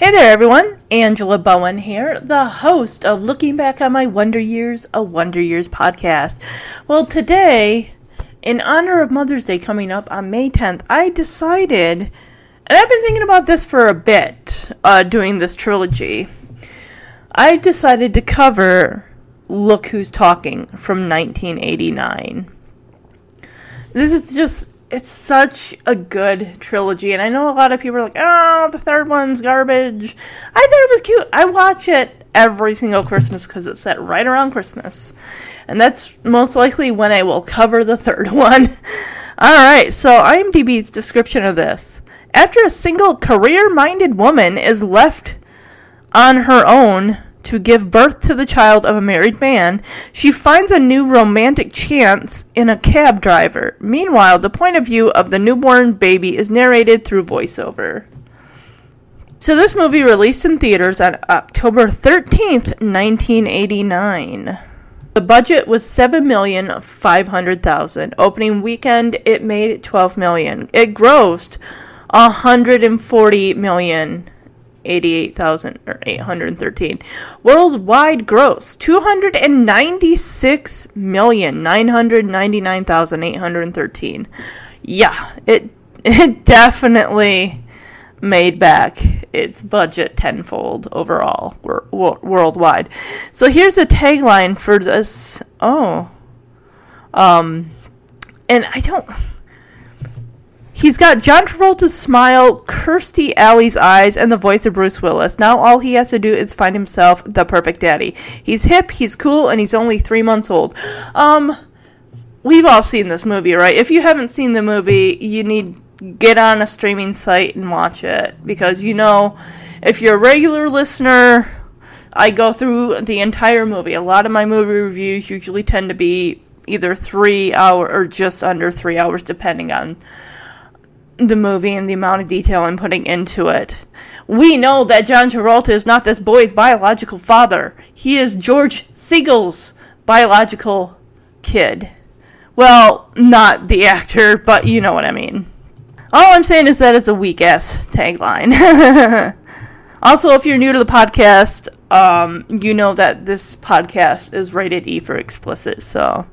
Hey there, everyone. Angela Bowen here, the host of Looking Back on My Wonder Years, a Wonder Years podcast. Well, today, in honor of Mother's Day coming up on May 10th, I decided, and I've been thinking about this for a bit, uh, doing this trilogy. I decided to cover Look Who's Talking from 1989. This is just it's such a good trilogy, and I know a lot of people are like, "Oh, the third one's garbage." I thought it was cute. I watch it every single Christmas because it's set right around Christmas, and that's most likely when I will cover the third one. All right, so IMDb's description of this: After a single career-minded woman is left on her own to give birth to the child of a married man, she finds a new romantic chance in a cab driver. Meanwhile, the point of view of the newborn baby is narrated through voiceover. So this movie released in theaters on October 13th, 1989. The budget was 7,500,000. Opening weekend it made 12 million. It grossed 140 million 88,813. Worldwide gross 296,999,813. Yeah, it it definitely made back its budget tenfold overall wor- wor- worldwide. So here's a tagline for this. Oh. Um and I don't He's got John Travolta's smile, Kirstie Alley's eyes, and the voice of Bruce Willis. Now all he has to do is find himself the perfect daddy. He's hip, he's cool, and he's only three months old. Um, we've all seen this movie, right? If you haven't seen the movie, you need get on a streaming site and watch it because you know, if you're a regular listener, I go through the entire movie. A lot of my movie reviews usually tend to be either three hour or just under three hours, depending on the movie and the amount of detail I'm putting into it. We know that John Travolta is not this boy's biological father. He is George Segal's biological kid. Well, not the actor, but you know what I mean. All I'm saying is that it's a weak ass tagline. also, if you're new to the podcast, um, you know that this podcast is rated E for explicit, so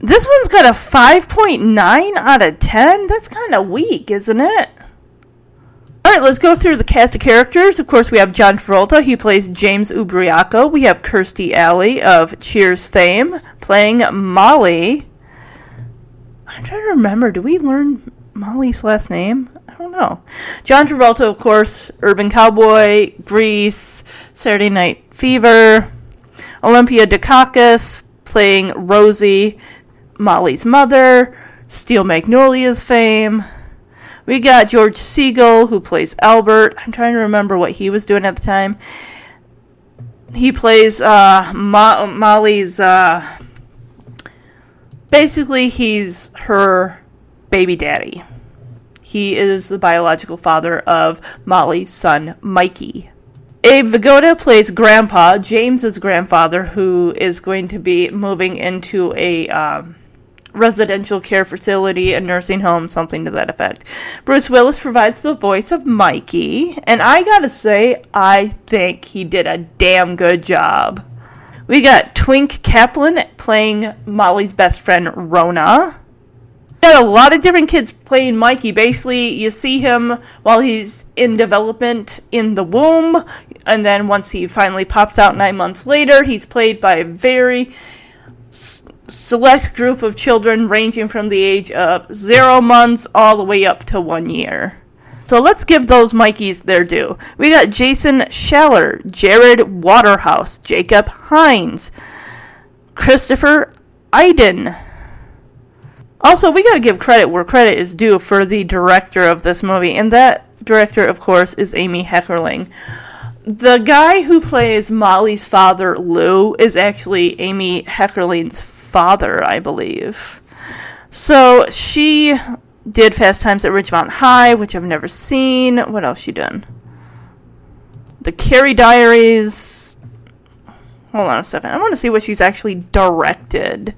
this one's got a 5.9 out of 10. That's kind of weak, isn't it? All right, let's go through the cast of characters. Of course, we have John Travolta. He plays James Ubriaco. We have Kirstie Alley of Cheers fame playing Molly. I'm trying to remember. Do we learn Molly's last name? I don't know. John Travolta, of course, Urban Cowboy, Grease, Saturday Night Fever. Olympia Dukakis playing Rosie Molly's mother, Steel Magnolias fame. We got George Segal, who plays Albert. I'm trying to remember what he was doing at the time. He plays uh, Mo- Molly's. Uh, basically, he's her baby daddy. He is the biological father of Molly's son, Mikey. Abe Vigoda plays Grandpa, James's grandfather, who is going to be moving into a um, residential care facility, a nursing home, something to that effect. Bruce Willis provides the voice of Mikey, and I gotta say, I think he did a damn good job. We got Twink Kaplan playing Molly's best friend, Rona. Got a lot of different kids playing Mikey. Basically, you see him while he's in development in the womb, and then once he finally pops out nine months later, he's played by a very select group of children ranging from the age of zero months all the way up to one year. So let's give those Mikeys their due. We got Jason Schaller, Jaryd Waterhouse, Jacob Haines, Christopher Aydon. Also, we gotta give credit where credit is due for the director of this movie, and that director, of course, is Amy Heckerling. The guy who plays Molly's father, Lou, is actually Amy Heckerling's father, I believe. So she did Fast Times at Ridgemont High, which I've never seen. What else she done? The Carrie Diaries. Hold on a second. I want to see what she's actually directed.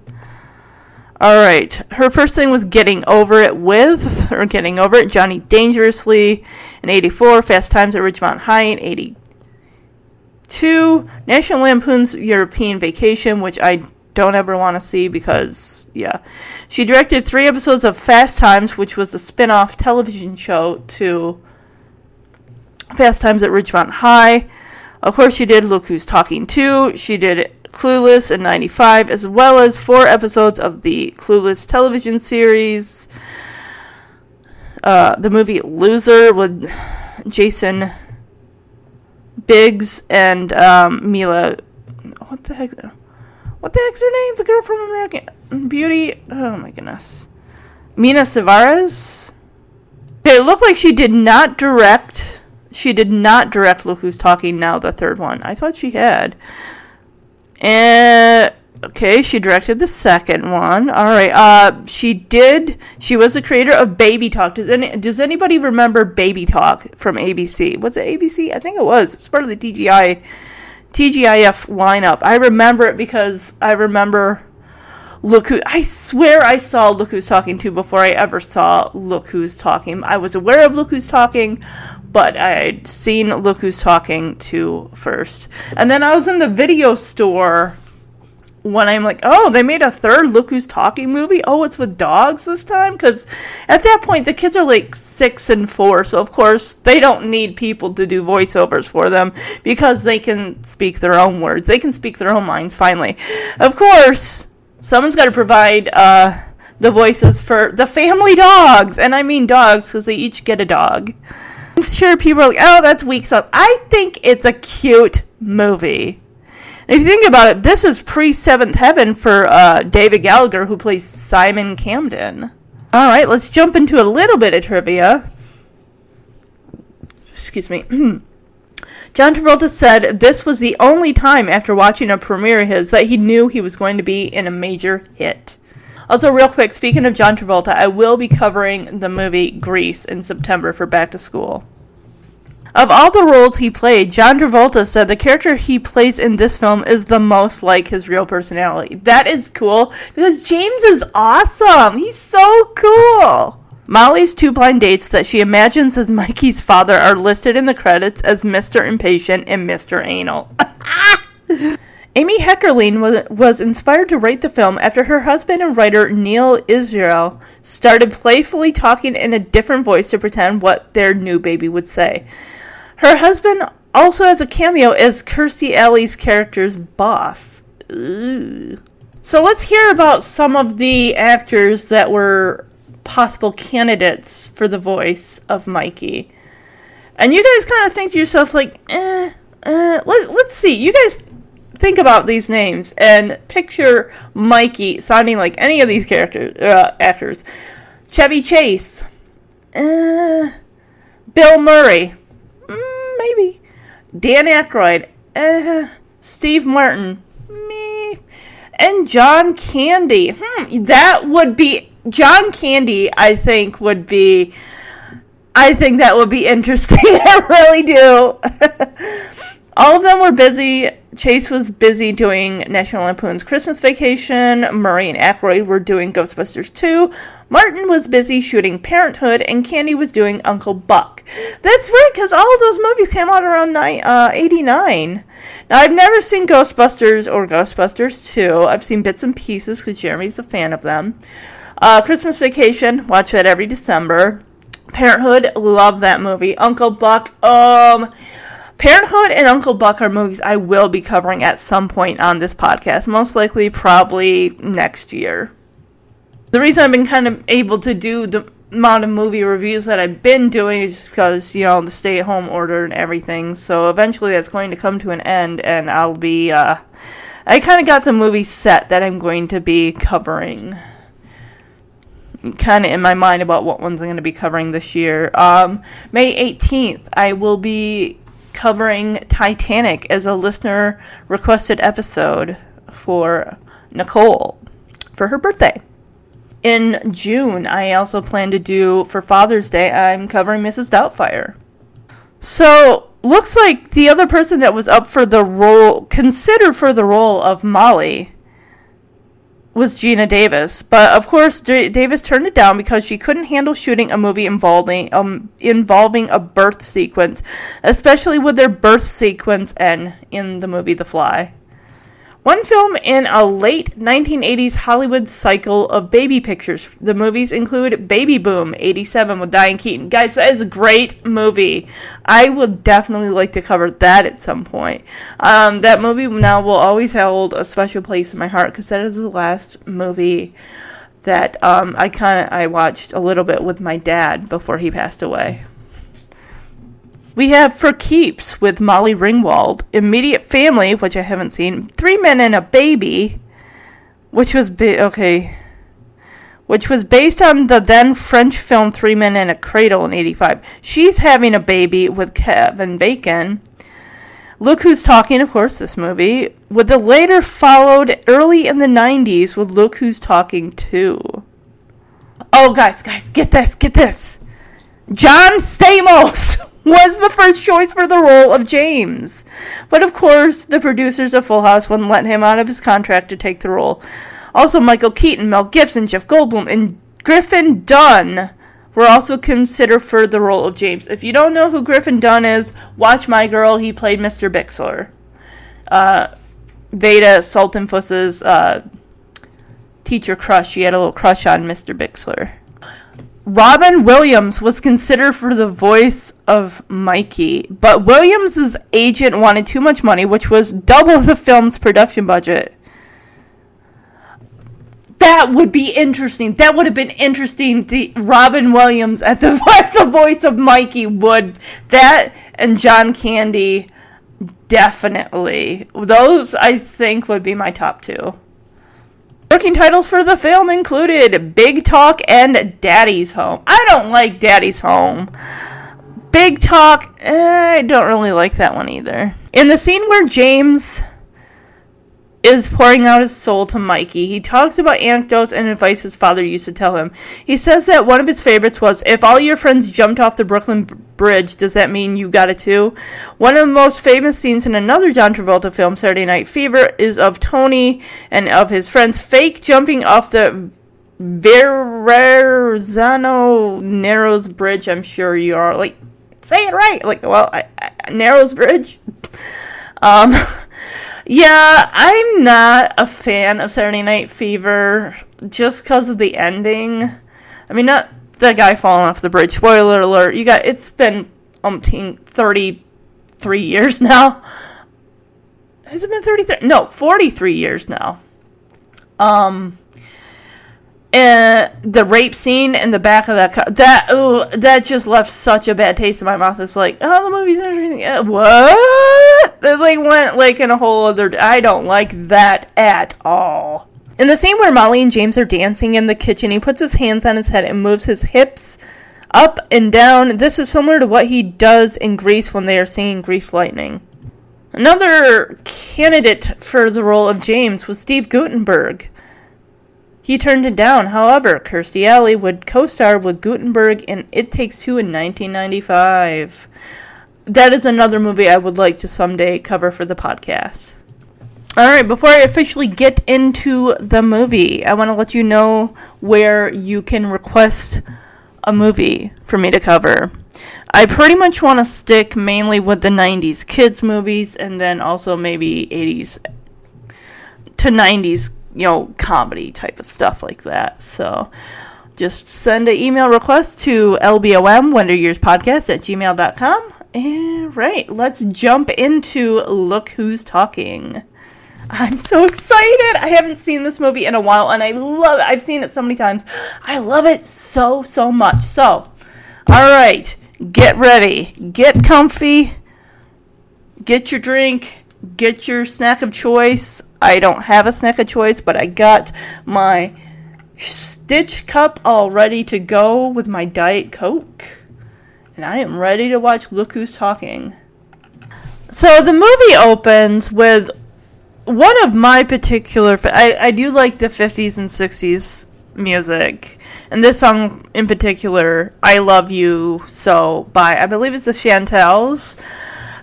All right. Her first thing was Getting Over It with, or Getting Over It, Johnny Dangerously in 84, Fast Times at Ridgemont High in 82, National Lampoon's European Vacation, which I don't ever want to see because, yeah. She directed three episodes of Fast Times, which was a spin off television show to Fast Times at Ridgemont High. Of course, she did Look Who's Talking Too. She did Clueless in 95, as well as four episodes of the Clueless television series. Uh, the movie Loser with Jason Biggs and um, Mila. What the heck? What the heck's her name? The girl from American Beauty. Oh my goodness. Mena Suvari. It looked like she did not direct. She did not direct Look Who's Talking Now, the third one. I thought she had. And okay, she directed the second one. All right. Uh, she did. She was the creator of Baby Talk. Does any Does anybody remember Baby Talk from ABC? Was it ABC? I think it was. It's part of the TGI TGIF lineup. I remember it because I remember. Look who I swear I saw Look Who's Talking Too before I ever saw Look Who's Talking. I was aware of Look Who's Talking, but I'd seen Look Who's Talking Too first. And then I was in the video store when I'm like, oh, they made a third Look Who's Talking movie. Oh, it's with dogs this time? Because at that point, the kids are like six and four. So, of course, they don't need people to do voiceovers for them because they can speak their own words. They can speak their own minds, finally. Of course, someone's got to provide uh, the voices for the family dogs. And I mean dogs because they each get a dog. I'm sure people are like, oh, that's weak stuff. I think it's a cute movie. And if you think about it, this is pre Seventh Heaven for uh, David Gallagher, who plays Simon Camden. All right, let's jump into a little bit of trivia. Excuse me. John Travolta said this was the only time after watching a premiere of his that he knew he was going to be in a major hit. Also, real quick, speaking of John Travolta, I will be covering the movie Grease in September for back to school. Of all the roles he played, John Travolta said the character he plays in this film is the most like his real personality. That is cool because James is awesome. He's so cool. Molly's two blind dates that she imagines as Mikey's father are listed in the credits as Mr. Impatient and Mr. Anal. Amy Heckerling was, was inspired to write the film after her husband and writer Neal Israel started playfully talking in a different voice to pretend what their new baby would say. Her husband also has a cameo as Kirstie Alley's character's boss. Ooh. So let's hear about some of the actors that were possible candidates for the voice of Mikey. And you guys kind of think to yourself, like, eh, eh, let, let's see. You guys think about these names and picture Mikey sounding like any of these characters uh, actors. Chevy Chase, uh, Bill Murray, mm, maybe Dan Aykroyd, uh, Steve Martin, me, and John Candy. Hmm, that would be John Candy. I think would be. I think that would be interesting. I really do. All of them were busy Chase was busy doing National Lampoon's Christmas Vacation. Murray and Aykroyd were doing Ghostbusters 2. Martin was busy shooting Parenthood, and Candy was doing Uncle Buck. That's right, because all of those movies came out around ni- uh, 89. Now, I've never seen Ghostbusters or Ghostbusters 2. I've seen bits and pieces because Jeremy's a fan of them. Uh, Christmas Vacation, watch that every December. Parenthood, love that movie. Uncle Buck, um Parenthood and Uncle Buck are movies I will be covering at some point on this podcast, most likely probably next year. The reason I've been kind of able to do the amount of movie reviews that I've been doing is just because, you know, the stay at home order and everything. So eventually that's going to come to an end, and I'll be, uh, I kind of got the movie set that I'm going to be covering. Kind of in my mind about what ones I'm going to be covering this year. Um, May 18th, I will be covering Titanic as a listener requested episode for Nicole for her birthday. In June, I also plan to do for Father's Day, I'm covering Mrs. Doubtfire. So, looks like the other person that was up for the role, considered for the role of Molly, was Geena Davis, but of course D- Davis turned it down because she couldn't handle shooting a movie involving um, involving a birth sequence, especially with their birth sequence and in the movie The Fly. One film in a late 1980s Hollywood cycle of baby pictures. The movies include Baby Boom 87 with Diane Keaton. Guys, that is a great movie. I would definitely like to cover that at some point. Um, that movie now will always hold a special place in my heart because that is the last movie that um, I kind of I watched a little bit with my dad before he passed away. We have For Keeps with Molly Ringwald, Immediate Family, which I haven't seen, Three Men and a Baby, which was okay, which was based on the then French film Three Men and a Cradle in '85. She's having a baby with Kevin Bacon. Look Who's Talking, of course, this movie, with the later followed early in the 90s with Look Who's Talking 2. Oh, guys, guys, get this, get this. John Stamos was the first choice for the role of James. But of course, the producers of Full House wouldn't let him out of his contract to take the role. Also, Michael Keaton, Mel Gibson, Jeff Goldblum, and Griffin Dunne were also considered for the role of James. If you don't know who Griffin Dunne is, watch My Girl. He played Mr. Bixler. Uh, Veda Sultenfuss's uh, teacher crush. She had a little crush on Mr. Bixler. Robin Williams was considered for the voice of Mikey, but Williams's agent wanted too much money, which was double the film's production budget. That would be interesting. That would have been interesting. To, Robin Williams as the, as the voice of Mikey would that and John Candy definitely. Those I think would be my top two. Working titles for the film included Big Talk and Daddy's Home. I don't like Daddy's Home. Big Talk, eh, I don't really like that one either. In the scene where James is pouring out his soul to Mikey. He talks about anecdotes and advice his father used to tell him. He says that one of his favorites was, If all your friends jumped off the Brooklyn Bridge, does that mean you got it too? One of the most famous scenes in another John Travolta film, Saturday Night Fever, is of Tony and of his friends fake jumping off the Verrazano Narrows Bridge. I'm sure you are like, say it right. Like, well, I, I, Narrows Bridge. Um, yeah, I'm not a fan of Saturday Night Fever just because of the ending. I mean, not the guy falling off the bridge. Spoiler alert! You got it's been umpteen thirty three years now. Has it been thirty three? No, forty three years now. Um, and the rape scene in the back of that car, that ooh, that just left such a bad taste in my mouth. It's like, oh, the movie's interesting. Uh, what? It like went like in a whole other. I don't like that at all. In the scene where Molly and James are dancing in the kitchen, he puts his hands on his head and moves his hips up and down. This is similar to what he does in Grease when they are singing Grease Lightning. Another candidate for the role of James was Steve Guttenberg. He turned it down. However, Kirstie Alley would co-star with Guttenberg in It Takes Two in 1995. That is another movie I would like to someday cover for the podcast. All right, before I officially get into the movie, I want to let you know where you can request a movie for me to cover. I pretty much want to stick mainly with the 90s kids movies and then also maybe 80s to 90s you know, comedy type of stuff like that. So just send an email request to lbom at gmail.com and right let's jump into look who's talking. I'm so excited! I haven't seen this movie in a while and i love it. I've seen it so many times. I love it so so much. So all right get ready. Get comfy. Get your drink get your snack of choice I don't have a snack of choice, but I got my Stitch cup all ready to go with my Diet Coke. And I am ready to watch Look Who's Talking. So the movie opens with one of my particular. I, I do like the 50s and 60s music. And this song in particular, I Love You So, by I believe it's the Chantels.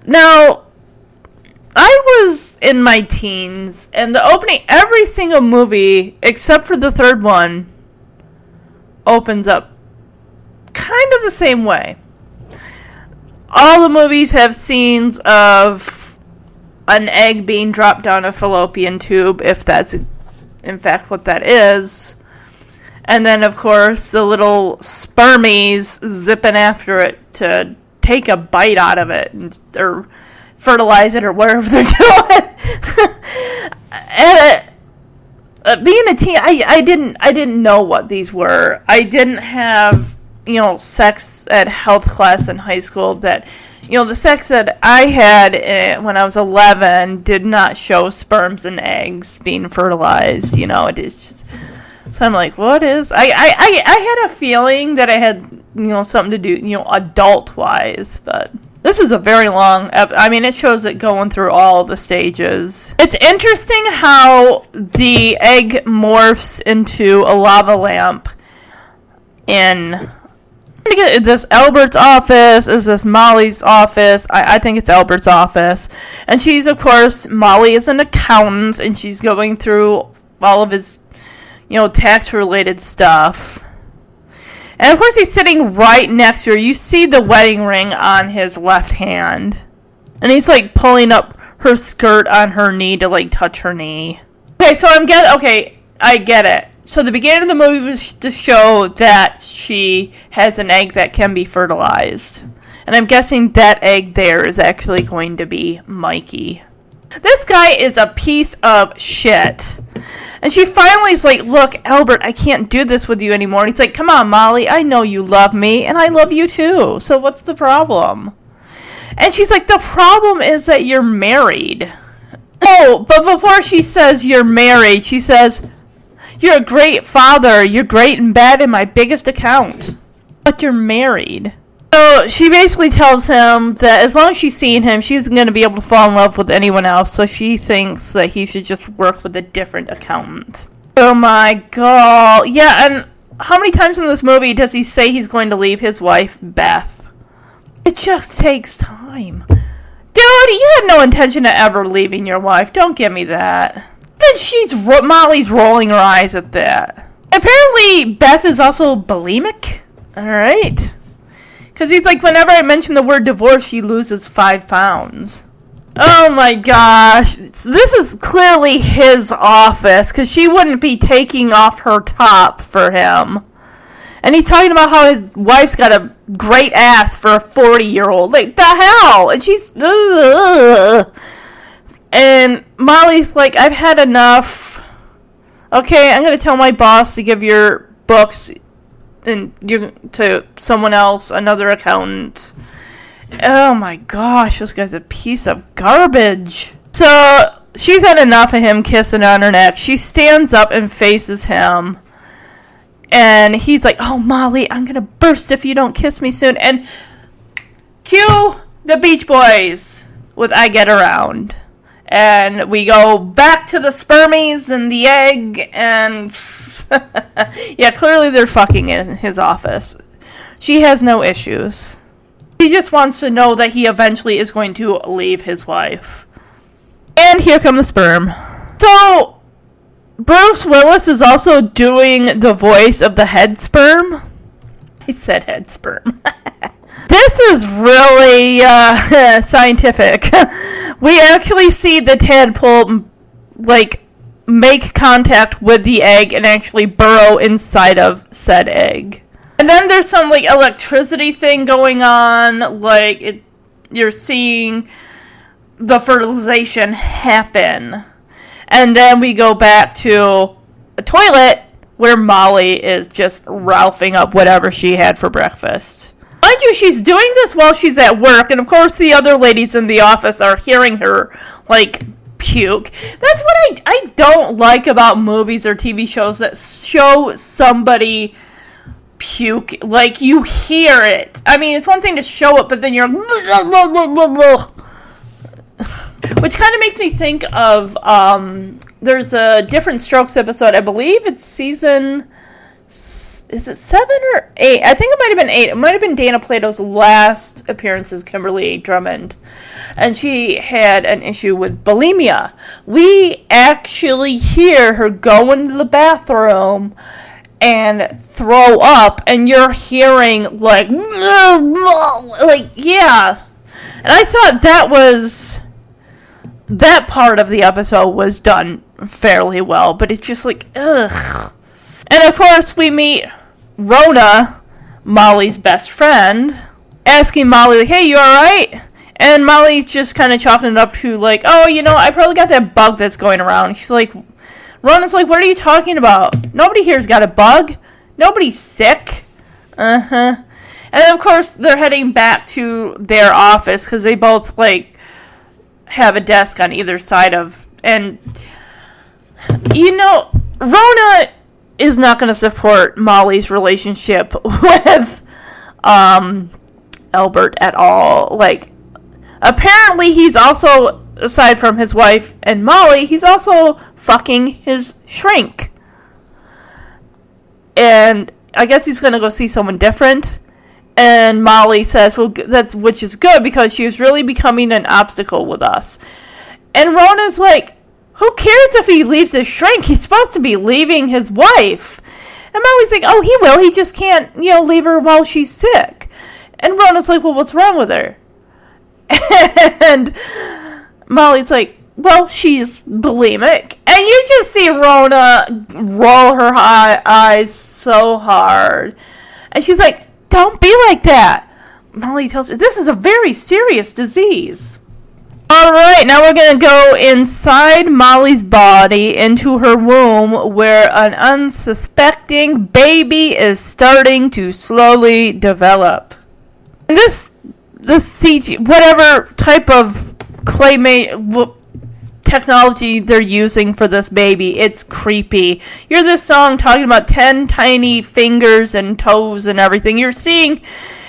Now, I was in my teens, and the opening, every single movie except for the third one, opens up kind of the same way. All the movies have scenes of an egg being dropped down a fallopian tube, if that's in fact what that is. And then, of course, the little spermies zipping after it to take a bite out of it or fertilize it or whatever they're doing. and uh, being a teen, I, I didn't I didn't know what these were. I didn't have you know sex ed health class in high school that you know the sex ed I had uh, when I was 11 did not show sperms and eggs being fertilized. You know it is just. So I'm like, what is? I, I, I, I had a feeling that I had, you know, something to do, you know, adult wise, but this is a very long. Ep- I mean, it shows it going through all the stages. It's interesting how the egg morphs into a lava lamp in this Albert's office is this Molly's office. I, I, think it's Albert's office. And she's, of course, Molly is an accountant and she's going through all of his, you know, tax related stuff. And of course, he's sitting right next to her. You see the wedding ring on his left hand. And he's like pulling up her skirt on her knee to like touch her knee. Okay, so I'm get okay, I get it. So the beginning of the movie was to show that she has an egg that can be fertilized. And I'm guessing that egg there is actually going to be Mikey. This guy is a piece of shit. And she finally is like, Look, Albert, I can't do this with you anymore. And he's like, Come on, Molly, I know you love me, and I love you too. So what's the problem? And she's like, The problem is that you're married. Oh, but before she says you're married, she says, You're a great father. You're great in bed in my biggest account. But you're married. So she basically tells him that as long as she's seeing him, she's going to be able to fall in love with anyone else. So she thinks that he should just work with a different accountant. Oh my god. Yeah, and how many times in this movie does he say he's going to leave his wife, Beth? It just takes time. Dude, you had no intention of ever leaving your wife. Don't give me that. Then she's Molly's rolling her eyes at that. Apparently, Beth is also bulimic. All right. Because he's like, whenever I mention the word divorce, she loses five pounds. Oh my gosh. This is clearly his office because she wouldn't be taking off her top for him. And he's talking about how his wife's got a great ass for a 40 year old. Like, the hell? And she's. Ugh. And Molly's like, I've had enough. Okay, I'm going to tell my boss to give your books and you to someone else, another accountant. Oh my gosh, this guy's a piece of garbage. So she's had enough of him kissing on her neck. She stands up and faces him. And he's like, Oh, Molly, I'm going to burst if you don't kiss me soon. And cue the Beach Boys with I Get Around and we go back to the spermies and the egg and yeah clearly they're fucking in his office. She has no issues. He just wants to know that he eventually is going to leave his wife. And here come the sperm. So bruce willis is also doing the voice of the head sperm? He said head sperm This is really uh, scientific. we actually see the tadpole like make contact with the egg and actually burrow inside of said egg. And then there's some like electricity thing going on, like it, you're seeing the fertilization happen. And then we go back to a toilet where Molly is just ralphing up whatever she had for breakfast. Mind you, she's doing this while she's at work, and of course the other ladies in the office are hearing her, like, puke. That's what I, I don't like about movies or TV shows that show somebody puke. Like, you hear it. I mean, it's one thing to show it, but then you're. Which kind of makes me think of. Um, there's a Diff'rent Strokes episode. I believe it's season is it seven or eight? I think it might have been eight. It might have been Dana Plato's last appearance as Kimberly Drummond. And she had an issue with bulimia. We actually hear her go into the bathroom and throw up, and you're hearing, like, like, yeah. And I thought that was. That part of the episode was done fairly well, but it's just like, ugh. And of course, we meet Rona, Molly's best friend, asking Molly, like, hey, you alright? And Molly's just kind of chalking it up to, like, oh, you know, I probably got that bug that's going around. She's like, Rona's like, what are you talking about? Nobody here's got a bug. Nobody's sick. Uh huh. And of course, they're heading back to their office because they both, like, have a desk on either side of. And, you know, Rona is not going to support Molly's relationship with um, Albert at all. Like, apparently, he's also, aside from his wife and Molly, he's also fucking his shrink. And I guess he's going to go see someone different. And Molly says, "Well, that's which is good because she was really becoming an obstacle with us." And Rona's like, who cares if he leaves his shrink? He's supposed to be leaving his wife. And Molly's like, oh, he will. He just can't, you know, leave her while she's sick. And Rona's like, well, what's wrong with her? and Molly's like, well, she's bulimic. And you just see Rona roll her eyes so hard. And she's like, don't be like that. Molly tells her, this is a very serious disease. All right, now we're going to go inside Molly's body into her womb where an unsuspecting baby is starting to slowly develop. And this this CG whatever type of claymate technology they're using for this baby, it's creepy. You're this song talking about 10 tiny fingers and toes and everything. You're seeing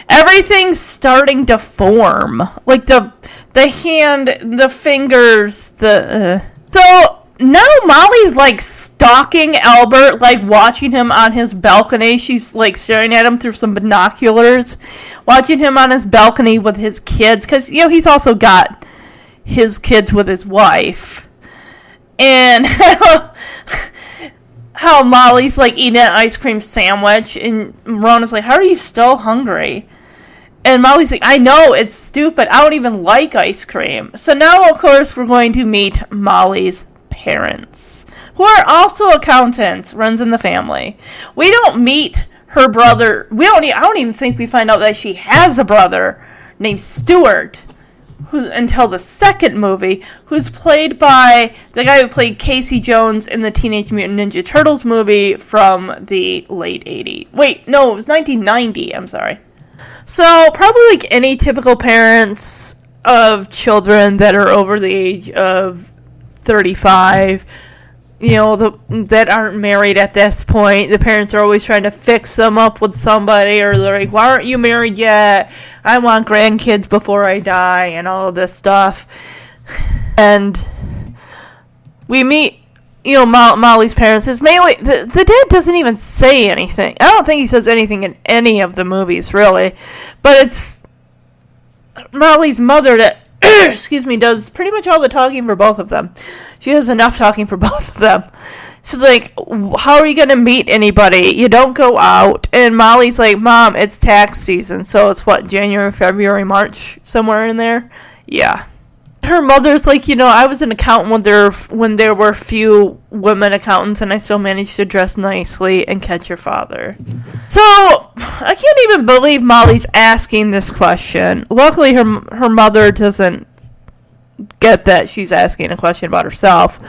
everything's starting to form. Like the the hand, the fingers, the uh. so now Molly's like stalking Albert, like watching him on his balcony. She's like staring at him through some binoculars, watching him on his balcony with his kids because you know he's also got his kids with his wife, and. how Molly's like eating an ice cream sandwich, and Rona's like, "How are you still hungry?" And Molly's like, I know, it's stupid. I don't even like ice cream. So now, of course, we're going to meet Molly's parents, who are also accountants, runs in the family. We don't meet her brother. We don't. I don't even think we find out that she has a brother named Stuart, who until the second movie, who's played by the guy who played Casey Jones in the Teenage Mutant Ninja Turtles movie from the late '80s. Wait, no, it was 1990. I'm sorry. So, probably like any typical parents of children that are over the age of 35, you know, the, that aren't married at this point, the parents are always trying to fix them up with somebody, or they're like, why aren't you married yet? I want grandkids before I die, and all this stuff. And we meet you know, Mo- Molly's parents is mainly the, the dad doesn't even say anything. I don't think he says anything in any of the movies really, but it's Molly's mother that excuse me does pretty much all the talking for both of them. She does enough talking for both of them. She's like, how are you to meet anybody? You don't go out. And Molly's like, Mom, it's tax season. So it's what, January, February, March, somewhere in there? Yeah her mother's like, you know, I was an accountant when there when there were few women accountants, and I still managed to dress nicely and catch your father. So I can't even believe Molly's asking this question. Luckily, her her mother doesn't get that she's asking a question about herself.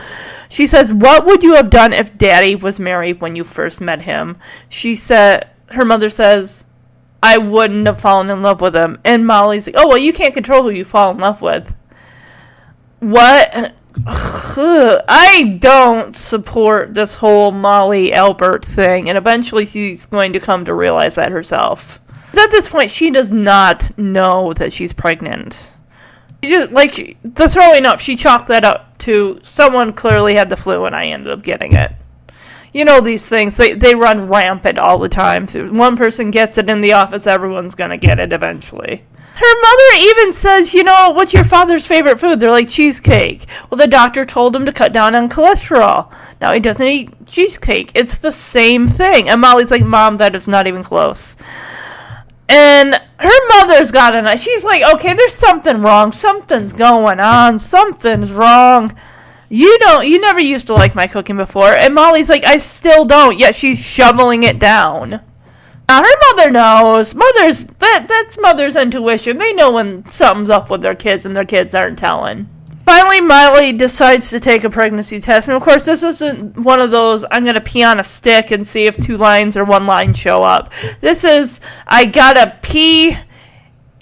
She says, "What would you have done if Daddy was married when you first met him?" She said, her mother says. I wouldn't have fallen in love with him. And Molly's like, oh, well, you can't control who you fall in love with. What? I don't support this whole Molly Albert thing, and eventually she's going to come to realize that herself. At this point, she does not know that she's pregnant. She just like the throwing up. She chalked that up to someone clearly had the flu, and I ended up getting it. You know these things, they, they run rampant all the time. One person gets it in the office, everyone's going to get it eventually. Her mother even says, you know, what's your father's favorite food? They're like cheesecake. Well, the doctor told him to cut down on cholesterol. Now he doesn't eat cheesecake. It's the same thing. And Molly's like, Mom, that is not even close. And her mother's got an she's like, okay, there's something wrong. Something's going on. Something's wrong. You don't you never used to like my cooking before. And Molly's like, I still don't, yet she's shoveling it down. Now her mother knows. Mother's that that's mother's intuition. They know when something's up with their kids and their kids aren't telling. Finally, Molly decides to take a pregnancy test, and of course, this isn't one of those I'm going to pee on a stick and see if two lines or one line show up. This is I gotta pee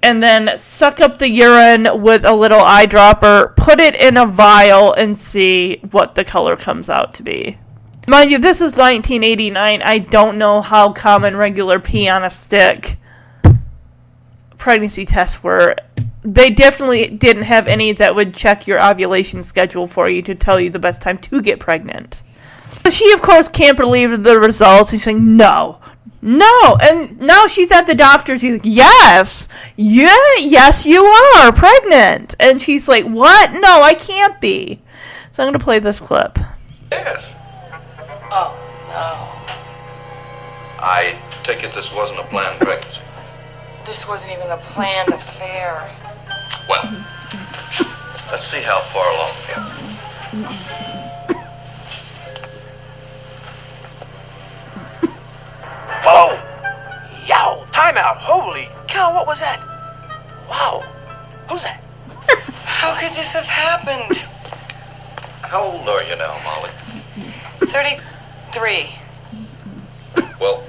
and then suck up the urine with a little eyedropper, put it in a vial, and see what the color comes out to be. Mind you, this is 1989. I don't know how common regular pee on a stick pregnancy tests were. They definitely didn't have any that would check your ovulation schedule for you to tell you the best time to get pregnant. She, of course, can't believe the results. She's saying, no, no. And now she's at the doctor's. He's like, yes, yeah, yes, you are pregnant. And she's like, what? No, I can't be. So I'm going to play this clip. Yes. Oh, no. I take it this wasn't a planned pregnancy. This wasn't even a planned affair. Well, let's see how far along we are. Whoa! Yow! Timeout! Holy cow! What was that? Wow! Who's that? How could this have happened? How old are you now, Molly? 33. Well,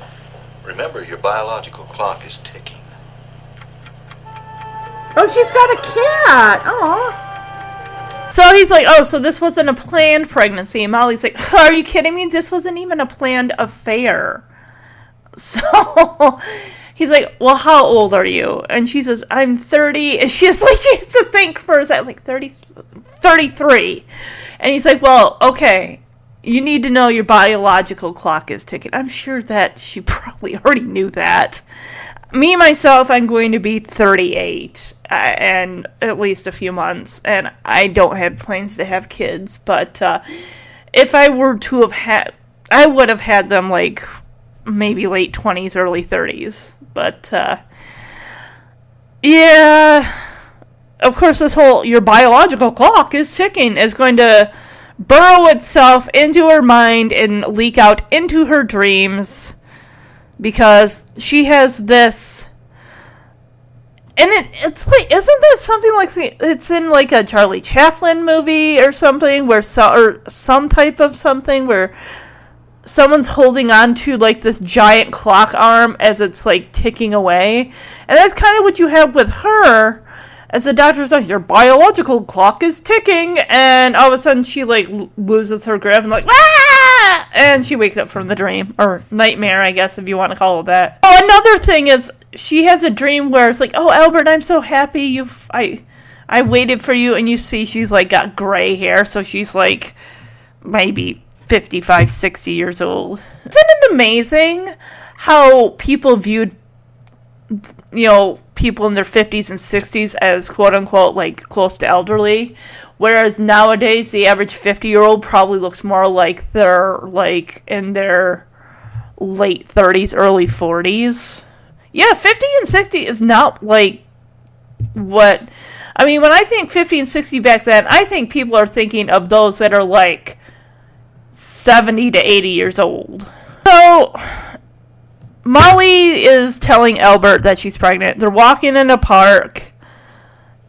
remember your biological clock is ticking. Oh, she's got a cat. Aw. So he's like, oh, so this wasn't a planned pregnancy. And Molly's like, are you kidding me? This wasn't even a planned affair. So he's like, well, how old are you? And she says, I'm 30. And she's like, she has to think for a second, like 30, 33. And he's like, well, okay. You need to know your biological clock is ticking. I'm sure that she probably already knew that. Me, myself, I'm going to be 38 uh, and at least a few months, and I don't have plans to have kids. But uh, if I were to have had, I would have had them like maybe late 20s, early 30s. But uh, yeah, of course, this whole your biological clock is ticking is going to burrow itself into her mind and leak out into her dreams because she has this and it, it's like isn't that something like the, it's in like a Charlie Chaplin movie or something where so, or some type of something where someone's holding on to like this giant clock arm as it's like ticking away. And that's kind of what you have with her. As the doctor's like your biological clock is ticking. And all of a sudden she like loses her grip and like ah! and she wakes up from the dream or nightmare i guess if you want to call it that. Oh another thing is she has a dream where it's like oh albert i'm so happy you've i i waited for you. And you see she's like got gray hair so she's like maybe 55 60 years old. Isn't it amazing how people viewed you know people in their 50s and 60s as quote unquote like close to elderly whereas nowadays the average 50 year old probably looks more like they're like in their late 30s early 40s yeah 50 and 60 is not like what i mean when i think 50 and 60 back then i think people are thinking of those that are like 70 to 80 years old so Molly is telling Albert that she's pregnant. They're walking in a park,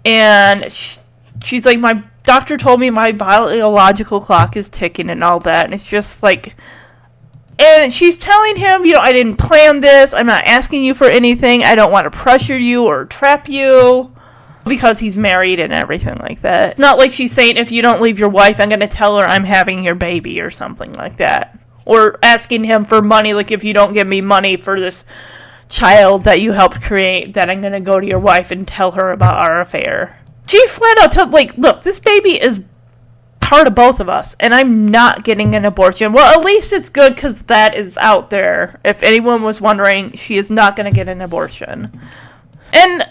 and sh- she's like, "My doctor told me my biological clock is ticking and all that." And it's just like, and she's telling him, "You know, I didn't plan this. I'm not asking you for anything. I don't want to pressure you or trap you." Because he's married and everything like that. It's not like she's saying, if you don't leave your wife, I'm going to tell her I'm having your baby or something like that or asking him for money like if you don't give me money for this child that you helped create that i'm going to go to your wife and tell her about our affair she flat out told like look this baby is part of both of us, and I'm not getting an abortion. Well, at least it's good because that is out there. If anyone was wondering, she is not going to get an abortion. And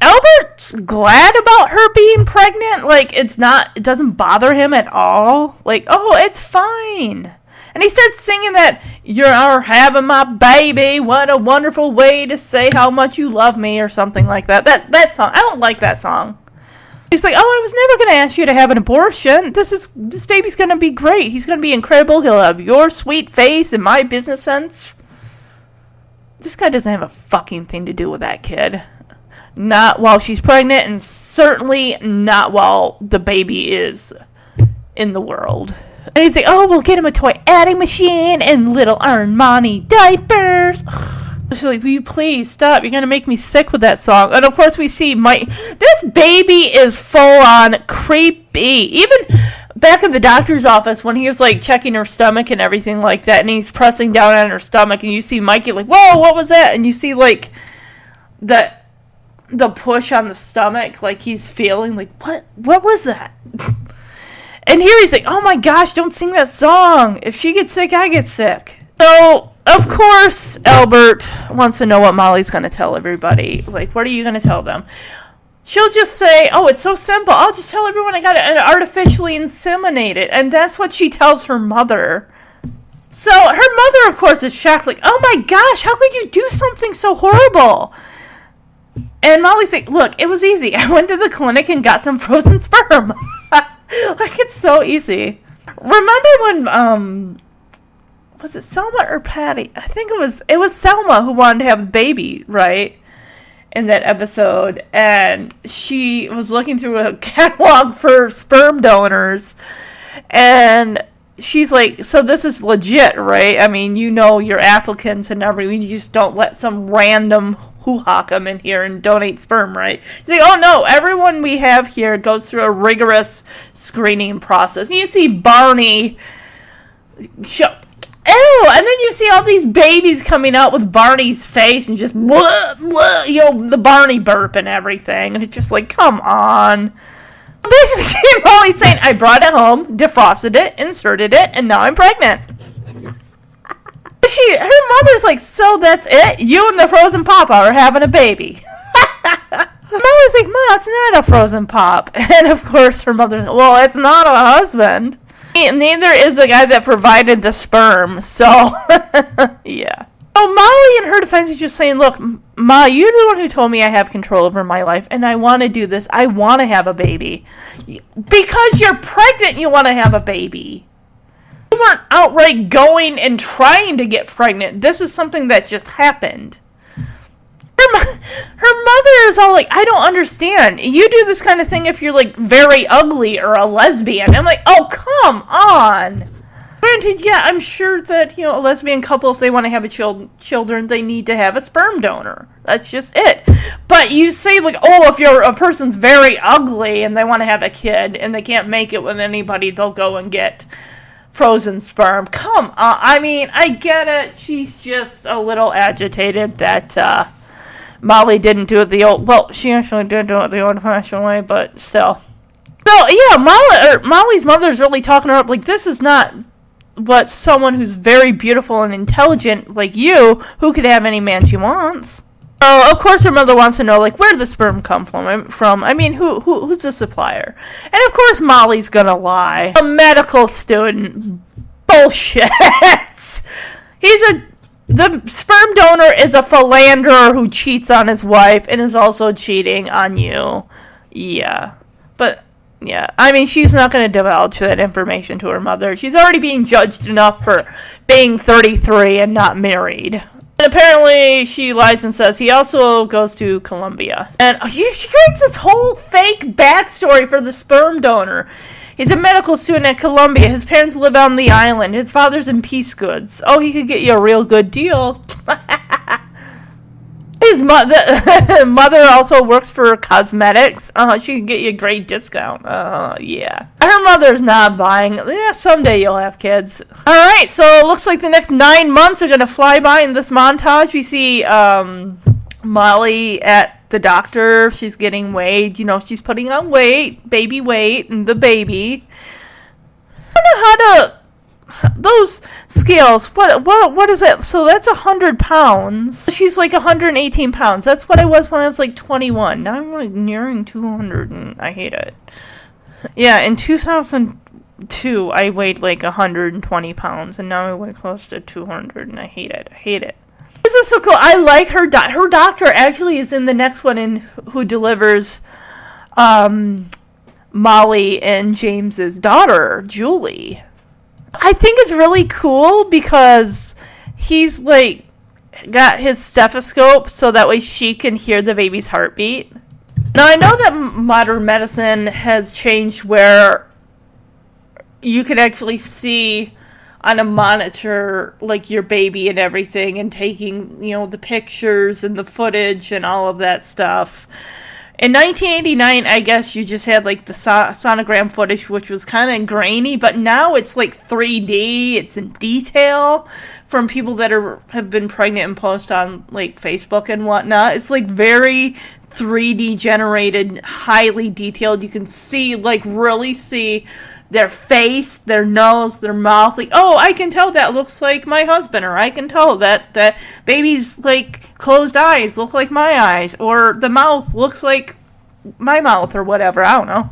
Albert's glad about her being pregnant. Like, it's not, it doesn't bother him at all. Like, oh, it's fine. And he starts singing that, You're having my baby. What a wonderful way to say how much you love me, or something like that. That, that song, I don't like that song. He's like, "Oh, I was never going to ask you to have an abortion. This is this baby's going to be great. He's going to be incredible. He'll have your sweet face and my business sense." This guy doesn't have a fucking thing to do with that kid. Not while she's pregnant, and certainly not while the baby is in the world. And he's like, "Oh, we'll get him a toy adding machine and little Armani diapers." She's like, "Will you please stop? You're gonna make me sick with that song." And of course, we see Mike. This baby is full on creepy. Even back in the doctor's office when he was like checking her stomach and everything like that, and he's pressing down on her stomach, and you see Mikey like, "Whoa, what was that?" And you see like the the push on the stomach, like he's feeling like, "What? What was that?" and here he's like, "Oh my gosh, don't sing that song. If she gets sick, I get sick." So of course, Albert wants to know what Molly's going to tell everybody. Like, what are you going to tell them? She'll just say, "Oh, it's so simple. I'll just tell everyone I got to uh, artificially inseminate it," and that's what she tells her mother. So her mother, of course, is shocked. Like, "Oh my gosh, how could you do something so horrible?" And Molly said, "Look, it was easy. I went to the clinic and got some frozen sperm. like, it's so easy." Remember when um was it Selma or Patty? I think it was it was Selma who wanted to have a baby, right? In that episode, and she was looking through a catalog for sperm donors, and she's like, "So this is legit, right? I mean, you know your applicants and everything. You just don't let some random hoo ha come in here and donate sperm, right?" She's like, "Oh no, everyone we have here goes through a rigorous screening process." And you see Barney. Ew! And then you see all these babies coming out with Barney's face and just blah, blah, you know, the Barney burp and everything. And it's just like, come on. Basically, Molly's saying, I brought it home, defrosted it, inserted it, and now I'm pregnant. She, her mother's like, so that's it? You and the frozen papa are having a baby. Molly's like, Ma, it's not a frozen pop. And of course, her mother's like, well, it's not a husband. Neither is the guy that provided the sperm, so yeah. Oh, Molly, in her defense, is just saying, "Look, Ma, you're the one who told me I have control over my life, and I want to do this. I want to have a baby because you're pregnant. You want to have a baby. Weren't outright going and trying to get pregnant. This is something that just happened." her, her mother is all like, I don't understand. You do this kind of thing if you're like very ugly or a lesbian. I'm like, oh, come on. Granted, yeah, I'm sure that, you know, a lesbian couple, if they want to have a child, children, they need to have a sperm donor. That's just it. But you say, like, oh, if you're a person's very ugly and they want to have a kid and they can't make it with anybody, they'll go and get frozen sperm. Come on. I mean, I get it. She's just a little agitated that, uh, Molly didn't do it the old. Well, she actually did do it the old-fashioned way, but still. So yeah, Molly or Molly's mother's really talking her up. Like this is not what someone who's very beautiful and intelligent like you, who could have any man she wants. So of course her mother wants to know like where the sperm come from? From I mean, who, who who's the supplier? And of course Molly's gonna lie. A medical student. Bullshit. He's a the sperm donor is a philanderer who cheats on his wife and is also cheating on you. Yeah. But yeah, I mean, she's not going to divulge that information to her mother. She's already being judged enough for being 33 and not married. And apparently, she lies and says he also goes to Columbia. And she creates this whole fake backstory for the sperm donor. He's a medical student at Columbia. His parents live on the island. His father's in piece goods. Oh, he could get you a real good deal. His mother mother also works for cosmetics. Uh, she can get you a great discount. Uh, yeah. Her mother's not buying. Yeah, someday you'll have kids. All right, so it looks like the next nine months are gonna fly by in this montage. We see um, Molly at the doctor. She's getting weighed. You know, she's putting on weight, baby weight, and the baby. know how to those scales what what what is that? So that's a hundred pounds. She's like 118 pounds. That's what i was when i was like 21 now i'm like nearing 200 and i hate it. Yeah in 2002 i weighed like 120 pounds and now i weigh close to 200 and i hate it i hate it. This is so cool. I like her do- her doctor actually is in the next one in who delivers um molly and james's daughter julie I think it's really cool because he's like got his stethoscope so that way she can hear the baby's heartbeat. Now I know that modern medicine has changed where you can actually see on a monitor like your baby and everything and taking, you know, the pictures and the footage and all of that stuff. In 1989, I guess you just had like the so- sonogram footage, which was kind of grainy, but now it's like 3D. It's in detail from people that are have been pregnant and post on like Facebook and whatnot. It's like very 3D generated, highly detailed. You can see, like, really see their face, their nose, their mouth. Like, oh, I can tell that looks like my husband, or I can tell that that baby's like closed eyes look like my eyes, or the mouth looks like my mouth, or whatever. I don't know.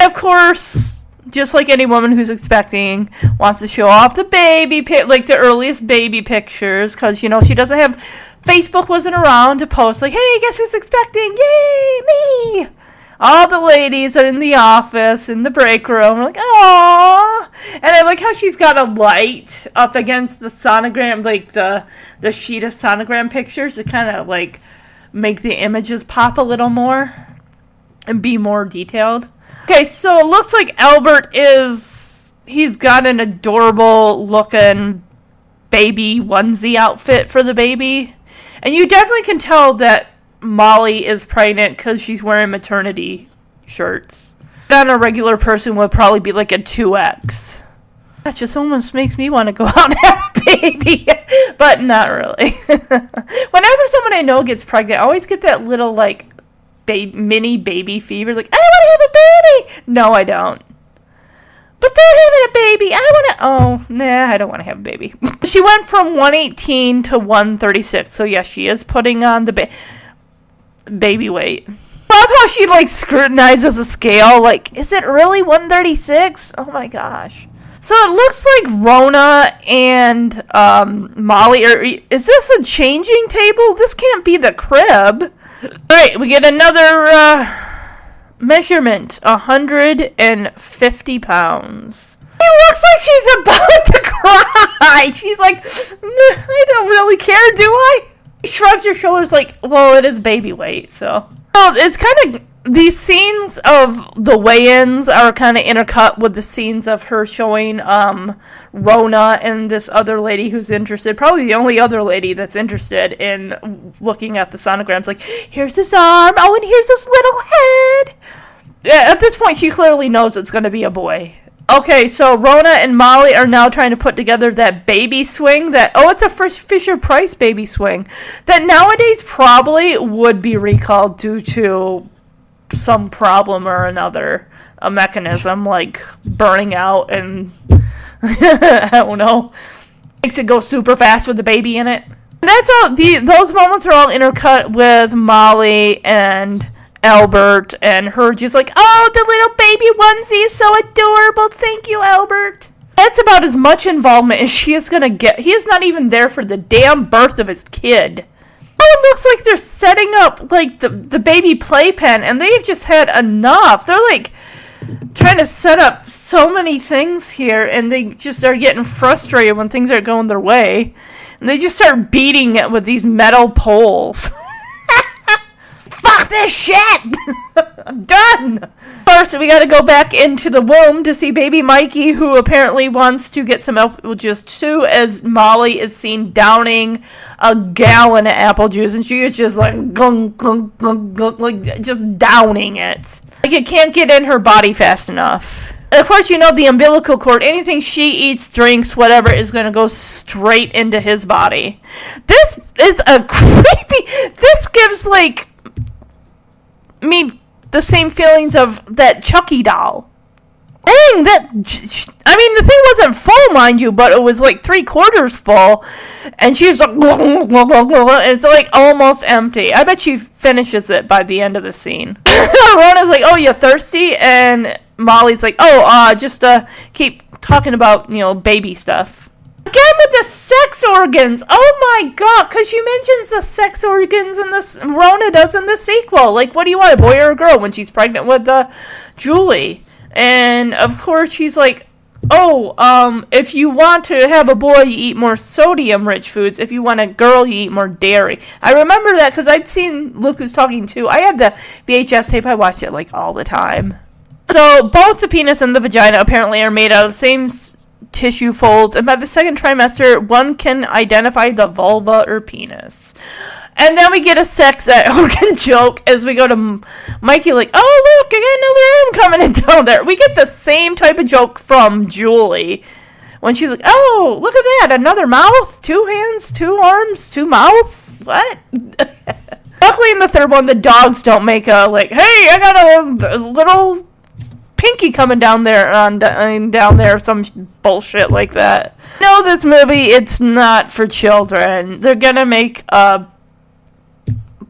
Of course, just like any woman who's expecting wants to show off the baby, pi- like the earliest baby pictures, because you know she doesn't have. Facebook wasn't around to post like, "Hey, guess who's expecting? Yay, me!" All the ladies are in the office in the break room. We're like, oh, and I like how she's got a light up against the sonogram, like the the sheet of sonogram pictures to kind of like make the images pop a little more and be more detailed. Okay, so it looks like Albert is he's got an adorable looking baby onesie outfit for the baby. And you definitely can tell that Molly is pregnant because she's wearing maternity shirts. On a regular person would probably be like a 2X. That just almost makes me want to go out and have a baby, but not really. Whenever someone I know gets pregnant, I always get that little like ba- mini baby fever. Like, I want to have a baby. No, I don't. But they're having a baby. I want to. Oh, nah, I don't want to have a baby. she went from 118 to 136. So, yes, she is putting on the ba- baby weight. I love how she, like, scrutinizes the scale. Like, is it really 136? Oh my gosh. So it looks like Rona and um, Molly are. Is this a changing table? This can't be the crib. All right, we get another. Uh, Measurement 150 pounds. She looks like she's about to cry. She's like, I don't really care, do I? Shrugs your shoulders like, well, it is baby weight, so. Well, it's kind of. These scenes of the weigh-ins are kind of intercut with the scenes of her showing um, Rona and this other lady who's interested. Probably the only other lady that's interested in looking at the sonograms. Like, here's his arm. Oh, and here's his little head. At this point, she clearly knows it's going to be a boy. Okay, so Rona and Molly are now trying to put together that baby swing. That oh, it's a Fisher Price baby swing that nowadays probably would be recalled due to some problem or another, a mechanism like burning out and I don't know, makes it go super fast with the baby in it. And that's all. The those moments are all intercut with Molly and Albert and her just like, oh, the little baby onesie is so adorable. Thank you, Albert. That's about as much involvement as she is gonna get. He is not even there for the damn birth of his kid. Oh, it looks like they're setting up like the the baby playpen, and they've just had enough. They're like trying to set up so many things here, and they just are getting frustrated when things aren't going their way, and they just start beating it with these metal poles. This shit! I'm done! First, we gotta go back into the womb to see baby Mikey, who apparently wants to get some apple juice too, as Molly is seen downing a gallon of apple juice, and she is just like, gung, gung, gung, gung, like, just downing it. Like, it can't get in her body fast enough. And of course, you know the umbilical cord, anything she eats, drinks, whatever, is going to go straight into his body. This is a creepy. This gives, like, me the same feelings of that Chucky doll. Dang, that. I mean, the thing wasn't full, mind you, but it was like three quarters full. And she was like, it's like almost empty. I bet she finishes it by the end of the scene. Rona's like, oh, you're thirsty? And Molly's like, oh, uh, just uh, keep talking about, you know, baby stuff. Again with the sex organs. Oh my god, because she mentions the sex organs in this. Rona does in the sequel. Like, what do you want, a boy or a girl, when she's pregnant with uh, Julie? And of course, she's like, oh, um, if you want to have a boy, you eat more sodium rich foods. If you want a girl, you eat more dairy. I remember that because I'd seen Look Who's Talking Too. I had the VHS tape, I watched it like all the time. So both the penis and the vagina apparently are made out of the same tissue folds, and by the second trimester, one can identify the vulva or penis. And then we get a sex organ joke as we go to Mikey, like, oh, look, I got another arm coming in down there. We get the same type of joke from Julie when she's like, oh, look at that, another mouth, two hands, two arms, two mouths. What? Luckily, in the third one, the dogs don't make a, like, hey, I got a, a little pinky coming down there on down there some bullshit like that. No, this movie it's not for children. They're gonna make a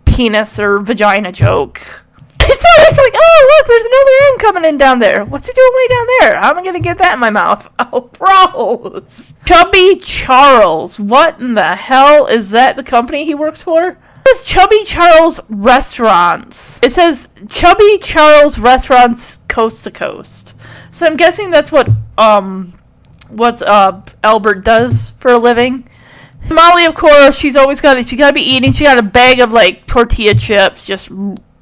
penis or vagina joke. So it's like, oh look, there's another arm coming in down there. What's he doing way down there? How am I gonna get that in my mouth? Oh, gross. Chubby Charles. What in the hell is that? The company he works for? Says Chubby Charles Restaurants. It says Chubby Charles Restaurants Coast to Coast. So I'm guessing that's what um what uh Albert does for a living. Molly, of course, she's always got. She got to be eating. She got a bag of like tortilla chips, just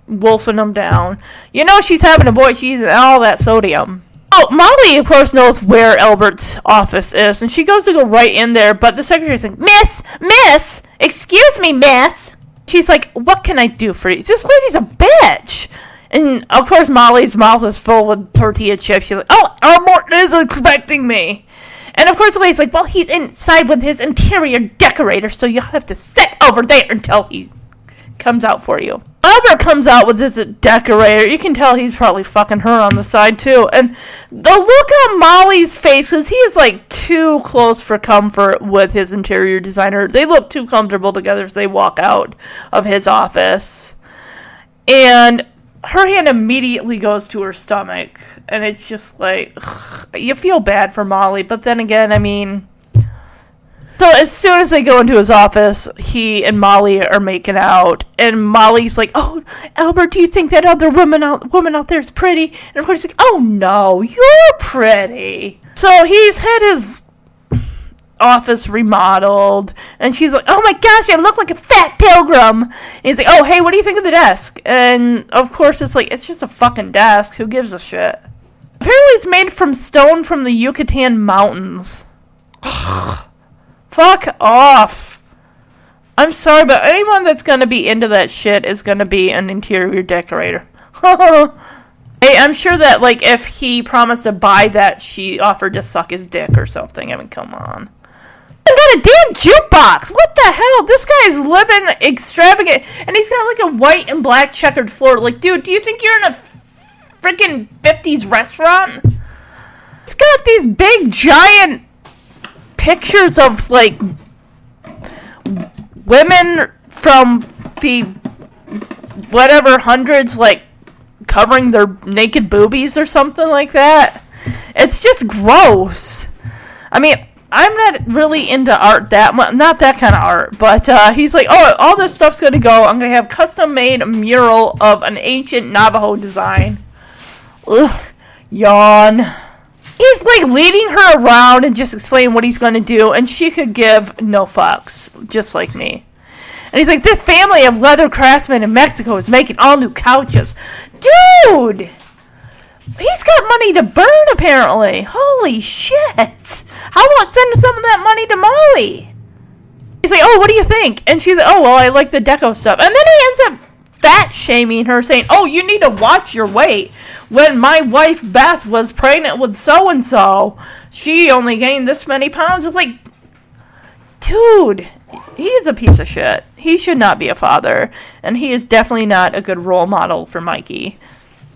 wolfing them down. You know she's having a boy. She's all that sodium. Oh, Molly, of course, knows where Albert's office is, and she goes to go right in there. But the secretary's like, "Miss, Miss, excuse me, Miss." She's like, "What can I do for you?" This lady's a bitch. And of course, Molly's mouth is full with tortilla chips. She's like, "Oh, Albert is expecting me." And of course, the lady's like, well, he's inside with his interior decorator, so you'll have to sit over there until he comes out for you. Albert comes out with his decorator. You can tell he's probably fucking her on the side, too. And the look on Molly's face, because he is like too close for comfort with his interior designer. They look too comfortable together as they walk out of his office. And her hand immediately goes to her stomach and it's just like ugh, you feel bad for molly but then again i mean so as soon as they go into his office he and molly are making out and molly's like oh albert do you think that other woman out woman out there is pretty and of course he's like oh no you're pretty so he's had his office remodeled and she's like oh my gosh i look like a fat pilgrim and he's like oh hey what do you think of the desk and of course it's like it's just a fucking desk who gives a shit apparently it's made from stone from the yucatan mountains fuck off i'm sorry but anyone that's gonna be into that shit is gonna be an interior decorator Hey, I'm sure that like if he promised to buy that, she offered to suck his dick or something. I mean, come on I got a damn jukebox. What the hell? This guy's living extravagant, and he's got like a white and black checkered floor. Like, dude, do you think you're in a freaking '50s restaurant? He's got these big, giant pictures of like women from the whatever hundreds, like covering their naked boobies or something like that. It's just gross. I mean, I'm not really into art that much, not that kind of art, but uh, he's like, oh, all this stuff's gonna go. I'm gonna have custom made mural of an ancient Navajo design. Ugh, yawn. He's like leading her around and just explaining what he's gonna do, and she could give no fucks, just like me. And he's like, this family of leather craftsmen in Mexico is making all new couches. Dude! He's got money to burn, apparently. Holy shit! How about sending some of that money to Molly? He's like, oh, what do you think? And she's like, oh, well, I like the deco stuff. And then he ends up fat shaming her, saying, oh, you need to watch your weight. When my wife Beth was pregnant with so and so, she only gained this many pounds. It's like, dude, he's a piece of shit. He should not be a father. And he is definitely not a good role model for Mikey.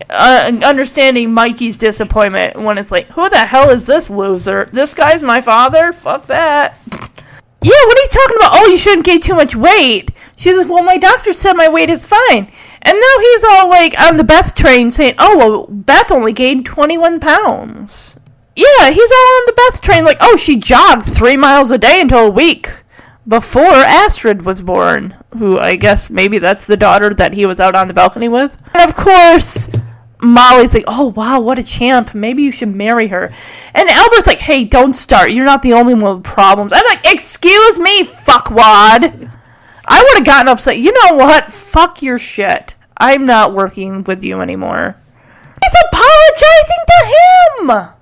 uh, understanding Mikey's disappointment when it's like, who the hell is this loser? This guy's my father? Fuck that. Yeah, what are you talking about? Oh, you shouldn't gain too much weight. She's like, well, my doctor said my weight is fine. And now he's all like on the Beth train saying, oh, well, Beth only gained 21 pounds. Yeah, he's all on the Beth train like, oh, she jogged three miles a day until a week before Astrid was born, who I guess maybe that's the daughter that he was out on the balcony with. And of course, Molly's like, oh wow, what a champ. Maybe you should marry her. And Albert's like, hey, don't start. You're not the only one with problems. I'm like, excuse me, fuckwad. I would have gotten upset. You know what? Fuck your shit. I'm not working with you anymore. He's apologizing to him.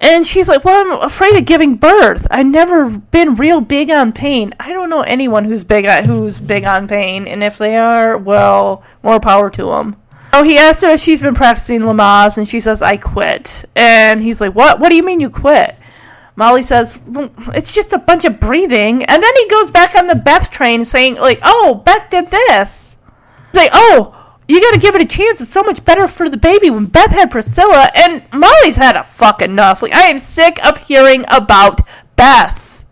And she's like, Well, I'm afraid of giving birth. I've never been real big on pain. I don't know anyone who's big on, who's big on pain, and if they are, well, more power to them. Oh, he asked her if she's been practicing Lamaze, and she says, I quit. And he's like, What? What do you mean you quit? Molly says, well, It's just a bunch of breathing. And then he goes back on the Beth train saying, like, Oh, Beth did this. He's like, Oh, you gotta give it a chance. It's so much better for the baby when Beth had Priscilla and Molly's had a fuck enough. Like I am sick of hearing about Beth.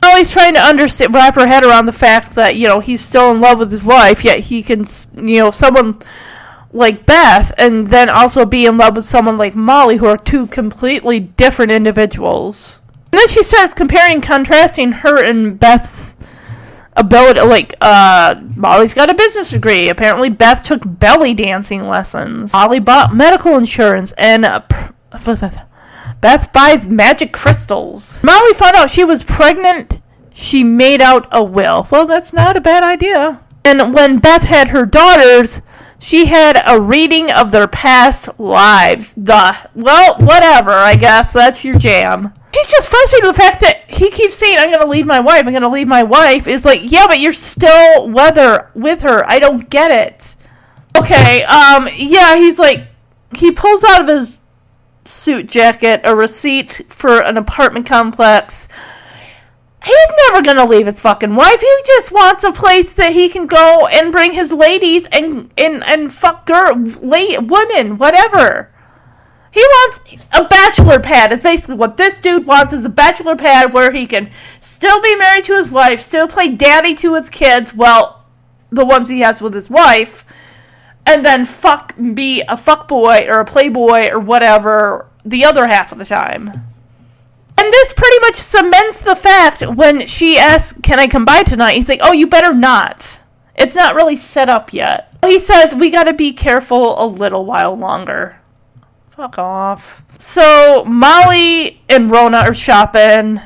Molly's trying to understand, wrap her head around the fact that you know he's still in love with his wife, yet he can, you know, someone like Beth, and then also be in love with someone like Molly, who are two completely different individuals. And then she starts comparing, contrasting her and Beth's ability like uh Molly's got a business degree. Apparently Beth took belly dancing lessons. Molly bought medical insurance and uh, Beth buys magic crystals. Molly found out she was pregnant. She made out a will. Well, that's not a bad idea. And when Beth had her daughters, she had a reading of their past lives. The well, whatever. I guess that's your jam she's just frustrated with the fact that he keeps saying, "I'm going to leave my wife. I'm going to leave my wife." Is like, yeah, but you're still with her. With her, I don't get it. Okay, um, yeah, he's like, he pulls out of his suit jacket a receipt for an apartment complex. He's never gonna leave his fucking wife. He just wants a place that he can go and bring his ladies and and and fuck girl, lay, women, whatever. He wants a bachelor pad. Is basically what this dude wants is a bachelor pad where he can still be married to his wife, still play daddy to his kids, well, the ones he has with his wife, and then fuck be a fuck boy or a playboy or whatever the other half of the time. And this pretty much cements the fact when she asks, "Can I come by tonight?" He's like, "Oh, you better not. It's not really set up yet." He says, "We got to be careful a little while longer." Fuck off. So Molly and Rona are shopping.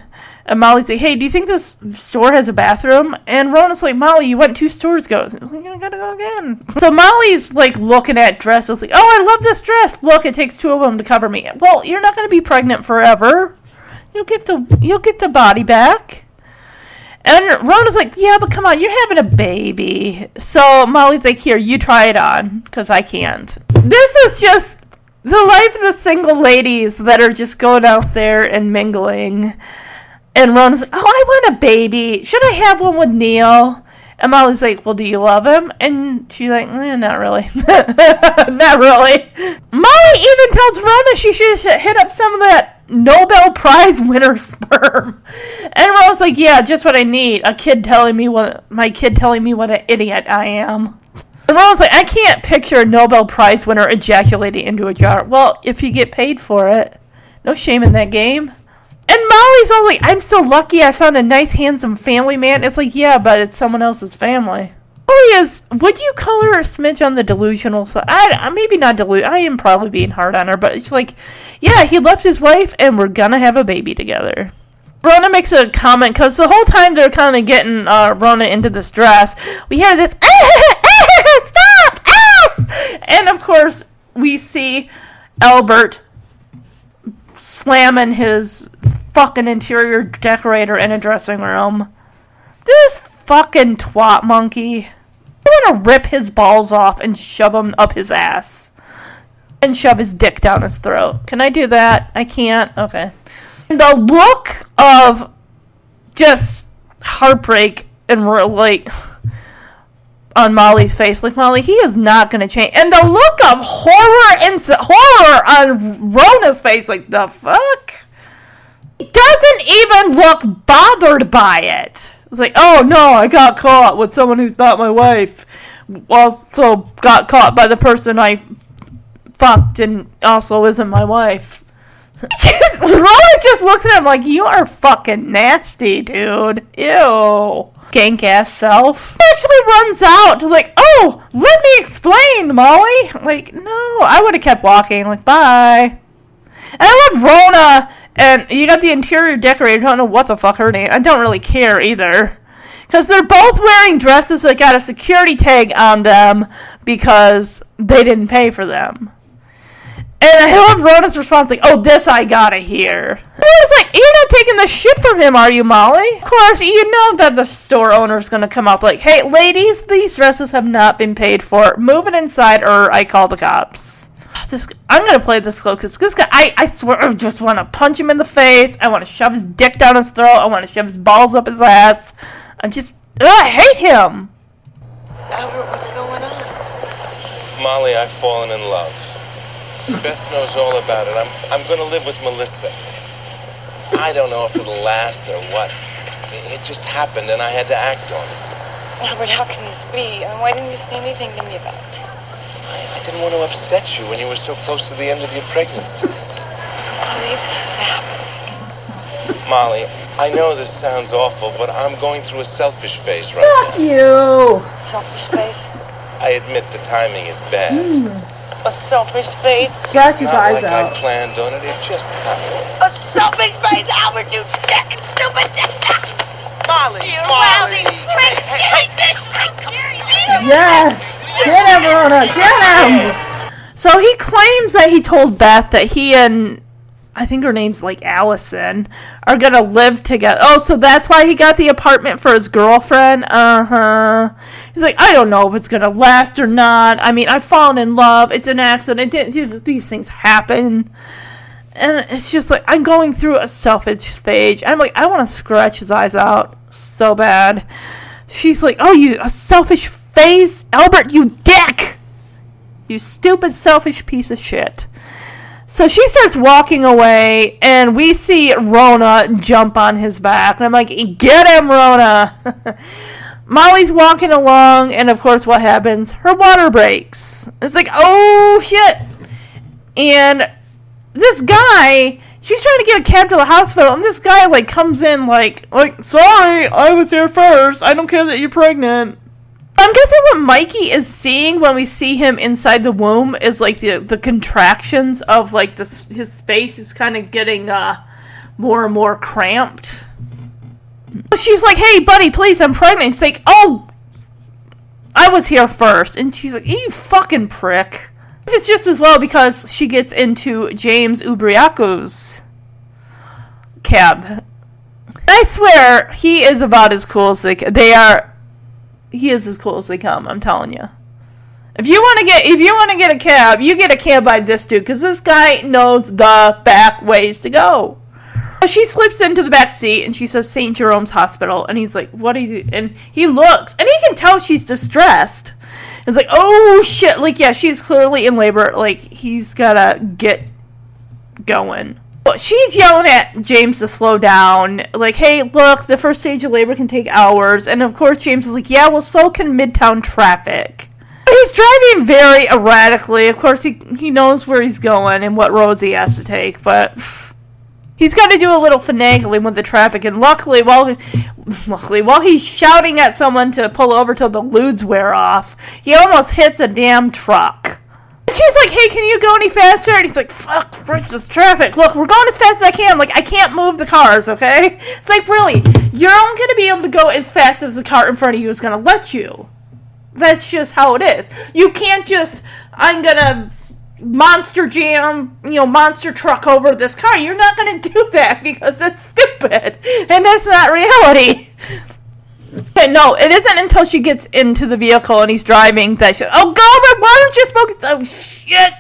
And Molly's like, hey, do you think this store has a bathroom? And Rona's like, Molly, you went two stores ago. Like, I gotta go again. So Molly's like looking at dresses, like, oh, I love this dress. Look, it takes two of them to cover me. Well, you're not gonna be pregnant forever. You'll get the you'll get the body back. And Rona's like, yeah, but come on, you're having a baby. So Molly's like, here, you try it on, because I can't. This is just the life of the single ladies that are just going out there and mingling. And Rona's like, oh, I want a baby. Should I have one with Neil? And Molly's like, well, do you love him? And she's like, eh, not really. not really. Molly even tells Rona she should hit up some of that Nobel Prize winner sperm. And Rona's like, yeah, just what I need. A kid telling me what, my kid telling me what an idiot I am. And like, I can't picture a Nobel Prize winner ejaculating into a jar. Well, if you get paid for it, no shame in that game. And Molly's all like, I'm so lucky I found a nice, handsome family man. It's like, yeah, but it's someone else's family. Molly is, would you call her a smidge on the delusional side? I, maybe not delusional. I am probably being hard on her, but it's like, yeah, he left his wife and we're gonna have a baby together. Rona makes a comment because the whole time they're kind of getting uh, Rona into this dress, we hear this! And of course, we see Albert slamming his fucking interior decorator in a dressing room. This fucking twat monkey. I want to rip his balls off and shove them up his ass. And shove his dick down his throat. Can I do that? I can't? Okay. The look of just heartbreak and like on Molly's face. Like Molly, he is not going to change. And the look of horror and horror on Rona's face, like the fuck. He doesn't even look bothered by it. It's like, oh no, I got caught with someone who's not my wife. Also got caught by the person I fucked and also isn't my wife. Rona just looks at him like, you are fucking nasty, dude. Ew. Gank ass self. He actually runs out like, oh, let me explain, Molly. Like, no, I would have kept walking. Like, bye. And I love Rona, and you got the interior decorator. Don't know what the fuck her name. I don't really care either, because they're both wearing dresses that got a security tag on them because they didn't pay for them. And I love Rona's response, like, "Oh, this I gotta hear." And it's like, "You're not taking the shit from him, are you, Molly?" Of course, you know that the store owner's gonna come up like, "Hey, ladies, these dresses have not been paid for. Move it inside, or I call the cops." Oh, this, I'm gonna play this clip because this guy, I, I swear, I just want to punch him in the face. I want to shove his dick down his throat. I want to shove his balls up his ass. I'm just, ugh, I hate him. Albert, what's going on? Molly, I've fallen in love. Beth knows all about it. I'm, I'm gonna live with Melissa. I don't know if it'll last or what. It, it just happened and I had to act on it. Albert, how can this be? And why didn't you say anything to me about it? I, I didn't want to upset you when you were so close to the end of your pregnancy. I believe this is happening. Molly, I know this sounds awful, but I'm going through a selfish phase right Fuck you. Selfish phase? I admit the timing is bad. Hmm. A selfish face? Scratch his Not eyes like I out. planned on it. It just happened. A selfish face, Albert, you dick! Stupid dick! Molly, You Molly. lousy prick! Get bitch! How dare you! Yes! Get him, Rona! Get him! So he claims that he told Beth that he and I think her name's like Allison are gonna live together. Oh, so that's why he got the apartment for his girlfriend? Uh huh. He's like, I don't know if it's gonna last or not. I mean, I've fallen in love. It's an accident. It These things happen. And it's just like, I'm going through a selfish stage. I'm like, I want to scratch his eyes out so bad. She's like, Oh, you, a selfish phase? Albert, you dick! You stupid, selfish piece of shit. So she starts walking away, and we see Rona jump on his back. And I'm like, Get him, Rona! Molly's walking along, and of course, what happens? Her water breaks. It's like, Oh, shit! And this guy she's trying to get a cab to the hospital and this guy like comes in like like sorry i was here first i don't care that you're pregnant i'm guessing what mikey is seeing when we see him inside the womb is like the the contractions of like this his space is kind of getting uh more and more cramped she's like hey buddy please i'm pregnant he's like oh i was here first and she's like you fucking prick it's just as well because she gets into James Ubriacco's cab. I swear he is about as cool as they they are. He is as cool as they come. I'm telling you. If you want to get if you want to get a cab, you get a cab by this dude because this guy knows the back ways to go. She slips into the back seat and she says St. Jerome's Hospital and he's like, "What are you?" And he looks and he can tell she's distressed. It's like, "Oh shit!" Like, yeah, she's clearly in labor. Like, he's gotta get going. But she's yelling at James to slow down. Like, "Hey, look, the first stage of labor can take hours." And of course, James is like, "Yeah, well, so can Midtown traffic." He's driving very erratically. Of course, he he knows where he's going and what roads he has to take, but he's got to do a little finagling with the traffic. And luckily, while luckily while he's shouting at someone to pull over till the ludes wear off, he almost hits a damn truck. And she's like, "Hey, can you go any faster?" And he's like, "Fuck, this traffic. Look, we're going as fast as I can. Like, I can't move the cars, okay? It's like, really, you're only gonna be able to go as fast as the car in front of you is gonna let you." That's just how it is. You can't just, I'm gonna monster jam, you know, monster truck over this car. You're not gonna do that because that's stupid. And that's not reality. But no, it isn't until she gets into the vehicle and he's driving that she, oh god, my water just broke. Oh shit.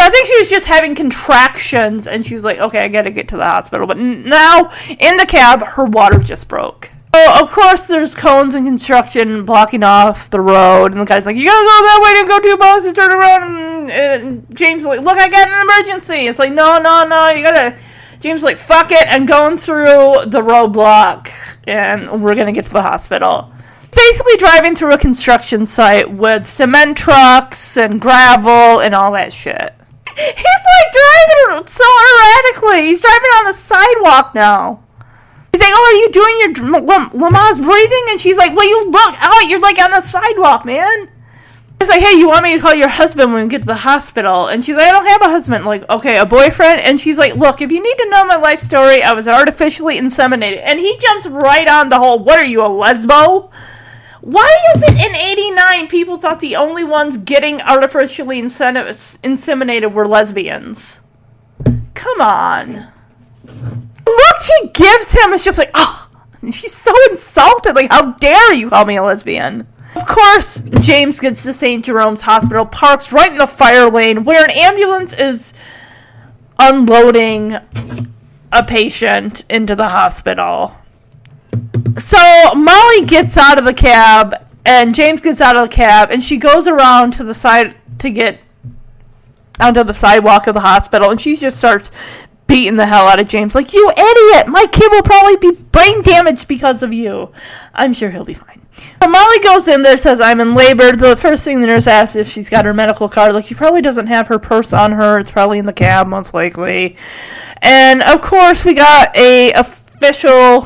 I think she was just having contractions and she's like, okay, I gotta get to the hospital. But now, in the cab, her water just broke. So, of course, there's cones and construction blocking off the road, and the guy's like, "You gotta go that way to go two blocks and turn around." And, and James like, "Look, I got an emergency." It's like, "No, no, no, you gotta." James like, "Fuck it," and going through the roadblock, and we're gonna get to the hospital. Basically, driving through a construction site with cement trucks and gravel and all that shit. He's like driving so erratically. He's driving on the sidewalk now. He's like, "Oh, are you doing your Lamaze breathing?" And she's like, "Well, you look out. You're like on the sidewalk, man." It's like, "Hey, you want me to call your husband when we get to the hospital?" And she's like, "I don't have a husband." Like, okay, a boyfriend. And she's like, "Look, if you need to know my life story, I was artificially inseminated." And he jumps right on the whole, "What are you, a lesbo?" Why is it in 89 people thought the only ones getting artificially inseminated were lesbians? Come on. Look she gives him is just like, oh, she's so insulted. Like, how dare you call me a lesbian? Of course, James gets to St. Jerome's Hospital, parks right in the fire lane where an ambulance is unloading a patient into the hospital. So Molly gets out of the cab, and James gets out of the cab, and she goes around to the side to get onto the sidewalk of the hospital, and she just starts beating the hell out of James. Like, you idiot! My kid will probably be brain damaged because of you. I'm sure he'll be fine. So Molly goes in there, says, I'm in labor. The first thing the nurse asks is if she's got her medical card. Like, she probably doesn't have her purse on her. It's probably in the cab, most likely. And, of course, we got a official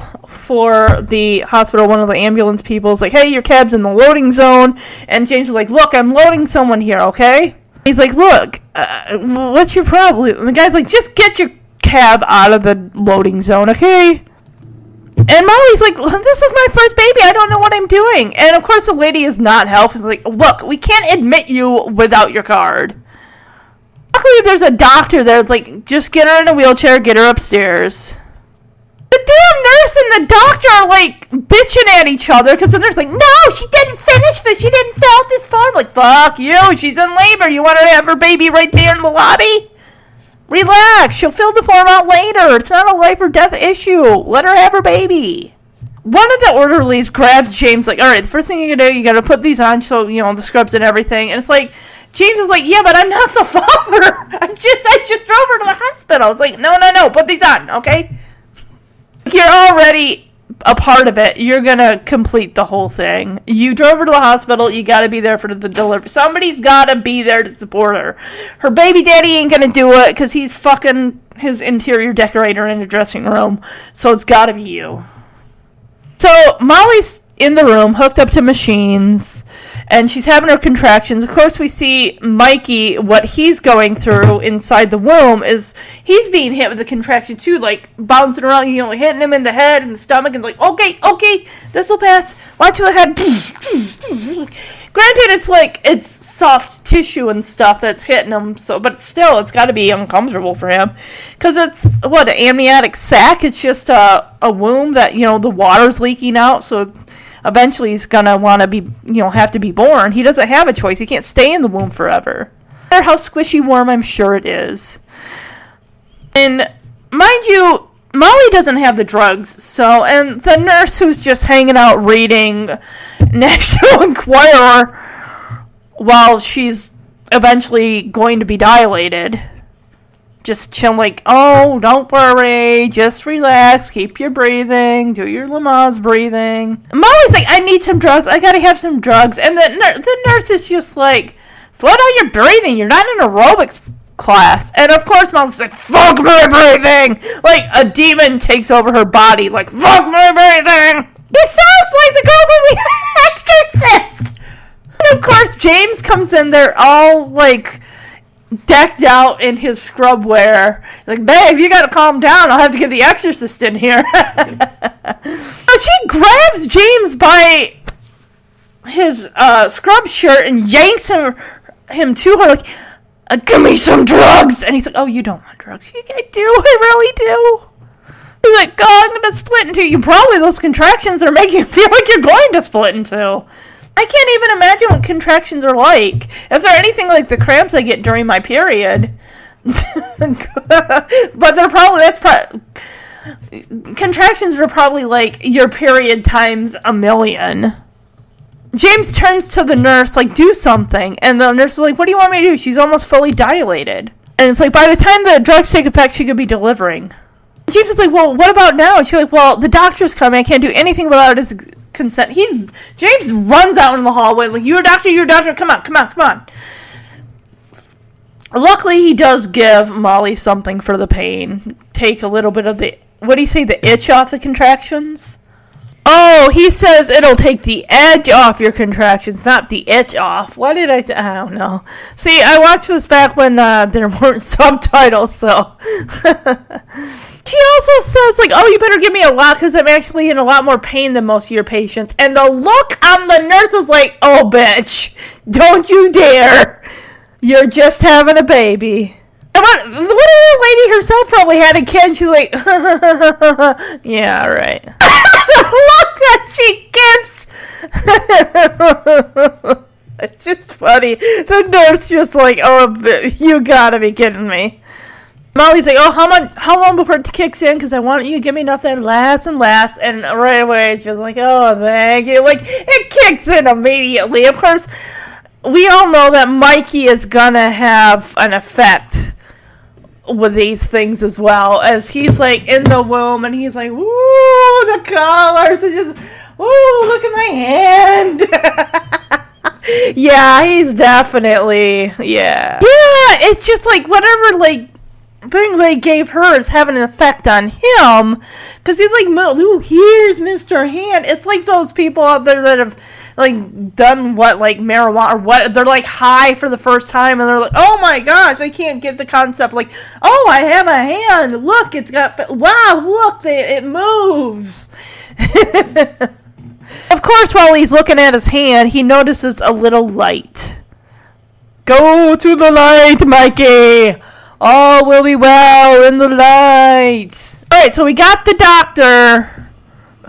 for the hospital, one of the ambulance people is like, hey, your cab's in the loading zone. And James is like, look, I'm loading someone here, okay? He's like, look, uh, what's your problem? And the guy's like, just get your cab out of the loading zone, okay? And Molly's like, this is my first baby. I don't know what I'm doing. And of course, the lady is not helping. Like, look, we can't admit you without your card. Luckily, there's a doctor there. It's like, just get her in a wheelchair, get her upstairs. The damn nurse and the doctor are like bitching at each other because the nurse like, no, she didn't finish this. She didn't fill out this form. Like, fuck you. She's in labor. You want her to have her baby right there in the lobby? Relax. She'll fill the form out later. It's not a life or death issue. Let her have her baby. One of the orderlies grabs James, like, all right, the first thing you gotta do, you gotta put these on, so you know the scrubs and everything. And it's like, James is like, yeah, but I'm not the father. I'm just, I just drove her to the hospital. It's like, no, no, no, put these on, okay? You're already a part of it. You're gonna complete the whole thing. You drove her to the hospital. You got to be there for the delivery. Somebody's got to be there to support her. Her baby daddy ain't gonna do it because he's fucking his interior decorator in the dressing room. So it's got to be you. So Molly's in the room, hooked up to machines, and she's having her contractions. Of course, we see Mikey. What he's going through inside the womb is he's being hit with the contraction too, like bouncing around, you know, hitting him in the head and the stomach, and like, okay, okay, this will pass. Watch the head. Granted, it's like it's soft tissue and stuff that's hitting him, so but still, it's got to be uncomfortable for him because it's what an amniotic sac. It's just a a womb that you know the water's leaking out, so eventually he's gonna want to be you know have to be born. He doesn't have a choice. He can't stay in the womb forever. No matter how squishy warm, I'm sure it is. And mind you, Molly doesn't have the drugs, so and the nurse who's just hanging out reading National Enquirer while she's eventually going to be dilated. Just chill, like, oh, don't worry, just relax, keep your breathing, do your Lamaze breathing. Molly's like, I need some drugs, I gotta have some drugs, and the nur- the nurse is just like, slow down your breathing, you're not in aerobics class. And of course, Molly's like, fuck my breathing! Like, a demon takes over her body, like, fuck my breathing! This sounds like the girl from the Exorcist! And of course, James comes in there all, like, decked out in his scrub wear. Like, babe, you gotta calm down. I'll have to get the exorcist in here. so she grabs James by his uh, scrub shirt and yanks him him to her like, uh, "Give me some drugs." And he's like, "Oh, you don't want drugs? You, I do. I really do." He's like, "God, I'm gonna split into you." Probably those contractions are making you feel like you're going to split into. I can't even imagine what contractions are like. If they're anything like the cramps I get during my period. but they're probably that's probably contractions are probably like your period times a million. James turns to the nurse, like, do something. And the nurse is like, what do you want me to do? She's almost fully dilated. And it's like, by the time the drugs take effect, she could be delivering. James is like, well, what about now? And she's like, well, the doctor's coming. I can't do anything without his consent. He's James runs out in the hallway like, "You're a doctor. You're a doctor. Come on, come on, come on." Luckily, he does give Molly something for the pain. Take a little bit of the what do you say? The itch off the contractions. Oh, he says it'll take the edge off your contractions, not the itch off. What did I? Th- I don't know. See, I watched this back when uh, there weren't subtitles, so. She also says, like, oh, you better give me a lot because I'm actually in a lot more pain than most of your patients. And the look on the nurse is like, oh, bitch, don't you dare. You're just having a baby. And what, what the lady herself probably had a kid. She's like, yeah, right. The look that she gives. it's just funny. The nurse just like, oh, you gotta be kidding me. Molly's like, oh, how much? How long before it kicks in? Because I want you to give me enough that lasts and lasts. And right away, she's like, oh, thank you. Like it kicks in immediately. Of course, we all know that Mikey is gonna have an effect with these things as well. As he's like in the womb, and he's like, woo, the colors, and just, woo, look at my hand. yeah, he's definitely yeah. Yeah, it's just like whatever like thing they gave her is having an effect on him because he's like, "Ooh, here's Mr. Hand." It's like those people out there that have like done what like marijuana or what they're like high for the first time and they're like, "Oh my gosh, I can't get the concept." Like, "Oh, I have a hand. Look, it's got wow, look, it moves." of course, while he's looking at his hand, he notices a little light. Go to the light, Mikey. All will be well in the light. Alright, so we got the doctor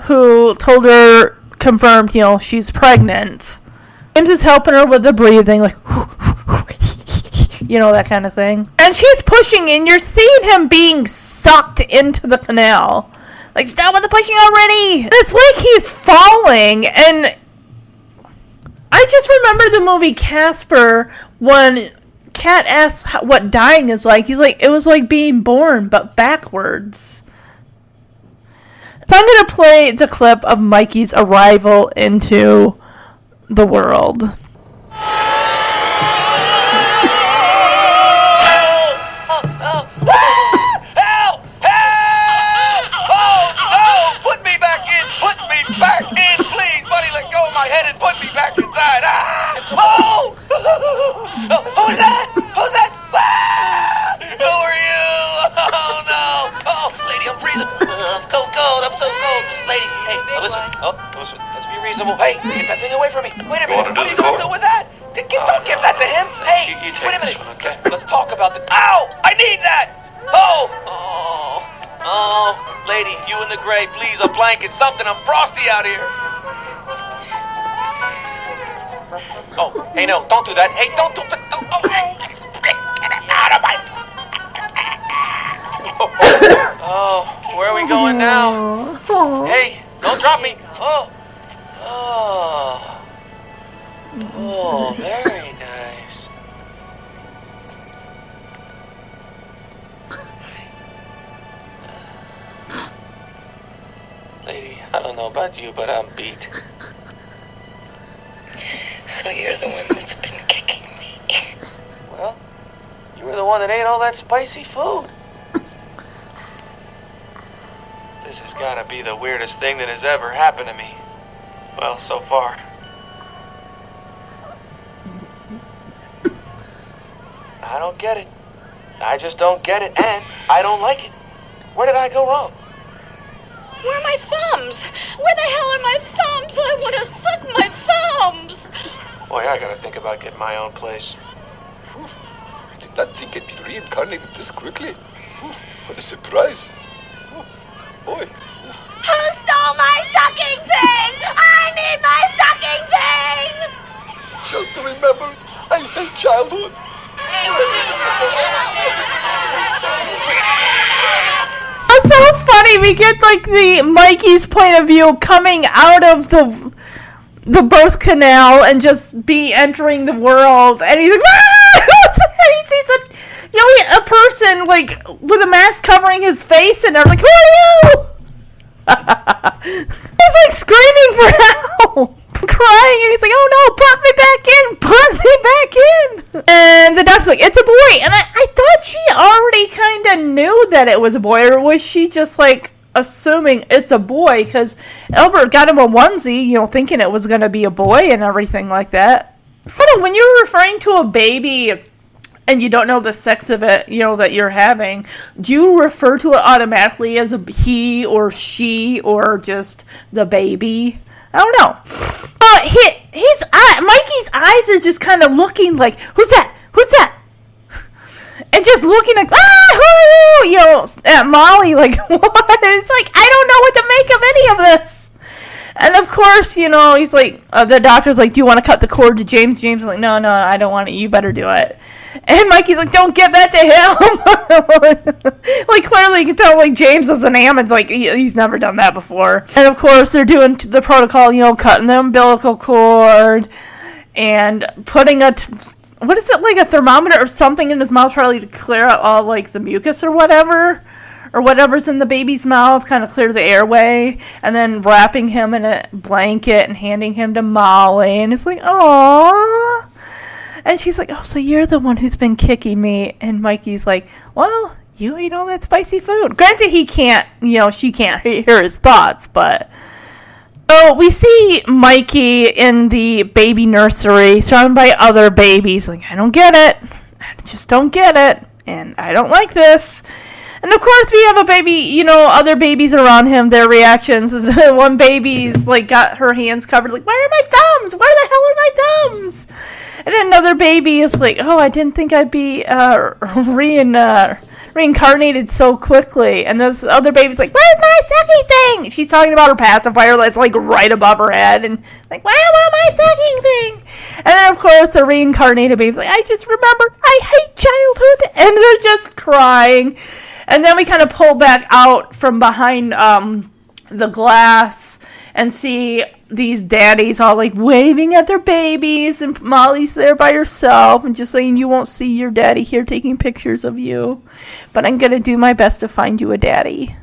who told her, confirmed, you know, she's pregnant. James is helping her with the breathing, like, you know, that kind of thing. And she's pushing, and you're seeing him being sucked into the canal. Like, stop with the pushing already! It's like he's falling, and I just remember the movie Casper when Kat asks what dying is like. He's like, it was like being born, but backwards. So I'm going to play the clip of Mikey's arrival into the world. Hey, oh, listen. Oh, listen. Let's be reasonable. Hey, get that thing away from me. Wait a minute. What are you gonna do with that? Don't give that to him. Hey, wait a minute. Let's, let's talk about the. Ow! I need that. Oh, oh, oh, lady, you in the gray, please, a blanket, something. I'm frosty out here. Oh, hey, no, don't do that. Hey, don't do that. Don't, oh, hey, get it out of my. Oh, where are we going now? Hey, don't drop me. Oh, oh, oh, very nice. Lady, I don't know about you, but I'm beat. So you're the one that's been kicking me. Well, you were the one that ate all that spicy food. This has got to be the weirdest thing that has ever happened to me. Well, so far. I don't get it. I just don't get it, and I don't like it. Where did I go wrong? Where are my thumbs? Where the hell are my thumbs? I want to suck my thumbs. Boy, I gotta think about getting my own place. Whew. I did not think I'd be reincarnated this quickly. Whew. What a surprise. Whew. Boy. Who stole my sucking thing? I need my sucking thing! Just to remember, I hate childhood. It's so funny funny. We get like the Mikey's point of view coming out of the the birth canal and just be entering the world, and he's like, ah! He sees a you know a person like with a mask covering his face, and they're like, who are you? he's like screaming for help. Crying and he's like, "Oh no, put me back in, put me back in." And the doctor's like, "It's a boy." And I, I thought she already kind of knew that it was a boy, or was she just like assuming it's a boy? Because Albert got him a onesie, you know, thinking it was going to be a boy and everything like that. Hold on, when you're referring to a baby and you don't know the sex of it, you know, that you're having, do you refer to it automatically as a he or she or just the baby? I don't know. Uh, his, his eye, Mikey's eyes are just kind of looking like, who's that? Who's that? And just looking like, ah? You know, at Molly, like, what? It's like, I don't know what to make of any of this. And of course, you know, he's like, uh, the doctor's like, do you want to cut the cord to James? James is like, no, no, I don't want it. You better do it. And Mikey's like, don't give that to him. like, clearly you can tell, like, James is enamored. Like, he, he's never done that before. And of course, they're doing the protocol, you know, cutting the umbilical cord and putting a. T- what is it, like a thermometer or something in his mouth, probably to clear out all, like, the mucus or whatever? Or whatever's in the baby's mouth, kind of clear the airway, and then wrapping him in a blanket and handing him to Molly, and it's like, oh. And she's like, oh, so you're the one who's been kicking me, and Mikey's like, well, you eat all that spicy food. Granted, he can't, you know, she can't hear his thoughts, but. So we see Mikey in the baby nursery, surrounded by other babies. Like, I don't get it. I just don't get it. And I don't like this. And of course, we have a baby, you know, other babies around him, their reactions. The one baby's like got her hands covered, like, where are my thumbs? Where the hell are my thumbs? And another baby is like, oh, I didn't think I'd be uh, uh, reincarnated so quickly. And this other baby's like, where's my sucking thing? She's talking about her pacifier that's like right above her head. And like, why about my sucking thing? And then, of course, the reincarnated baby's like, I just remember I hate childhood. And they're just crying. And then we kind of pull back out from behind um, the glass and see these daddies all like waving at their babies, and Molly's there by herself and just saying, You won't see your daddy here taking pictures of you, but I'm gonna do my best to find you a daddy.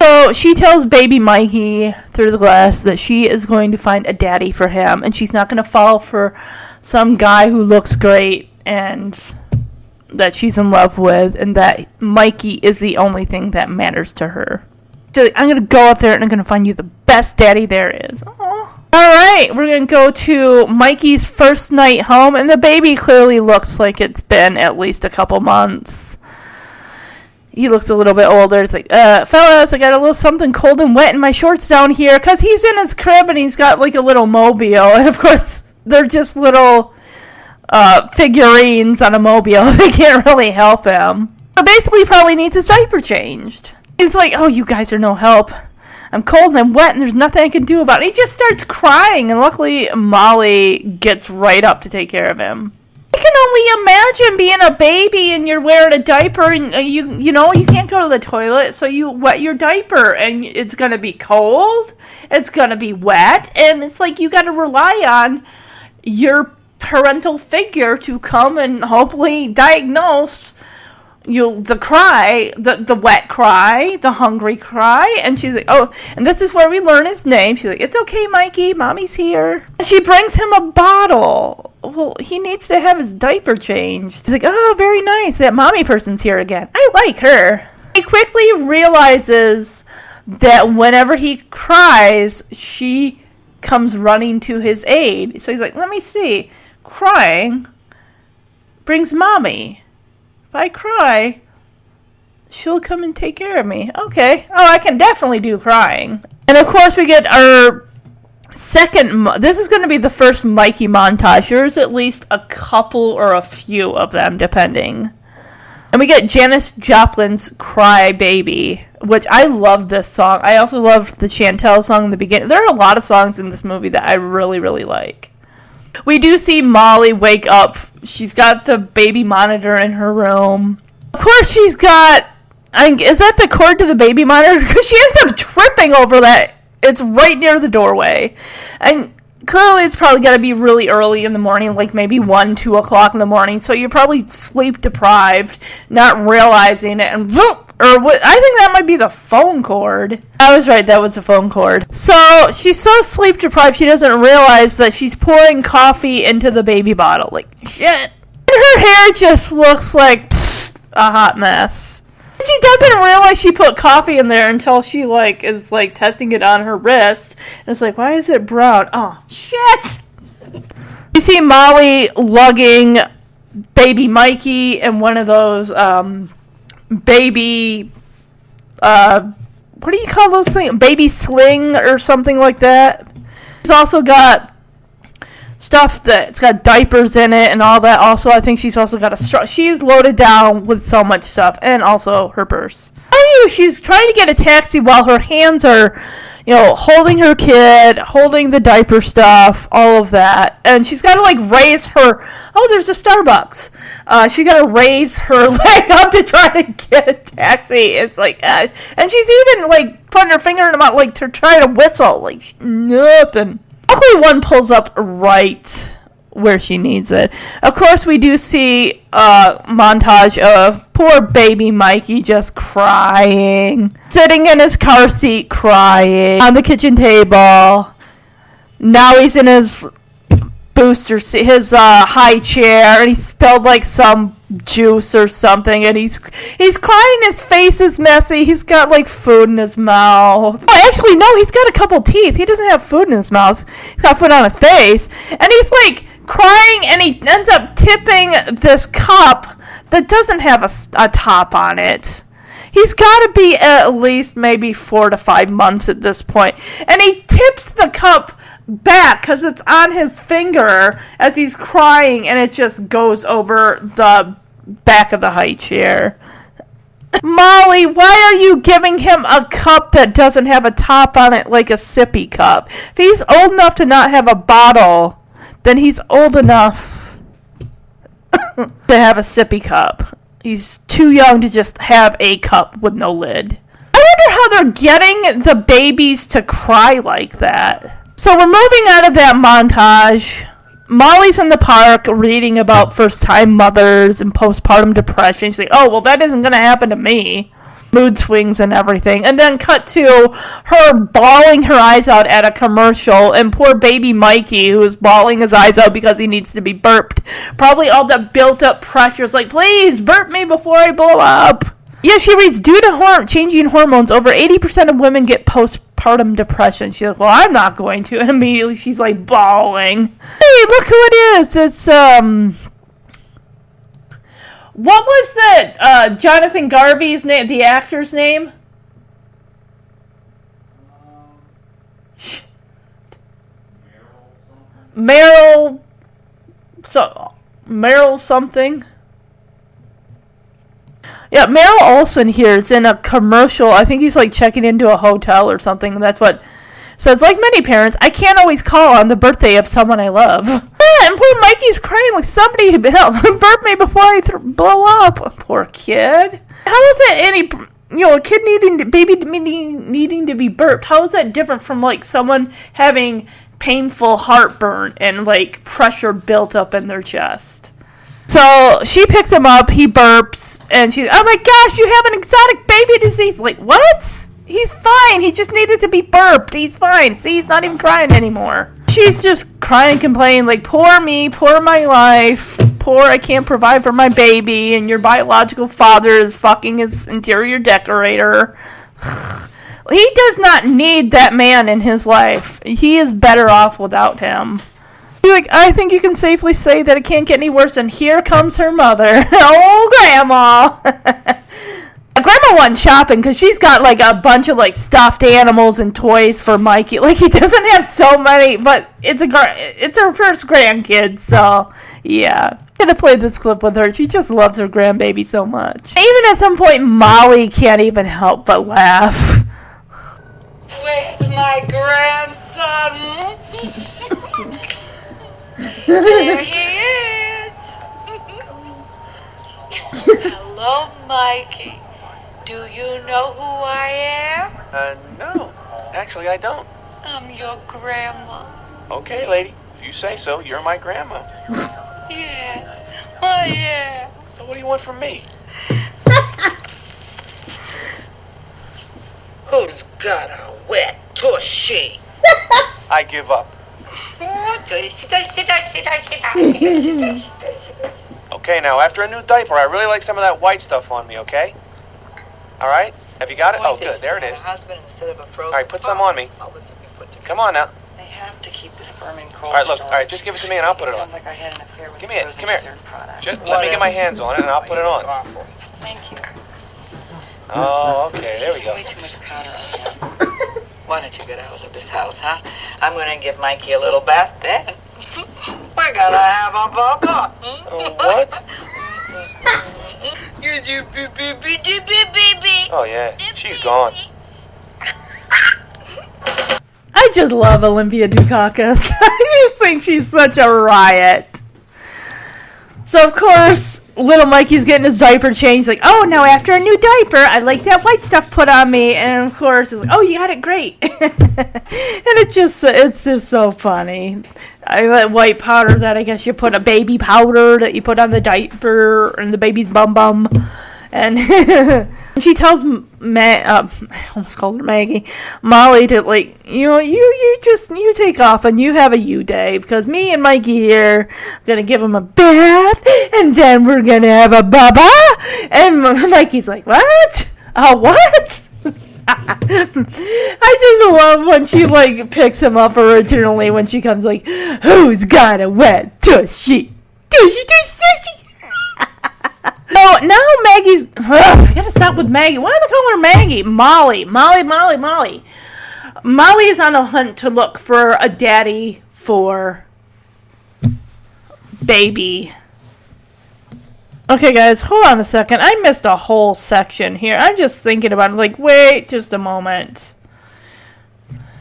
So she tells baby Mikey through the glass that she is going to find a daddy for him, and she's not going to fall for some guy who looks great and that she's in love with, and that Mikey is the only thing that matters to her. So I'm gonna go out there and I'm gonna find you the best daddy there is. Aww. All right, we're gonna go to Mikey's first night home, and the baby clearly looks like it's been at least a couple months. He looks a little bit older. It's like, uh, fellas, I got a little something cold and wet in my shorts down here, cause he's in his crib and he's got like a little mobile, and of course they're just little uh, figurines on a mobile. they can't really help him. So basically, he probably needs his diaper changed. He's like, "Oh, you guys are no help. I'm cold and I'm wet, and there's nothing I can do about it." He just starts crying, and luckily Molly gets right up to take care of him. I can only imagine being a baby and you're wearing a diaper, and uh, you you know you can't go to the toilet, so you wet your diaper, and it's gonna be cold, it's gonna be wet, and it's like you got to rely on your parental figure to come and hopefully diagnose you the cry, the the wet cry, the hungry cry, and she's like, oh, and this is where we learn his name. She's like, it's okay, Mikey, mommy's here. And she brings him a bottle. Well, he needs to have his diaper changed. She's like, oh, very nice. That mommy person's here again. I like her. He quickly realizes that whenever he cries, she comes running to his aid. So he's like, let me see. Crying brings mommy if I cry, she'll come and take care of me. Okay. Oh, I can definitely do crying. And of course, we get our second. This is going to be the first Mikey montage. There's at least a couple or a few of them, depending. And we get Janis Joplin's Cry Baby, which I love this song. I also love the Chantel song in the beginning. There are a lot of songs in this movie that I really, really like. We do see Molly wake up. She's got the baby monitor in her room. Of course, she's got I, is that the cord to the baby monitor? Because she ends up tripping over that. It's right near the doorway, and clearly it's probably got to be really early in the morning, like maybe one, two o'clock in the morning. So you're probably sleep deprived, not realizing it, and whoop, or what? I think that might be the phone cord. I was right. That was the phone cord. So she's so sleep deprived, she doesn't realize that she's pouring coffee into the baby bottle. Like shit. And her hair just looks like pfft, a hot mess. She doesn't realize she put coffee in there until she like is like testing it on her wrist. And it's like, why is it brown? Oh shit! You see Molly lugging baby Mikey in one of those um, baby uh, what do you call those things? Baby sling or something like that. She's also got stuff that's got diapers in it and all that. Also, I think she's also got a. She's loaded down with so much stuff, and also her purse. Knew she's trying to get a taxi while her hands are, you know, holding her kid, holding the diaper stuff, all of that, and she's got to like raise her. Oh, there's a Starbucks. Uh, she got to raise her leg up to try to get a taxi. It's like, uh, and she's even like putting her finger in her mouth, like to try to whistle, like nothing. Luckily, one pulls up right where she needs it. Of course, we do see a montage of poor baby Mikey just crying, sitting in his car seat crying on the kitchen table. Now he's in his booster seat, his uh, high chair, and he spilled like some juice or something, and he's he's crying. His face is messy. He's got like food in his mouth. Oh, actually, no, he's got a couple teeth. He doesn't have food in his mouth. He's got food on his face, and he's like crying, and he ends up tipping this cup that doesn't have a, a top on it. He's got to be at least maybe four to five months at this point. And he tips the cup back because it's on his finger as he's crying, and it just goes over the back of the high chair. Molly, why are you giving him a cup that doesn't have a top on it like a sippy cup? If he's old enough to not have a bottle, then he's old enough to have a sippy cup. He's too young to just have a cup with no lid. I wonder how they're getting the babies to cry like that. So we're moving out of that montage. Molly's in the park reading about first time mothers and postpartum depression. She's like, oh, well, that isn't going to happen to me. Mood swings and everything. And then cut to her bawling her eyes out at a commercial, and poor baby Mikey, who is bawling his eyes out because he needs to be burped. Probably all the built up pressure is like, please burp me before I blow up. Yeah, she reads, due to horm- changing hormones, over 80% of women get postpartum depression. She's like, well, I'm not going to. And immediately she's like bawling. Hey, look who it is. It's, um, what was that, uh, Jonathan Garvey's name, the actor's name? Meryl, so, Meryl something? Yeah, Meryl Olson here is in a commercial. I think he's like checking into a hotel or something. That's what says. Like many parents, I can't always call on the birthday of someone I love. And poor Mikey's crying like somebody help burp me before I th- blow up. Poor kid. How is that any? You know, a kid needing to, baby needing needing to be burped. How is that different from like someone having painful heartburn and like pressure built up in their chest? So she picks him up, he burps, and she's, oh my gosh, you have an exotic baby disease. Like, what? He's fine. He just needed to be burped. He's fine. See, he's not even crying anymore. She's just crying, complaining, like, poor me, poor my life, poor I can't provide for my baby, and your biological father is fucking his interior decorator. he does not need that man in his life. He is better off without him. Like, I think you can safely say that it can't get any worse, and here comes her mother. oh, Grandma! Grandma went shopping because she's got like a bunch of like stuffed animals and toys for Mikey. Like he doesn't have so many, but it's a it's her first grandkid, so yeah. I'm gonna play this clip with her. She just loves her grandbaby so much. Even at some point, Molly can't even help but laugh. Where's my grandson? there he is. Hello, Mikey. Do you know who I am? Uh, no. Actually, I don't. I'm your grandma. Okay, lady. If you say so, you're my grandma. Yes, I am. So what do you want from me? Who's got a wet tushy? I give up. Okay, now, after a new diaper, I really like some of that white stuff on me, okay? All right? Have you got it? Oh, good. There it is. Husband instead of a frozen. All right, put some on me. All this will be put together. Come on now. I have to keep this Berman cold All right, look. All right, just give it to me and I'll put it Sounds on. like I had an affair with Give me it. Come here. product. Just let me get my hands on it and I'll put it on. Thank you. Oh, okay. There we go. Way too much powder on that. Why don't you get out of this house, huh? I'm gonna give Mikey a little bath then. We're gonna have a bubble. Oh, what? Oh, yeah. She's gone. I just love Olympia Dukakis. I just think she's such a riot. So of course, little Mikey's getting his diaper changed. Like, oh, now after a new diaper, I like that white stuff put on me. And of course, like, oh, you got it great. and it's just, it's just so funny. I that white powder that I guess you put a baby powder that you put on the diaper and the baby's bum bum. And she tells Ma- uh, I almost called her Maggie, Molly to like, you know, you you just you take off and you have a you day because me and Mikey here are gonna give him a bath and then we're gonna have a baba. And Mikey's like, what? Uh, what? I just love when she like picks him up originally when she comes like, who's got a wet tushy? Tushy, tushy, tushy. So now Maggie's. Ugh, I gotta stop with Maggie. Why am I calling her Maggie? Molly. Molly, Molly, Molly. Molly is on a hunt to look for a daddy for baby. Okay, guys, hold on a second. I missed a whole section here. I'm just thinking about it. Like, wait just a moment.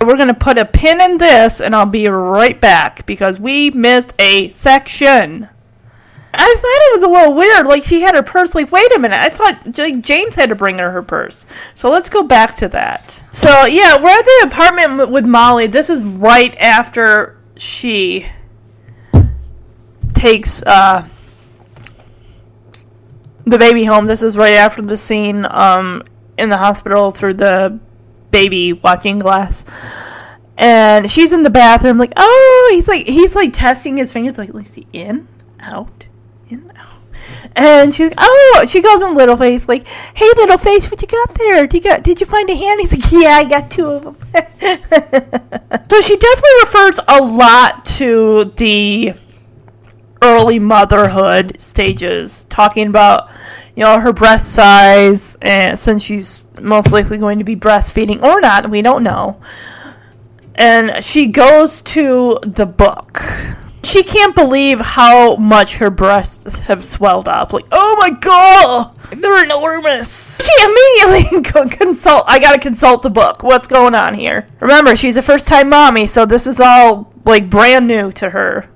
We're going to put a pin in this, and I'll be right back because we missed a section. I thought it was a little weird. Like she had her purse. Like, wait a minute. I thought like, James had to bring her her purse. So let's go back to that. So yeah, we're at the apartment with Molly. This is right after she takes uh, the baby home. This is right after the scene um, in the hospital through the baby walking glass. And she's in the bathroom, like, oh, he's like, he's like testing his fingers, like, is he in, out, And she's like, oh, she goes in little face, like, hey, little face, what you got there? Did you got, did you find a hand? He's like, yeah, I got two of them. so she definitely refers a lot to the early motherhood stages, talking about you know her breast size, and since she's most likely going to be breastfeeding or not, we don't know. And she goes to the book. She can't believe how much her breasts have swelled up. Like, oh my god, they're enormous. She immediately go consult. I gotta consult the book. What's going on here? Remember, she's a first-time mommy, so this is all like brand new to her.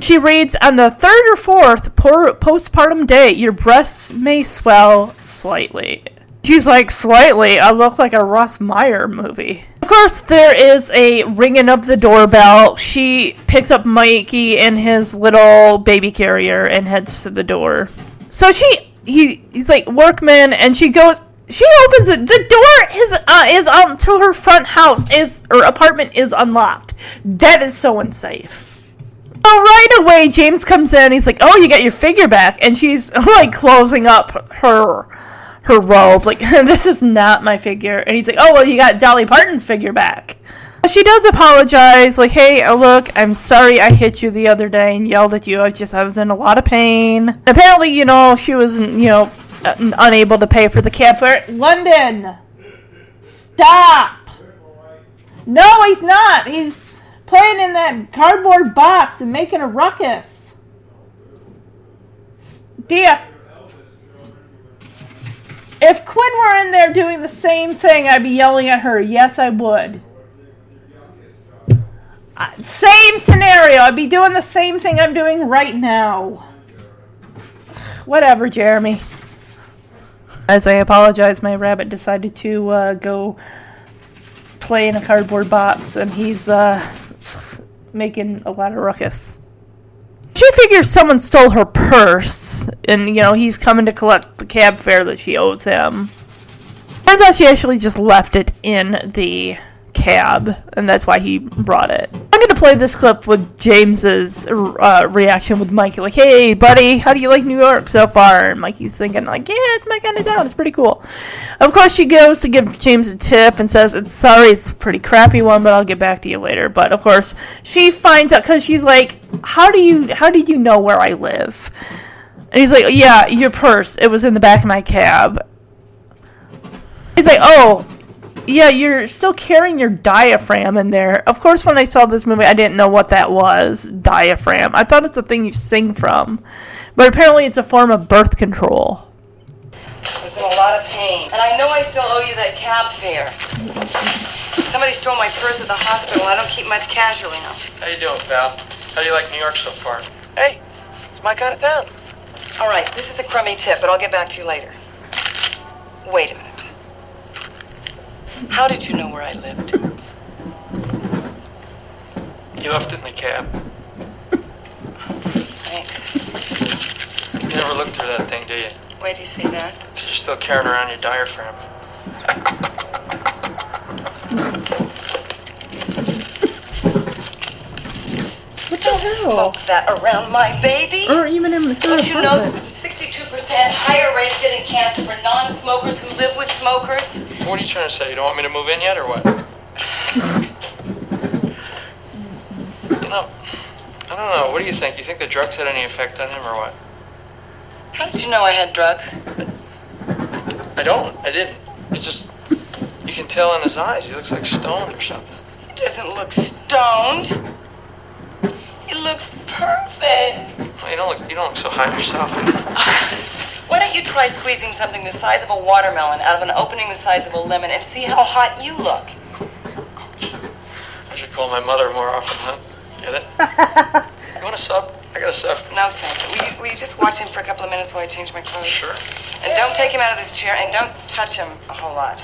She reads on the third or fourth por- postpartum day, your breasts may swell slightly. She's like, slightly. I look like a Russ Meyer movie. Of course, there is a ringing of the doorbell. She picks up Mikey in his little baby carrier and heads to the door. So she, he, he's like workman, and she goes. She opens it. The door is uh, is um to her front house is or apartment is unlocked. That is so unsafe. Oh, right away, James comes in. He's like, "Oh, you got your figure back," and she's like closing up her her robe. Like, this is not my figure. And he's like, "Oh, well, you got Dolly Parton's figure back." She does apologize. Like, "Hey, uh, look, I'm sorry I hit you the other day and yelled at you. I just I was in a lot of pain." Apparently, you know, she was you know unable to pay for the cab fare. London, stop. No, he's not. He's playing in that cardboard box and making a ruckus. Dear. If Quinn were in there doing the same thing, I'd be yelling at her. Yes, I would. Uh, same scenario. I'd be doing the same thing I'm doing right now. Whatever, Jeremy. As I apologize, my rabbit decided to uh, go play in a cardboard box, and he's uh, making a lot of ruckus. She figures someone stole her purse, and you know he's coming to collect the cab fare that she owes him. Turns out she actually just left it in the cab, and that's why he brought it. I'm to play this clip with James's uh, reaction with Mikey, like, "Hey, buddy, how do you like New York so far?" And Mikey's thinking, like, "Yeah, it's my kind of town. It's pretty cool." Of course, she goes to give James a tip and says, "It's sorry, it's a pretty crappy one, but I'll get back to you later." But of course, she finds out because she's like, "How do you? How did you know where I live?" And he's like, "Yeah, your purse. It was in the back of my cab." He's like, "Oh, yeah, you're still carrying your diaphragm in there. Of course, when I saw this movie, I didn't know what that was. Diaphragm. I thought it's a thing you sing from, but apparently it's a form of birth control. I was in a lot of pain. And I know I still owe you that cab fare. Somebody stole my purse at the hospital. I don't keep much cash around. How you doing, pal? How do you like New York so far? Hey, it's my kind of town. All right, this is a crummy tip, but I'll get back to you later. Wait a minute. How did you know where I lived? You left it in the cab. Thanks. You never looked through that thing, do you? Why do you say that? 'Cause you're still carrying around your diaphragm. What the Smoke that around my baby? Or even in her Don't you know apartment. there's a 62% higher rate of getting cancer for non-smokers who live with smokers? What are you trying to say? You don't want me to move in yet, or what? you know, I don't know. What do you think? You think the drugs had any effect on him, or what? How did you know I had drugs? I don't. I didn't. It's just you can tell in his eyes. He looks like stoned or something. He doesn't look stoned. He looks perfect. Well, you don't look. You don't look so hot yourself. Why don't you try squeezing something the size of a watermelon out of an opening the size of a lemon and see how hot you look? I should call my mother more often, huh? Get it? you want a sub? I got a sub. No, thank you. Will you, will you just watch him for a couple of minutes while I change my clothes? Sure. And don't take him out of this chair and don't touch him a whole lot.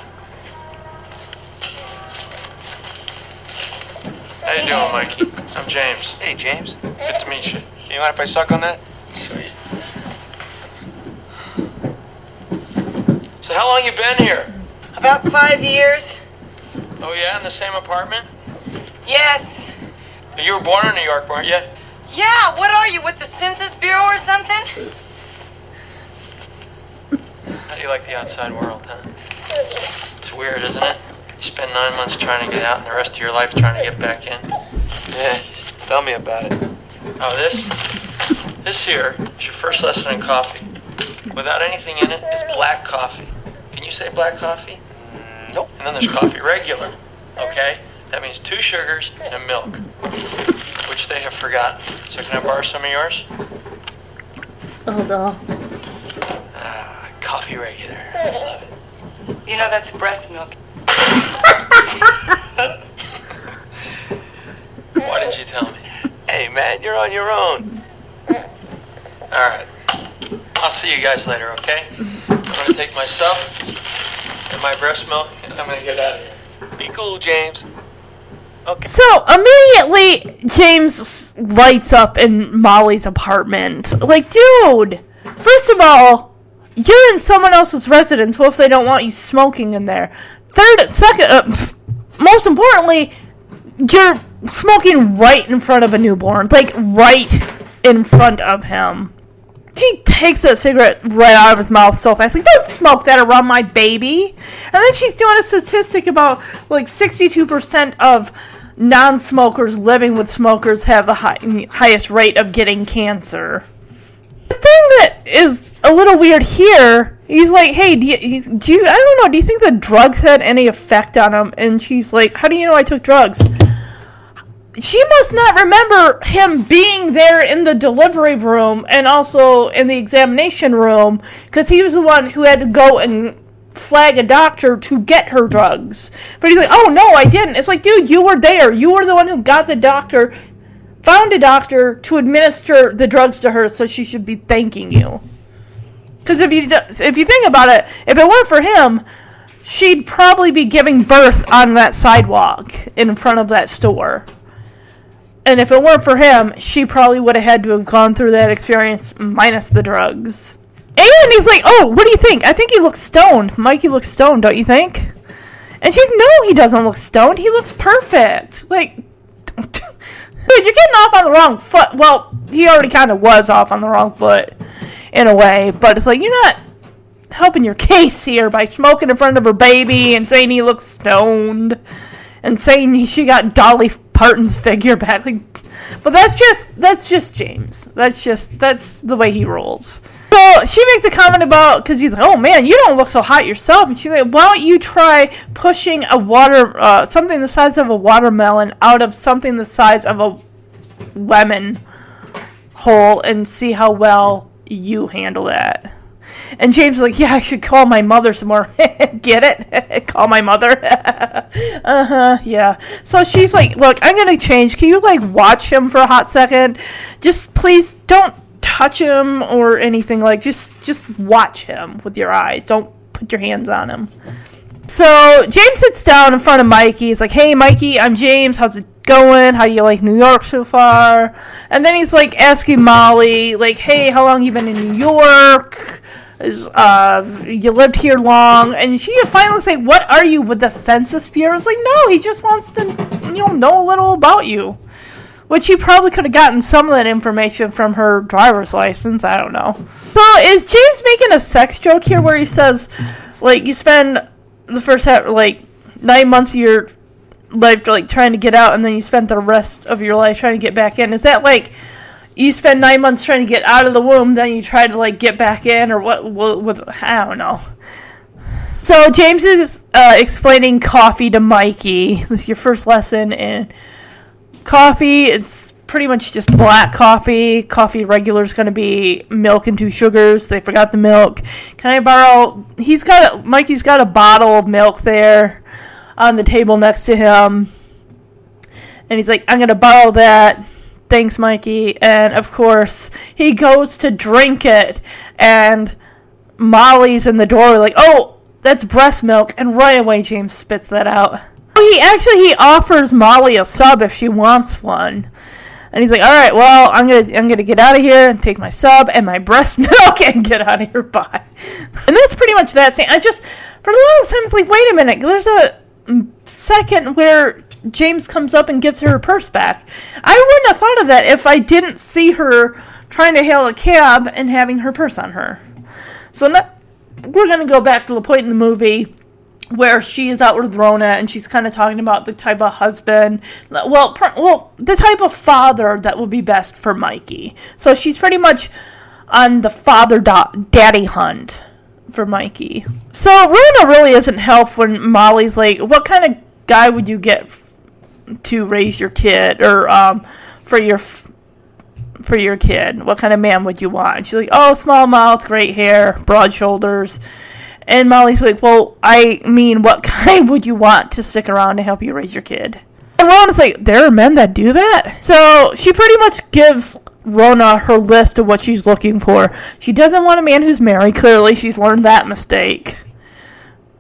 How you doing, Mikey? I'm James. Hey, James. Good to meet you. You mind if I suck on that? Sweet. So how long you been here? About five years? Oh yeah, in the same apartment? Yes. You were born in New York, weren't you? Yeah, what are you, with the Census Bureau or something? How do you like the outside world, huh? It's weird, isn't it? You spend nine months trying to get out and the rest of your life trying to get back in. Yeah, tell me about it. Oh, this? This here is your first lesson in coffee. Without anything in it, it's black coffee. Can you say black coffee? Nope. And then there's coffee regular, okay? That means two sugars and milk, which they have forgotten. So can I borrow some of yours? Oh no. Ah, coffee regular. I love it. You know that's breast milk. Why did you tell me? Hey, man, you're on your own. All right. I'll see you guys later, okay? I'm gonna take myself and my breast milk, and I'm gonna get out of here. Be cool, James. Okay. So immediately, James lights up in Molly's apartment. Like, dude, first of all, you're in someone else's residence. What if they don't want you smoking in there? Third, second, uh, most importantly, you're smoking right in front of a newborn. Like, right in front of him. She takes that cigarette right out of his mouth so fast. Like, don't smoke that around my baby. And then she's doing a statistic about like 62% of non smokers living with smokers have the high, highest rate of getting cancer. The thing that is a little weird here, he's like, hey, do you, do you, I don't know, do you think the drugs had any effect on him? And she's like, how do you know I took drugs? she must not remember him being there in the delivery room and also in the examination room because he was the one who had to go and flag a doctor to get her drugs. But he's like, oh no, I didn't. It's like, dude, you were there. You were the one who got the doctor, found a doctor to administer the drugs to her, so she should be thanking you. Because if you if you think about it, if it weren't for him, she'd probably be giving birth on that sidewalk in front of that store. And if it weren't for him, she probably would have had to have gone through that experience minus the drugs. And he's like, "Oh, what do you think? I think he looks stoned. Mikey looks stoned, don't you think?" And she's, "No, he doesn't look stoned. He looks perfect. Like, dude, you're getting off on the wrong foot. Well, he already kind of was off on the wrong foot in a way, but it's like you're not helping your case here by smoking in front of her baby and saying he looks stoned and saying she got Dolly Parton's figure back. Like, but that's just that's just James. That's just that's the way he rolls. So she makes a comment about because he's like, "Oh man, you don't look so hot yourself," and she's like, "Why don't you try pushing a water uh, something the size of a watermelon out of something the size of a lemon hole and see how well you handle that?" And James is like, yeah, I should call my mother some more. Get it? call my mother. uh huh. Yeah. So she's like, look, I'm gonna change. Can you like watch him for a hot second? Just please don't touch him or anything. Like, just just watch him with your eyes. Don't put your hands on him. So James sits down in front of Mikey. He's like, "Hey, Mikey, I'm James. How's it going? How do you like New York so far?" And then he's like asking Molly, like, "Hey, how long you been in New York? Is uh, you lived here long?" And she finally say, "What are you with the Census Bureau?" It's like, "No, he just wants to, you know, know a little about you." Which he probably could have gotten some of that information from her driver's license. I don't know. So is James making a sex joke here, where he says, like, you spend the first half, like nine months of your life like trying to get out and then you spent the rest of your life trying to get back in. Is that like you spend nine months trying to get out of the womb then you try to like get back in or what, with i don't know. So james is uh, explaining coffee to mikey. This is your first lesson in coffee. It's pretty much just black coffee. Coffee regular is going to be milk and two sugars. They forgot the milk. Can i borrow he's got a, mikey's got a bottle of milk there on the table next to him and he's like i'm going to borrow that thanks mikey and of course he goes to drink it and molly's in the door like oh that's breast milk and right away james spits that out he actually he offers molly a sub if she wants one and he's like, "All right, well, I'm gonna I'm gonna get out of here and take my sub and my breast milk and get out of here." Bye. And that's pretty much that scene. I just for a time, it's like, wait a minute. There's a second where James comes up and gives her her purse back. I wouldn't have thought of that if I didn't see her trying to hail a cab and having her purse on her. So now, we're gonna go back to the point in the movie where she is out with Rona and she's kind of talking about the type of husband, well, pr- well, the type of father that would be best for Mikey. So she's pretty much on the father da- daddy hunt for Mikey. So Rona really isn't help when Molly's like, "What kind of guy would you get to raise your kid or um, for your for your kid? What kind of man would you want?" And she's like, "Oh, small mouth, great hair, broad shoulders." And Molly's like, well, I mean, what kind would you want to stick around to help you raise your kid? And Rona's like, there are men that do that? So she pretty much gives Rona her list of what she's looking for. She doesn't want a man who's married. Clearly, she's learned that mistake.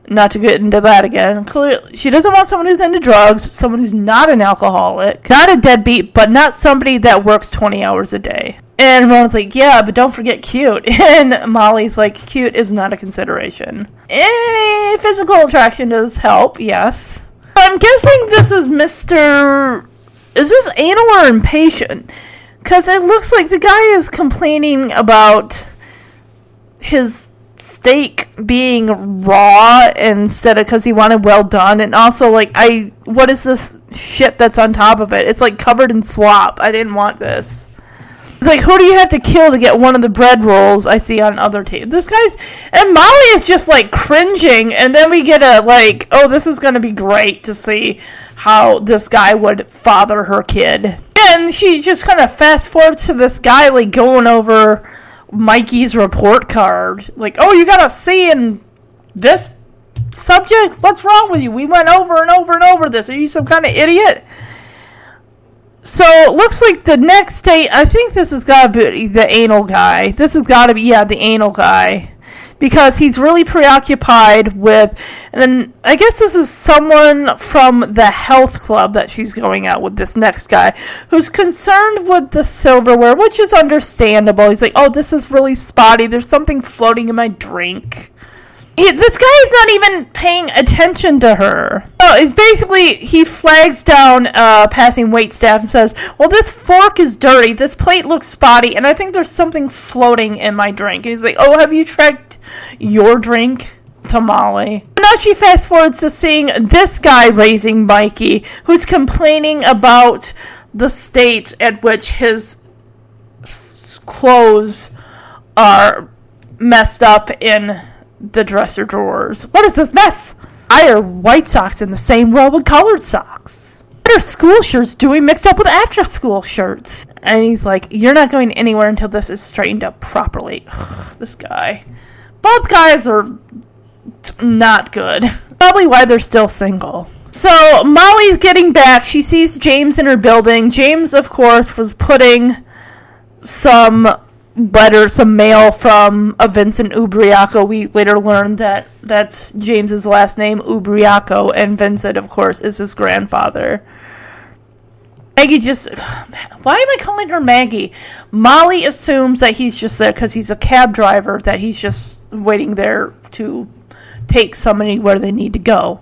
Not to get into that again. Clearly, she doesn't want someone who's into drugs, someone who's not an alcoholic, not a deadbeat, but not somebody that works 20 hours a day. And Ron's like, yeah, but don't forget cute. And Molly's like, cute is not a consideration. Eh, physical attraction does help, yes. I'm guessing this is Mr. Is this anal or impatient? Because it looks like the guy is complaining about his steak being raw instead of because he wanted well done. And also, like, I. What is this shit that's on top of it? It's like covered in slop. I didn't want this. It's like, who do you have to kill to get one of the bread rolls I see on other tables? This guy's and Molly is just like cringing, and then we get a like, oh, this is gonna be great to see how this guy would father her kid. And she just kind of fast forwards to this guy like going over Mikey's report card, like, oh, you got a C in this subject? What's wrong with you? We went over and over and over this. Are you some kind of idiot? So it looks like the next state. I think this has got to be the anal guy. This has got to be yeah the anal guy. Because he's really preoccupied with and then I guess this is someone from the health club that she's going out with this next guy who's concerned with the silverware, which is understandable. He's like, "Oh, this is really spotty. There's something floating in my drink." This guy is not even paying attention to her. Oh, it's basically he flags down uh, passing wait staff and says, "Well, this fork is dirty. This plate looks spotty, and I think there's something floating in my drink." And he's like, "Oh, have you checked your drink?" To Molly. Now she fast forwards to seeing this guy raising Mikey, who's complaining about the state at which his clothes are messed up in the dresser drawers. What is this mess? I are white socks in the same row with colored socks. What are school shirts doing mixed up with after school shirts? And he's like, You're not going anywhere until this is straightened up properly. Ugh, this guy. Both guys are not good. Probably why they're still single. So Molly's getting back. She sees James in her building. James, of course, was putting some letter, some mail from a Vincent Ubriacco. We later learned that that's James's last name, Ubriacco, and Vincent, of course, is his grandfather. Maggie just. Why am I calling her Maggie? Molly assumes that he's just there because he's a cab driver, that he's just waiting there to take somebody where they need to go.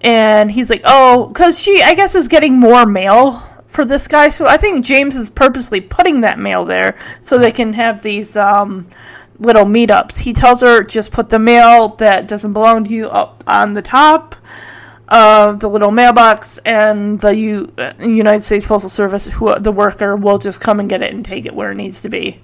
And he's like, oh, because she, I guess, is getting more mail for this guy. So I think James is purposely putting that mail there so they can have these um, little meetups. He tells her just put the mail that doesn't belong to you up on the top of the little mailbox, and the U- uh, United States Postal Service, who the worker, will just come and get it and take it where it needs to be.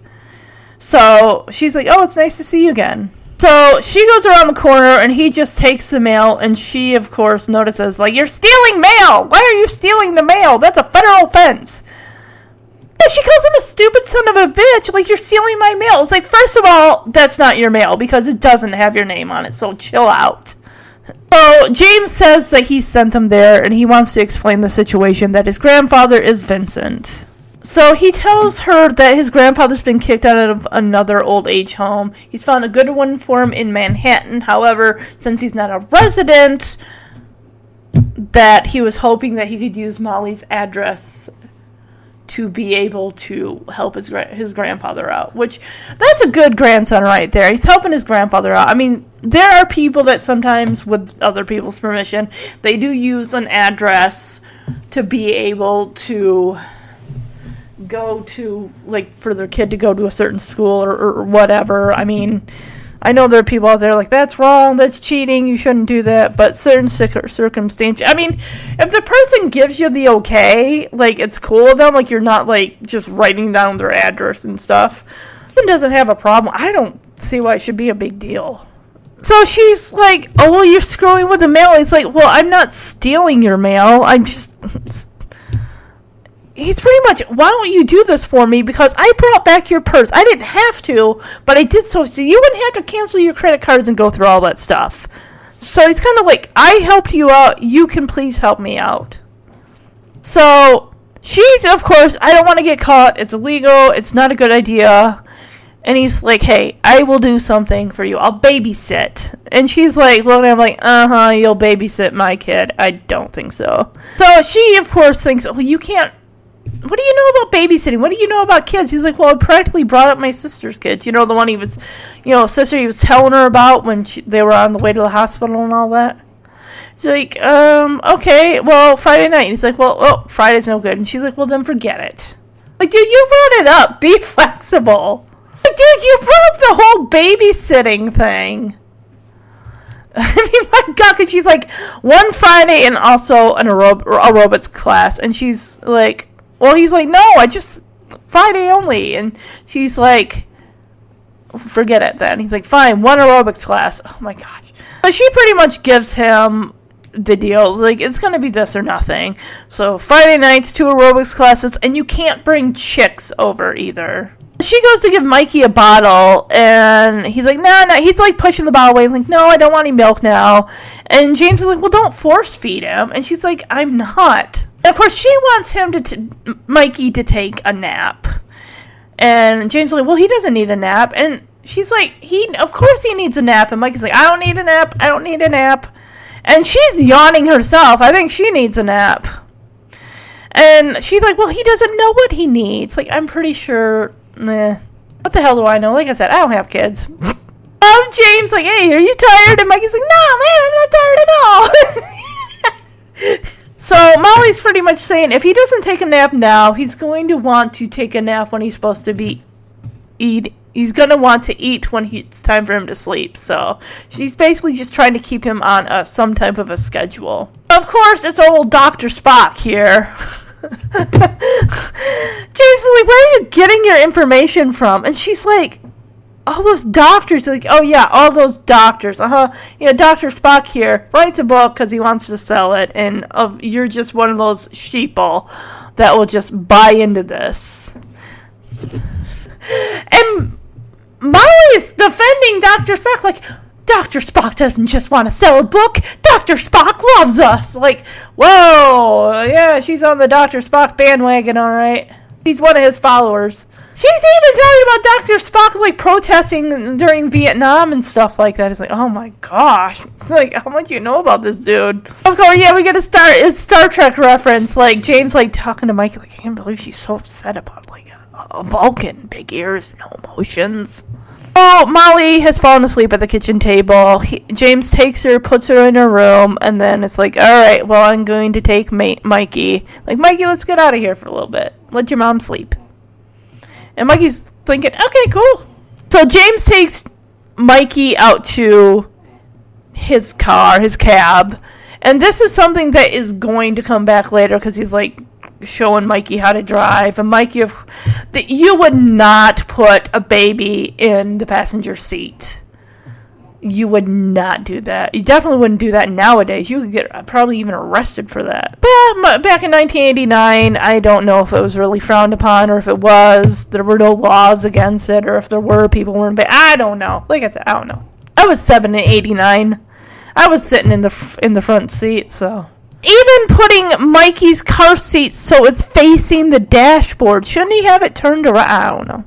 So she's like, "Oh, it's nice to see you again." So she goes around the corner and he just takes the mail and she of course notices like you're stealing mail. Why are you stealing the mail? That's a federal offense. And she calls him a stupid son of a bitch. Like you're stealing my mail. It's like first of all, that's not your mail because it doesn't have your name on it. So chill out. So James says that he sent them there and he wants to explain the situation that his grandfather is Vincent. So he tells her that his grandfather's been kicked out of another old age home. He's found a good one for him in Manhattan. However, since he's not a resident, that he was hoping that he could use Molly's address to be able to help his his grandfather out. Which that's a good grandson right there. He's helping his grandfather out. I mean, there are people that sometimes, with other people's permission, they do use an address to be able to go to like for their kid to go to a certain school or, or whatever. I mean, I know there are people out there like that's wrong, that's cheating, you shouldn't do that. But certain cir- circumstances, I mean, if the person gives you the okay, like it's cool with them, like you're not like just writing down their address and stuff. Then doesn't have a problem. I don't see why it should be a big deal. So she's like, "Oh well, you're screwing with the mail." It's like, "Well, I'm not stealing your mail. I'm just." He's pretty much, "Why don't you do this for me? Because I brought back your purse. I didn't have to, but I did so, so you wouldn't have to cancel your credit cards and go through all that stuff." So he's kind of like, "I helped you out. You can please help me out." So she's, of course, I don't want to get caught. It's illegal. It's not a good idea. And he's like, hey, I will do something for you. I'll babysit. And she's like, looking him like, uh huh, you'll babysit my kid. I don't think so. So she, of course, thinks, well, you can't. What do you know about babysitting? What do you know about kids? He's like, well, I practically brought up my sister's kids. You know, the one he was, you know, sister he was telling her about when she, they were on the way to the hospital and all that. She's like, um, okay, well, Friday night. And he's like, well, oh, Friday's no good. And she's like, well, then forget it. Like, dude, you brought it up. Be flexible. Like, dude, you brought up the whole babysitting thing. I mean, my God, because she's like, one Friday and also an aerob- aerobics class. And she's like, well, he's like, no, I just, Friday only. And she's like, forget it then. He's like, fine, one aerobics class. Oh my gosh. So she pretty much gives him the deal. Like, it's to be this or nothing. So, Friday nights, two aerobics classes, and you can't bring chicks over either. She goes to give Mikey a bottle, and he's like, "No, no." He's like pushing the bottle away, like, "No, I don't want any milk now." And James is like, "Well, don't force feed him." And she's like, "I'm not." And of course, she wants him to, t- Mikey, to take a nap. And James like, "Well, he doesn't need a nap." And she's like, he, of course he needs a nap. And Mikey's like, I don't need a nap. I don't need a nap. And she's yawning herself. I think she needs a nap. And she's like, well, he doesn't know what he needs. Like, I'm pretty sure, meh. What the hell do I know? Like I said, I don't have kids. Um, James, like, hey, are you tired? And Mikey's like, no, man, I'm not tired at all. so Molly's pretty much saying if he doesn't take a nap now, he's going to want to take a nap when he's supposed to be eat. He's going to want to eat when he, it's time for him to sleep. So she's basically just trying to keep him on a, some type of a schedule. Of course, it's old Dr. Spock here. James where are you getting your information from? And she's like, all those doctors like oh yeah all those doctors uh-huh. You know, dr spock here writes a book because he wants to sell it and uh, you're just one of those sheeple that will just buy into this. And molly is defending dr spock like dr spock doesn't just want to sell a book dr spock loves us. Like whoa yeah she's on the dr spock bandwagon all right. He's one of his followers She's even talking about Dr. Spock like protesting during Vietnam and stuff like that. It's like, oh my gosh, like how much you know about this dude? Of course, yeah, we gotta start. It's Star Trek reference. Like James, like talking to Mike, like I can't believe she's so upset about like a, a Vulcan, big ears, no emotions. Oh, Molly has fallen asleep at the kitchen table. He, James takes her, puts her in her room, and then it's like, all right, well, I'm going to take Ma- Mikey. Like, Mikey, let's get out of here for a little bit. Let your mom sleep. And Mikey's thinking, okay, cool. So James takes Mikey out to his car, his cab. And this is something that is going to come back later because he's like showing Mikey how to drive. And Mikey, that you would not put a baby in the passenger seat. You would not do that. You definitely wouldn't do that nowadays. You could get probably even arrested for that. But back in 1989, I don't know if it was really frowned upon or if it was. There were no laws against it, or if there were, people weren't. But I don't know. Like I said, I don't know. I was seven in '89. I was sitting in the in the front seat, so even putting Mikey's car seat so it's facing the dashboard, shouldn't he have it turned around? I don't know.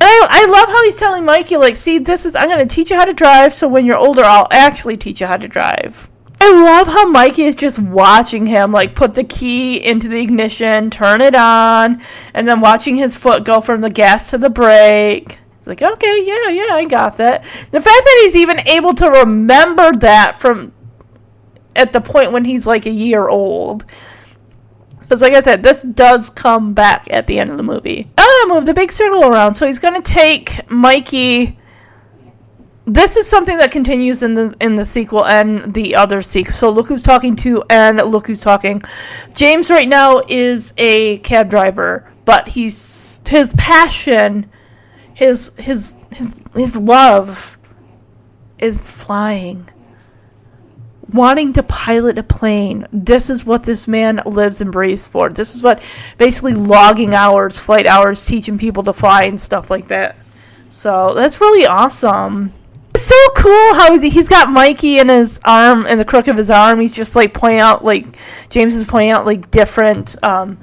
I, I love how he's telling Mikey, like, see, this is, I'm going to teach you how to drive, so when you're older, I'll actually teach you how to drive. I love how Mikey is just watching him, like, put the key into the ignition, turn it on, and then watching his foot go from the gas to the brake. It's like, okay, yeah, yeah, I got that. The fact that he's even able to remember that from at the point when he's like a year old because, like I said, this does come back at the end of the movie. Oh, move the big circle around. So he's going to take Mikey. This is something that continues in the in the sequel and the other sequel. So look who's talking too and look who's talking. James right now is a cab driver, but he's his passion, his his his his love is flying wanting to pilot a plane. This is what this man lives and breathes for. This is what basically logging hours, flight hours, teaching people to fly and stuff like that. So that's really awesome. It's so cool how he's got Mikey in his arm, in the crook of his arm. He's just like pointing out, like James is pointing out, like different um,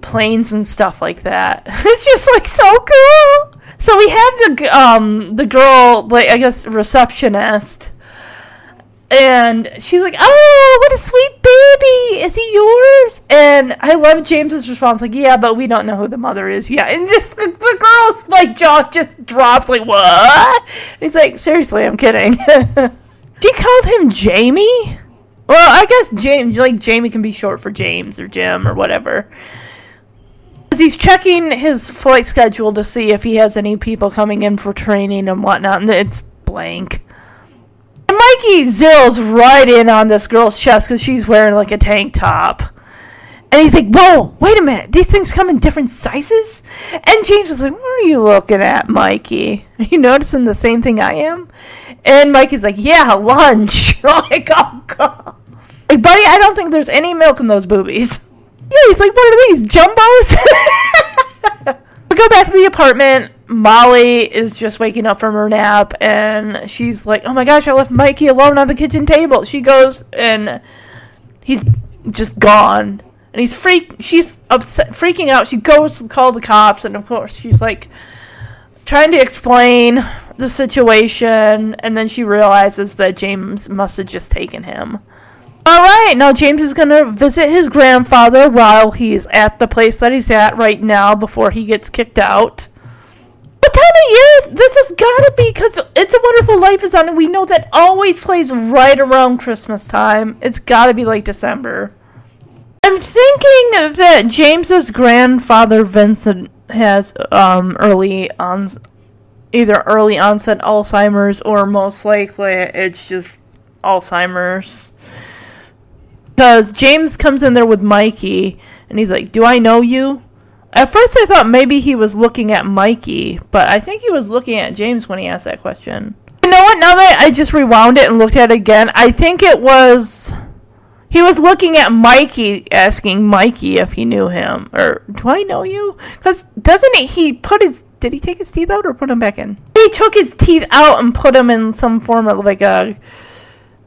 planes and stuff like that. it's just like so cool. So we have the um the girl, like I guess receptionist and she's like, "Oh, what a sweet baby! Is he yours?" And I love James's response, like, "Yeah, but we don't know who the mother is yet." And just the, girl's like jaw just drops, like, "What?" And he's like, "Seriously, I'm kidding." she called him Jamie. Well, I guess James, like Jamie, can be short for James or Jim or whatever. As he's checking his flight schedule to see if he has any people coming in for training and whatnot, and it's blank. Mikey zeroes right in on this girl's chest because she's wearing like a tank top. And he's like, whoa, wait a minute. These things come in different sizes? And James is like, what are you looking at, Mikey? Are you noticing the same thing I am? And Mikey's like, yeah, lunch. like, oh, God. Like, buddy, I don't think there's any milk in those boobies. Yeah, he's like, what are these, jumbos? we go back to the apartment. Molly is just waking up from her nap and she's like, "Oh my gosh, I left Mikey alone on the kitchen table." She goes and he's just gone. And he's freak she's upset freaking out. She goes to call the cops and of course she's like trying to explain the situation, and then she realizes that James must have just taken him. All right, now James is going to visit his grandfather while he's at the place that he's at right now before he gets kicked out. What time of year? This has got to be because It's a Wonderful Life is on, and we know that always plays right around Christmas time. It's got to be like December. I'm thinking that James's grandfather Vincent has um, early on, either early onset Alzheimer's or most likely it's just Alzheimer's. Because James comes in there with Mikey and he's like, "Do I know you?" At first, I thought maybe he was looking at Mikey, but I think he was looking at James when he asked that question. You know what? Now that I just rewound it and looked at it again, I think it was he was looking at Mikey, asking Mikey if he knew him or do I know you? Because doesn't he, he put his did he take his teeth out or put them back in? He took his teeth out and put them in some form of like a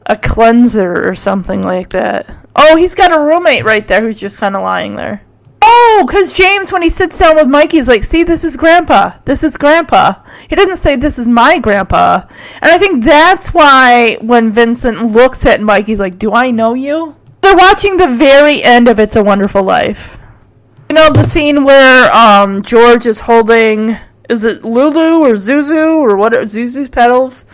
a cleanser or something like that. Oh, he's got a roommate right there who's just kind of lying there. Oh, because James, when he sits down with Mikey, is like, see, this is Grandpa. This is Grandpa. He doesn't say, this is my Grandpa. And I think that's why when Vincent looks at Mike, he's like, do I know you? They're watching the very end of It's a Wonderful Life. You know, the scene where um, George is holding, is it Lulu or Zuzu or what? Zuzu's petals?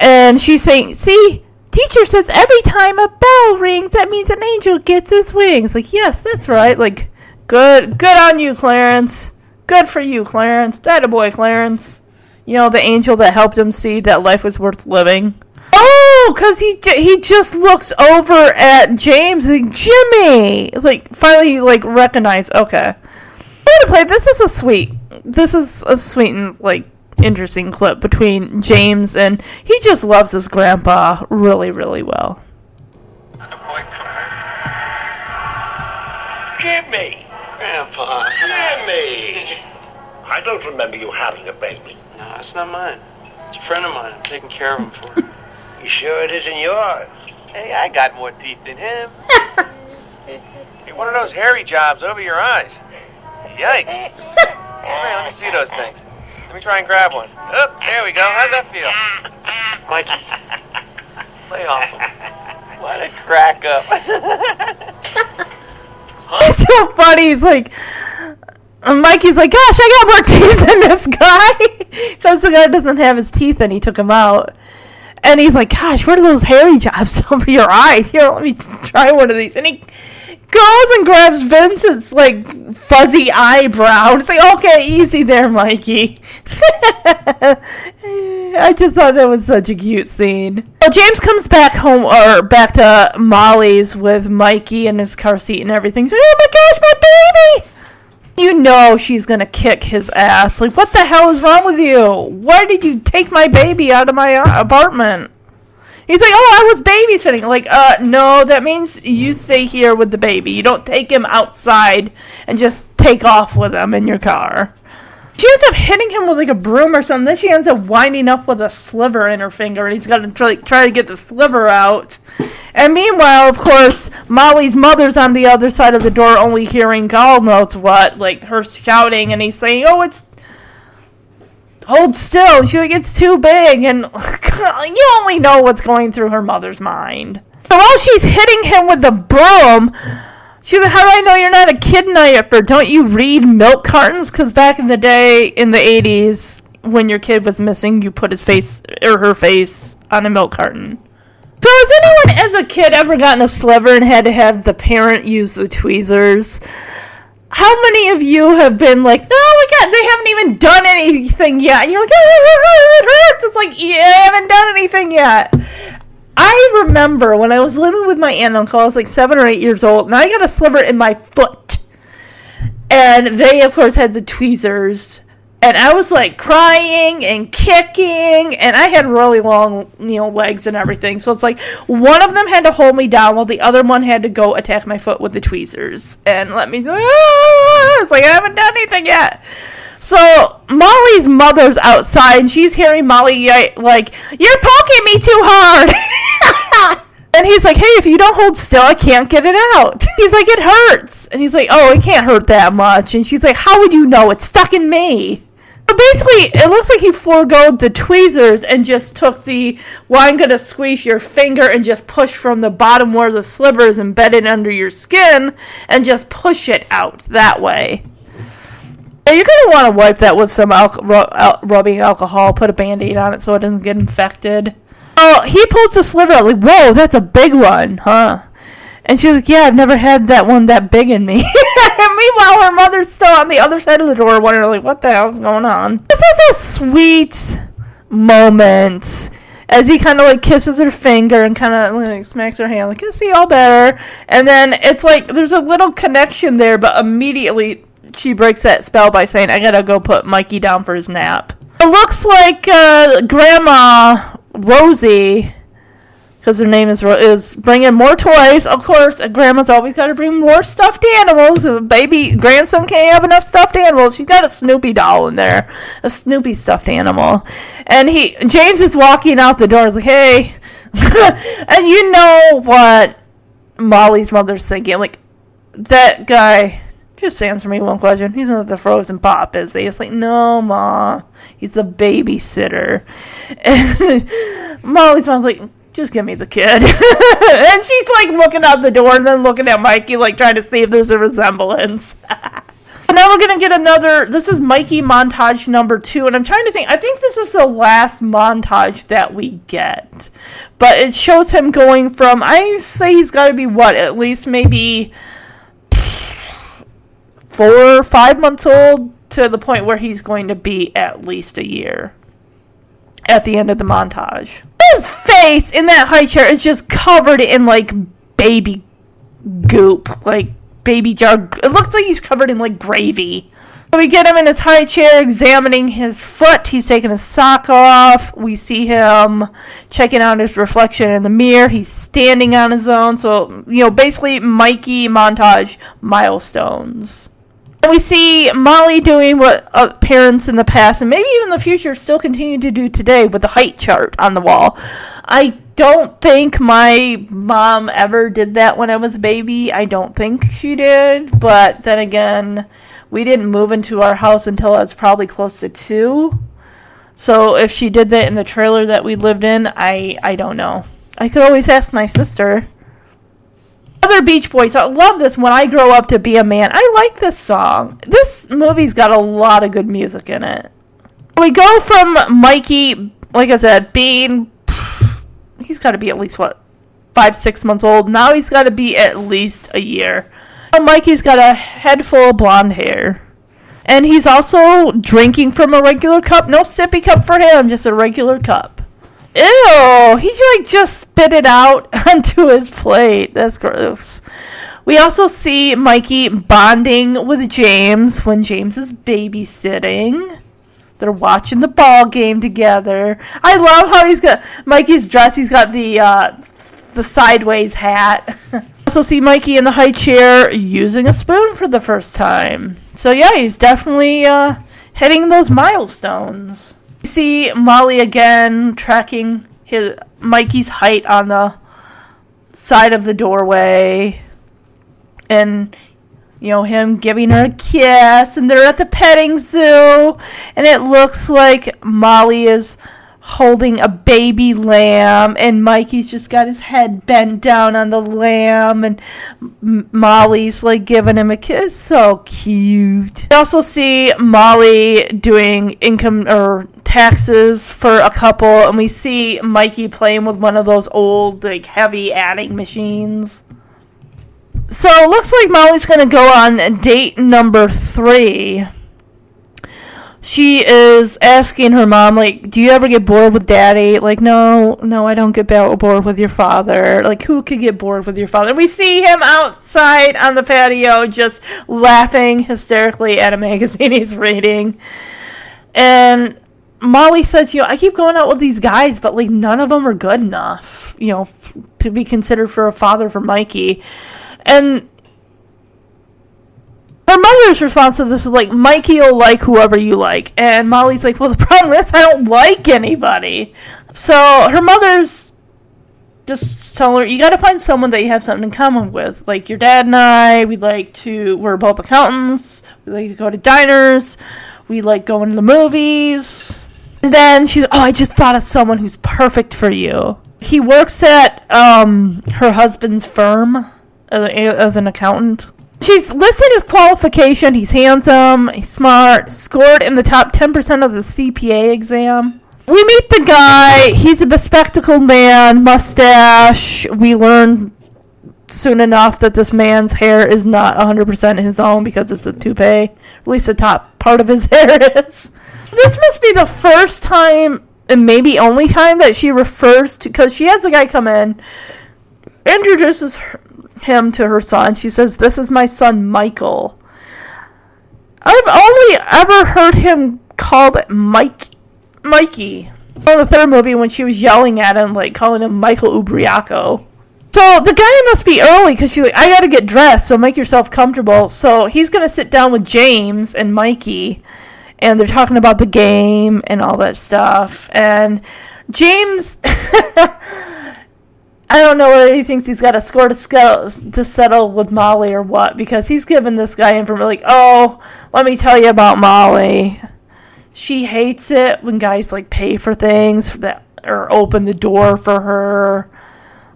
And she's saying, see, teacher says every time a bell rings, that means an angel gets his wings. Like, yes, that's right. Like, Good, good on you, Clarence. Good for you, Clarence. That a boy, Clarence. You know the angel that helped him see that life was worth living. Oh, cause he he just looks over at James and Jimmy. Like finally, like recognize. Okay, I'm gonna play. This is a sweet. This is a sweet and like interesting clip between James and he just loves his grandpa really, really well. Jimmy. Grandpa. Jimmy! I don't remember you having a baby. No, that's not mine. It's a friend of mine. I'm taking care of him for him. You sure it isn't yours? Hey, I got more teeth than him. hey, one of those hairy jobs over your eyes. Yikes. Hey, let me see those things. Let me try and grab one. Up, oh, there we go. How's that feel? Mikey, lay off him. What a crack up. So funny. He's like, Mikey's like, gosh, I got more teeth than this guy. Because the guy doesn't have his teeth and he took them out. And he's like, gosh, what are those hairy jobs over your eyes? Here, let me try one of these. And he goes and grabs Vincent's like fuzzy eyebrow. It's like, okay, easy there, Mikey. I just thought that was such a cute scene. Well, James comes back home or back to Molly's with Mikey and his car seat and everything. He's like, oh my gosh, my baby! You know she's gonna kick his ass. Like, what the hell is wrong with you? Why did you take my baby out of my apartment? He's like, oh, I was babysitting. Like, uh, no, that means you stay here with the baby. You don't take him outside and just take off with him in your car. She ends up hitting him with like a broom or something. Then she ends up winding up with a sliver in her finger, and he's got to try, try to get the sliver out. And meanwhile, of course, Molly's mother's on the other side of the door, only hearing God knows what, like her shouting, and he's saying, "Oh, it's hold still. She's like, it's too big. And you only know what's going through her mother's mind. So while she's hitting him with the broom, she's like, how do I know you're not a kidnapper? Don't you read milk cartons? Because back in the day, in the 80s, when your kid was missing, you put his face or her face on a milk carton. So has anyone as a kid ever gotten a sliver and had to have the parent use the tweezers? How many of you have been like, oh my god, they haven't even done anything yet? And you're like, oh, it hurts. It's like, you haven't done anything yet. I remember when I was living with my aunt and uncle, I was like seven or eight years old, and I got a sliver in my foot. And they, of course, had the tweezers and I was like crying and kicking, and I had really long, you know, legs and everything. So it's like one of them had to hold me down, while the other one had to go attack my foot with the tweezers and let me. Ah! It's like I haven't done anything yet. So Molly's mother's outside, and she's hearing Molly like, "You're poking me too hard." And he's like, hey, if you don't hold still, I can't get it out. He's like, it hurts. And he's like, oh, it can't hurt that much. And she's like, how would you know? It's stuck in me. Basically, it looks like he foregoed the tweezers and just took the, well, I'm to squeeze your finger and just push from the bottom where the sliver is embedded under your skin and just push it out that way. And you're to want to wipe that with some al- ru- al- rubbing alcohol, put a band aid on it so it doesn't get infected. Oh, he pulls the sliver out, like, whoa, that's a big one, huh? And she was like, Yeah, I've never had that one that big in me. and Meanwhile, her mother's still on the other side of the door, wondering, like, what the hell's going on? This is a sweet moment as he kind of like kisses her finger and kind of like smacks her hand, like, I see all better. And then it's like there's a little connection there, but immediately she breaks that spell by saying, I gotta go put Mikey down for his nap. It looks like uh, Grandma Rosie because her name is is bringing more toys. Of course, grandma's always got to bring more stuffed animals. A baby grandson can't have enough stuffed animals, she's got a Snoopy doll in there, a Snoopy stuffed animal. And he James is walking out the door. He's like, "Hey," and you know what Molly's mother's thinking? Like that guy. Just answer me one question. He's not the frozen pop, is he? It's like, no, ma. He's the babysitter. And Molly's mom's like, just give me the kid. and she's like looking out the door and then looking at Mikey, like trying to see if there's a resemblance. now we're gonna get another. This is Mikey montage number two, and I'm trying to think. I think this is the last montage that we get, but it shows him going from. I say he's got to be what at least maybe four or five months old to the point where he's going to be at least a year at the end of the montage his face in that high chair is just covered in like baby goop, like baby jar. It looks like he's covered in like gravy. So we get him in his high chair examining his foot. He's taking his sock off. We see him checking out his reflection in the mirror. He's standing on his own. So, you know, basically Mikey montage milestones. We see Molly doing what uh, parents in the past and maybe even the future still continue to do today with the height chart on the wall. I don't think my mom ever did that when I was a baby. I don't think she did. But then again, we didn't move into our house until I was probably close to two. So if she did that in the trailer that we lived in, I, I don't know. I could always ask my sister other Beach Boys. I love this when I grow up to be a man. I like this song. This movie's got a lot of good music in it. We go from Mikey, like I said, being he's got to be at least what five, six months old. Now he's got to be at least a year. Mikey's got a head full of blonde hair. And he's also drinking from a regular cup. No sippy cup for him, just a regular cup. Ew! He like just spit it out onto his plate. That's gross. We also see Mikey bonding with James when James is babysitting. They're watching the ball game together. I love how he's got Mikey's dress. He's got the uh, the sideways hat. also see Mikey in the high chair using a spoon for the first time. So yeah, he's definitely uh, hitting those milestones. See Molly again tracking his Mikey's height on the side of the doorway, and you know him giving her a kiss, and they're at the petting zoo, and it looks like Molly is holding a baby lamb, and Mikey's just got his head bent down on the lamb, and M- Molly's like giving him a kiss. So cute. We also see Molly doing income or taxes for a couple, and we see Mikey playing with one of those old, like, heavy adding machines. So it looks like Molly's going to go on date number three. She is asking her mom like do you ever get bored with daddy? Like no no i don't get bored with your father. Like who could get bored with your father? We see him outside on the patio just laughing hysterically at a magazine he's reading. And molly says you know i keep going out with these guys but like none of them are good enough you know f- to be considered for a father for mikey and her mother's response to this is like, Mikey will like whoever you like. And Molly's like, well, the problem is I don't like anybody. So her mother's just telling her, you got to find someone that you have something in common with. Like your dad and I, we like to, we're both accountants. We like to go to diners. we like going to the movies. And then she's, oh, I just thought of someone who's perfect for you. He works at um, her husband's firm as an accountant. She's listed his qualification. He's handsome, he's smart, scored in the top 10% of the CPA exam. We meet the guy. He's a bespectacled man, mustache. We learn soon enough that this man's hair is not 100% his own because it's a toupee. At least the top part of his hair is. This must be the first time, and maybe only time, that she refers to, because she has a guy come in, introduces her, him to her son. She says, This is my son, Michael. I've only ever heard him called Mike, Mikey. In the third movie, when she was yelling at him, like calling him Michael Ubriacco. So the guy must be early because she's like, I gotta get dressed, so make yourself comfortable. So he's gonna sit down with James and Mikey, and they're talking about the game and all that stuff. And James, I don't know whether he thinks he's got a score to, to settle with Molly or what, because he's giving this guy information like, oh, let me tell you about Molly. She hates it when guys like pay for things that or open the door for her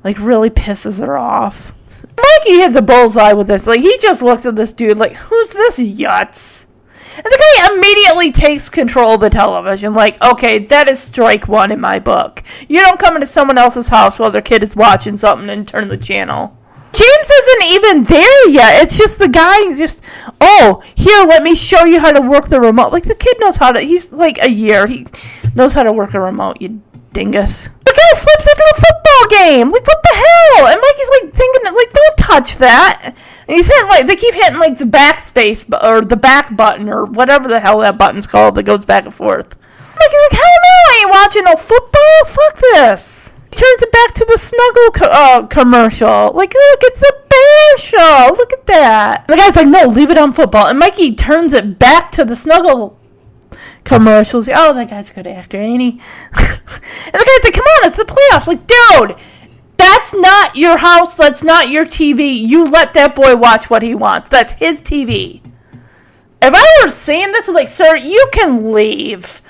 like really pisses her off. Mikey hit the bullseye with this. Like he just looks at this dude like, who's this yutz? And the guy immediately takes control of the television. Like, okay, that is strike one in my book. You don't come into someone else's house while their kid is watching something and turn the channel. James isn't even there yet. It's just the guy just, oh, here, let me show you how to work the remote. Like, the kid knows how to, he's like a year. He knows how to work a remote, you dingus. The guy flips into a football game. Like, what the hell? And Mikey's like thinking, like, don't touch that. And he's hitting, like, they keep hitting, like, the backspace or the back button or whatever the hell that button's called that goes back and forth. Mikey's like, hell no, I ain't watching no football. Fuck this. He turns it back to the Snuggle co- uh, commercial. Like, look, it's the bear show. Look at that. The guy's like, no, leave it on football. And Mikey turns it back to the Snuggle commercials. Oh, that guy's a good actor, ain't he? and the guy's like, come on, it's the playoffs. Like, dude, that's not your house. That's not your TV. You let that boy watch what he wants. That's his TV. If I were seeing this, I'm like, sir, you can leave.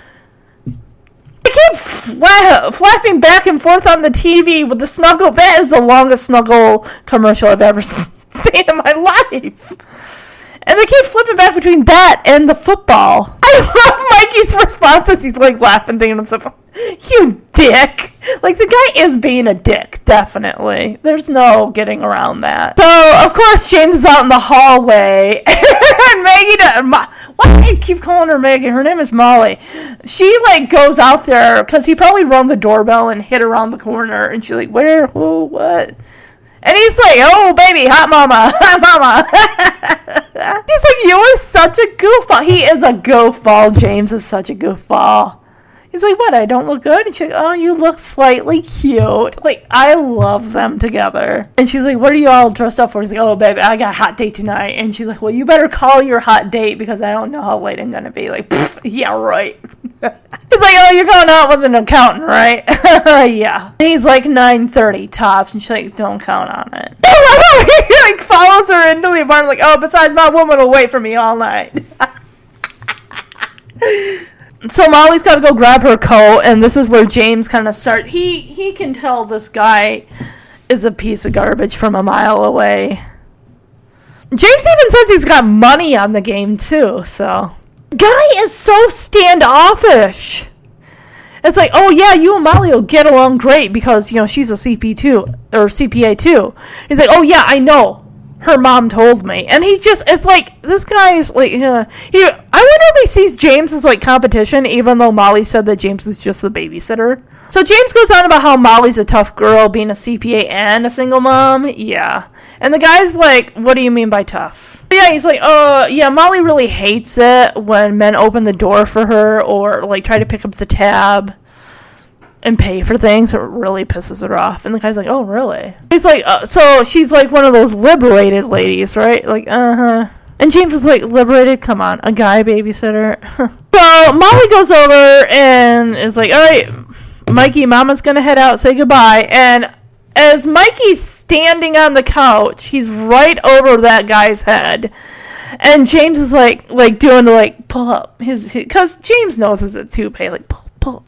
I keep fla- flapping back and forth on the TV with the snuggle. That is the longest snuggle commercial I've ever seen in my life. And they keep flipping back between that and the football. I love Mikey's responses. he's like laughing, thinking himself, You dick. Like the guy is being a dick, definitely. There's no getting around that. So of course James is out in the hallway and Maggie Mo- why do you keep calling her Maggie? Her name is Molly. She like goes out there because he probably rung the doorbell and hit around the corner and she's like, Where? Who? What? And he's like, "Oh, baby, hot mama, hot mama." he's like, "You are such a goofball." He is a goofball. James is such a goofball. He's like, "What? I don't look good?" And she's like, "Oh, you look slightly cute." Like, I love them together. And she's like, "What are you all dressed up for?" He's like, "Oh, baby, I got a hot date tonight." And she's like, "Well, you better call your hot date because I don't know how late I'm gonna be." Like, yeah, right. He's like, "Oh, you're going out with an accountant, right?" yeah. And he's like, "9:30 tops," and she's like, "Don't count on it." he like follows her into the apartment, like, "Oh, besides, my woman will wait for me all night." So Molly's got to go grab her coat, and this is where James kind of starts. He he can tell this guy is a piece of garbage from a mile away. James even says he's got money on the game too. So guy is so standoffish. It's like, oh yeah, you and Molly will get along great because you know she's a CP two or CPA two. He's like, oh yeah, I know. Her mom told me, and he just it's like this guy is like uh, he. I wonder if he sees James as like competition, even though Molly said that James is just the babysitter. So James goes on about how Molly's a tough girl, being a CPA and a single mom. Yeah, and the guy's like, what do you mean by tough? Yeah, he's like, oh, yeah, Molly really hates it when men open the door for her or like try to pick up the tab and pay for things. It really pisses her off. And the guy's like, oh, really? He's like, uh, so she's like one of those liberated ladies, right? Like, uh huh. And James is like, liberated? Come on, a guy babysitter. so Molly goes over and is like, all right, Mikey, Mama's gonna head out, say goodbye. And as Mikey's standing on the couch, he's right over that guy's head. And James is like like doing the like pull up his because James knows it's a toupee like pull pull,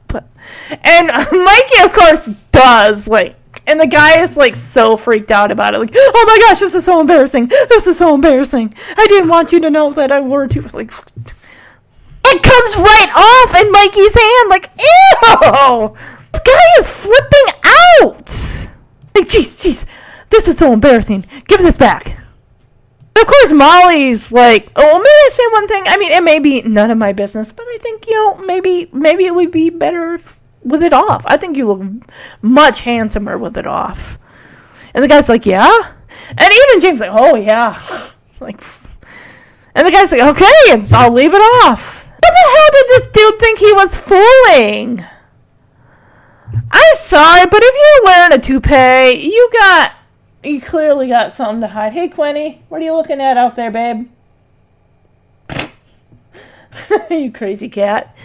and Mikey of course does like. And the guy is like so freaked out about it, like, "Oh my gosh, this is so embarrassing! This is so embarrassing! I didn't want you to know that I wore two like." It comes right off in Mikey's hand, like, ew! This guy is flipping out! Like, jeez, jeez, this is so embarrassing. Give this back. Of course, Molly's like, oh, may I say one thing? I mean, it may be none of my business, but I think, you know, maybe, maybe it would be better with it off. I think you look much handsomer with it off. And the guy's like, yeah? And even James like, oh, yeah. Like, and the guy's like, okay, and so I'll leave it off. What the hell did this dude think he was fooling? I'm sorry, but if you're wearing a toupee, you got you clearly got something to hide. Hey Quinny, what are you looking at out there, babe? you crazy cat.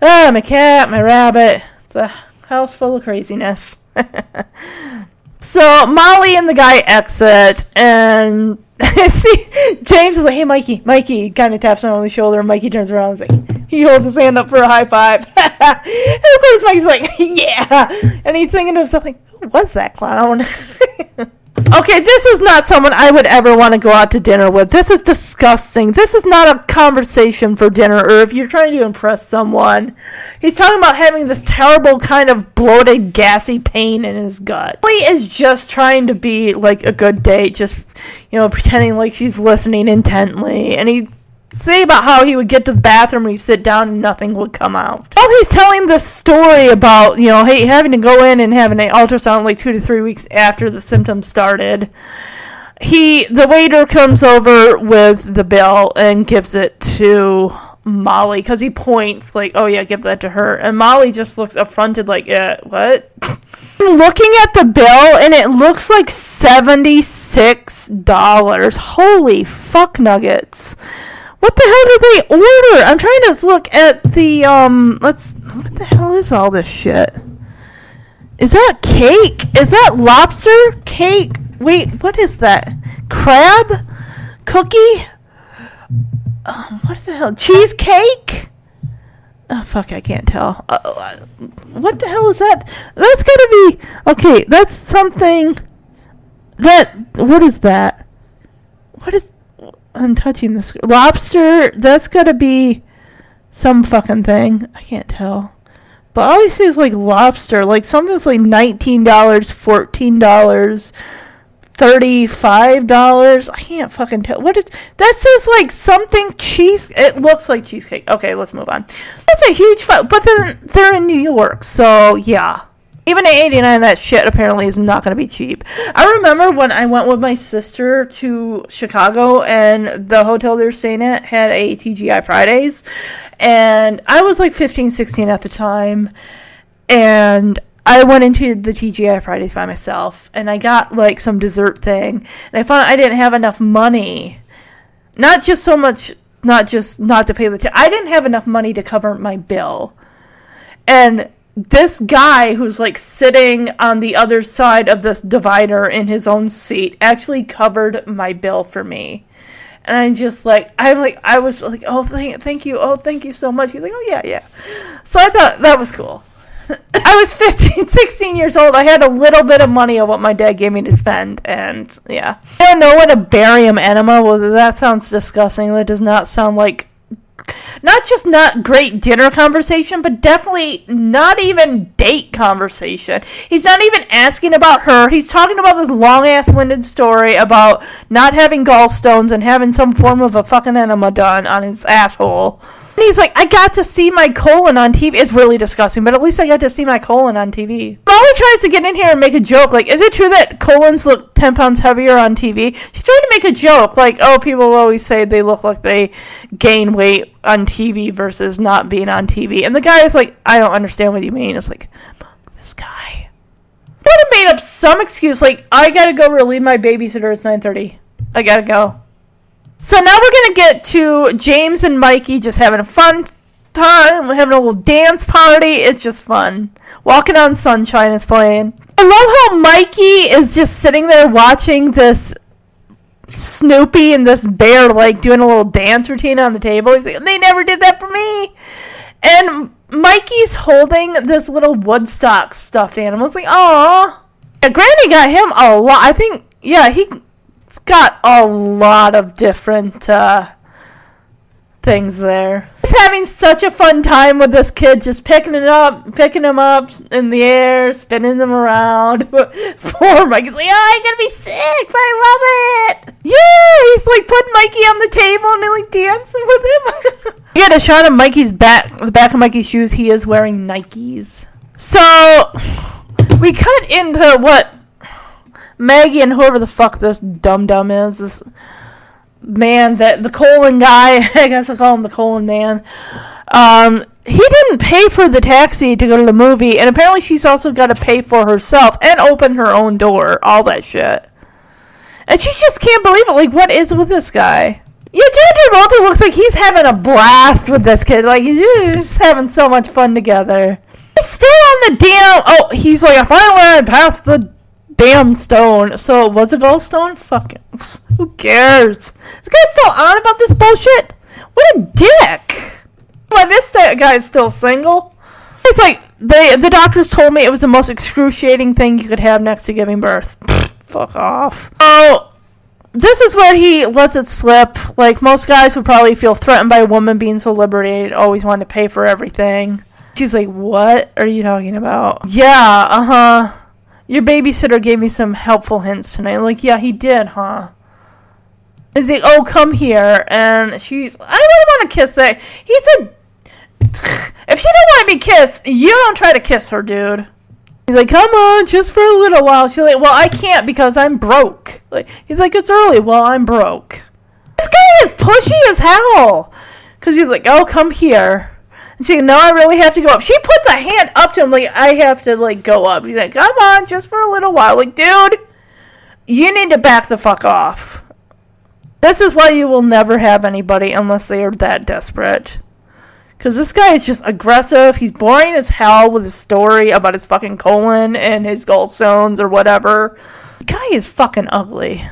Oh, my cat, my rabbit. It's a house full of craziness. so Molly and the guy exit, and see James is like, "Hey, Mikey, Mikey," kind of taps him on the shoulder. Mikey turns around and like, he holds his hand up for a high five. and of course, Mikey's like, "Yeah," and he's thinking to himself, like, "Who was that clown?" Okay, this is not someone I would ever want to go out to dinner with. This is disgusting. This is not a conversation for dinner, or if you're trying to impress someone. He's talking about having this terrible kind of bloated, gassy pain in his gut. He is just trying to be like a good date, just, you know, pretending like she's listening intently. And he say about how he would get to the bathroom and he'd sit down and nothing would come out. While he's telling this story about, you know, hey, having to go in and having an ultrasound like two to three weeks after the symptoms started, he the waiter comes over with the bill and gives it to Molly because he points like, "Oh yeah, give that to her," and Molly just looks affronted like, "Yeah, what?" Looking at the bill and it looks like seventy six dollars. Holy fuck nuggets! What the hell did they order? I'm trying to look at the um. Let's. What the hell is all this shit? Is that cake? Is that lobster cake? Wait, what is that? Crab cookie? Um, what the hell? Cheesecake? Oh fuck! I can't tell. Uh, what the hell is that? That's gotta be okay. That's something. That what is that? What is? I'm touching this lobster. That's gotta be some fucking thing. I can't tell. But all I see is like lobster, like something like nineteen dollars, fourteen dollars, thirty-five dollars. I can't fucking tell. What is that? Says like something cheese. It looks like cheesecake. Okay, let's move on. That's a huge fight, but then they're in New York, so yeah. Even at 89, that shit apparently is not going to be cheap. I remember when I went with my sister to Chicago and the hotel they were staying at had a TGI Fridays. And I was like 15, 16 at the time. And I went into the TGI Fridays by myself and I got like some dessert thing. And I found I didn't have enough money. Not just so much, not just not to pay the tip. I didn't have enough money to cover my bill. And this guy who's like sitting on the other side of this divider in his own seat actually covered my bill for me. And I'm just like, I'm like, I was like, oh, thank, thank you, oh, thank you so much. He's like, oh, yeah, yeah. So I thought that was cool. I was 15, 16 years old. I had a little bit of money of what my dad gave me to spend, and yeah. I don't know what a barium enema was. That sounds disgusting. That does not sound like not just not great dinner conversation, but definitely not even date conversation. He's not even asking about her. He's talking about this long ass winded story about not having gallstones and having some form of a fucking enema done on his asshole. And he's like, I got to see my colon on TV. It's really disgusting, but at least I got to see my colon on TV. Molly tries to get in here and make a joke. Like, is it true that colons look 10 pounds heavier on TV? She's trying to make a joke. Like, oh, people always say they look like they gain weight on TV versus not being on TV. And the guy is like, I don't understand what you mean. It's like, this guy. Would have made up some excuse like, I gotta go relieve my babysitter. It's 9.30. I gotta go. So now we're gonna get to James and Mikey just having a fun time, having a little dance party. It's just fun. Walking on Sunshine is playing. I love how Mikey is just sitting there watching this Snoopy and this bear like doing a little dance routine on the table. He's like, they never did that for me. And Mikey's holding this little Woodstock stuffed animal. It's like, oh, Granny got him a lot. I think, yeah, he's got a lot of different uh, things there. He's having such a fun time with this kid, just picking it up, picking him up in the air, spinning them around. Poor Mikey's like, oh, I'm gonna be sick, but I love it. Yeah, he's like putting Mikey on the table and like dancing with him. we got a shot of Mikey's back, the back of Mikey's shoes. He is wearing Nikes. So we cut into what Maggie and whoever the fuck this dum dum is, this man that the colon guy, I guess I call him the colon man. Um, he didn't pay for the taxi to go to the movie, and apparently she's also got to pay for herself and open her own door, all that shit. And she just can't believe it. Like, what is with this guy? Yeah, Jared Travolta looks like he's having a blast with this kid. Like, he's just having so much fun together. He's still on the damn. Oh, he's like, I finally past the damn stone. So it was a gallstone? Fuck it. Who cares? This guy's still on about this bullshit? What a dick! Why this guy's still single? It's like they the doctors told me it was the most excruciating thing you could have next to giving birth. Fuck off. Oh, this is where he lets it slip. Like most guys would probably feel threatened by a woman being so liberated, always wanting to pay for everything. She's like, "What are you talking about?" Yeah, uh huh. Your babysitter gave me some helpful hints tonight. Like, yeah, he did, huh? Is like, oh, come here. And she's, I don't want to kiss that. He said, if you don't want to be kissed, you don't try to kiss her, dude. He's like, come on, just for a little while. She's like, well, I can't because I'm broke. Like, he's like, it's early. Well, I'm broke. This guy is pushy as hell. Because he's like, oh, come here. She's no, I really have to go up. She puts a hand up to him, like, I have to, like, go up. He's like, come on, just for a little while. Like, dude, you need to back the fuck off. This is why you will never have anybody unless they are that desperate. Because this guy is just aggressive. He's boring as hell with his story about his fucking colon and his gallstones or whatever. The guy is fucking ugly.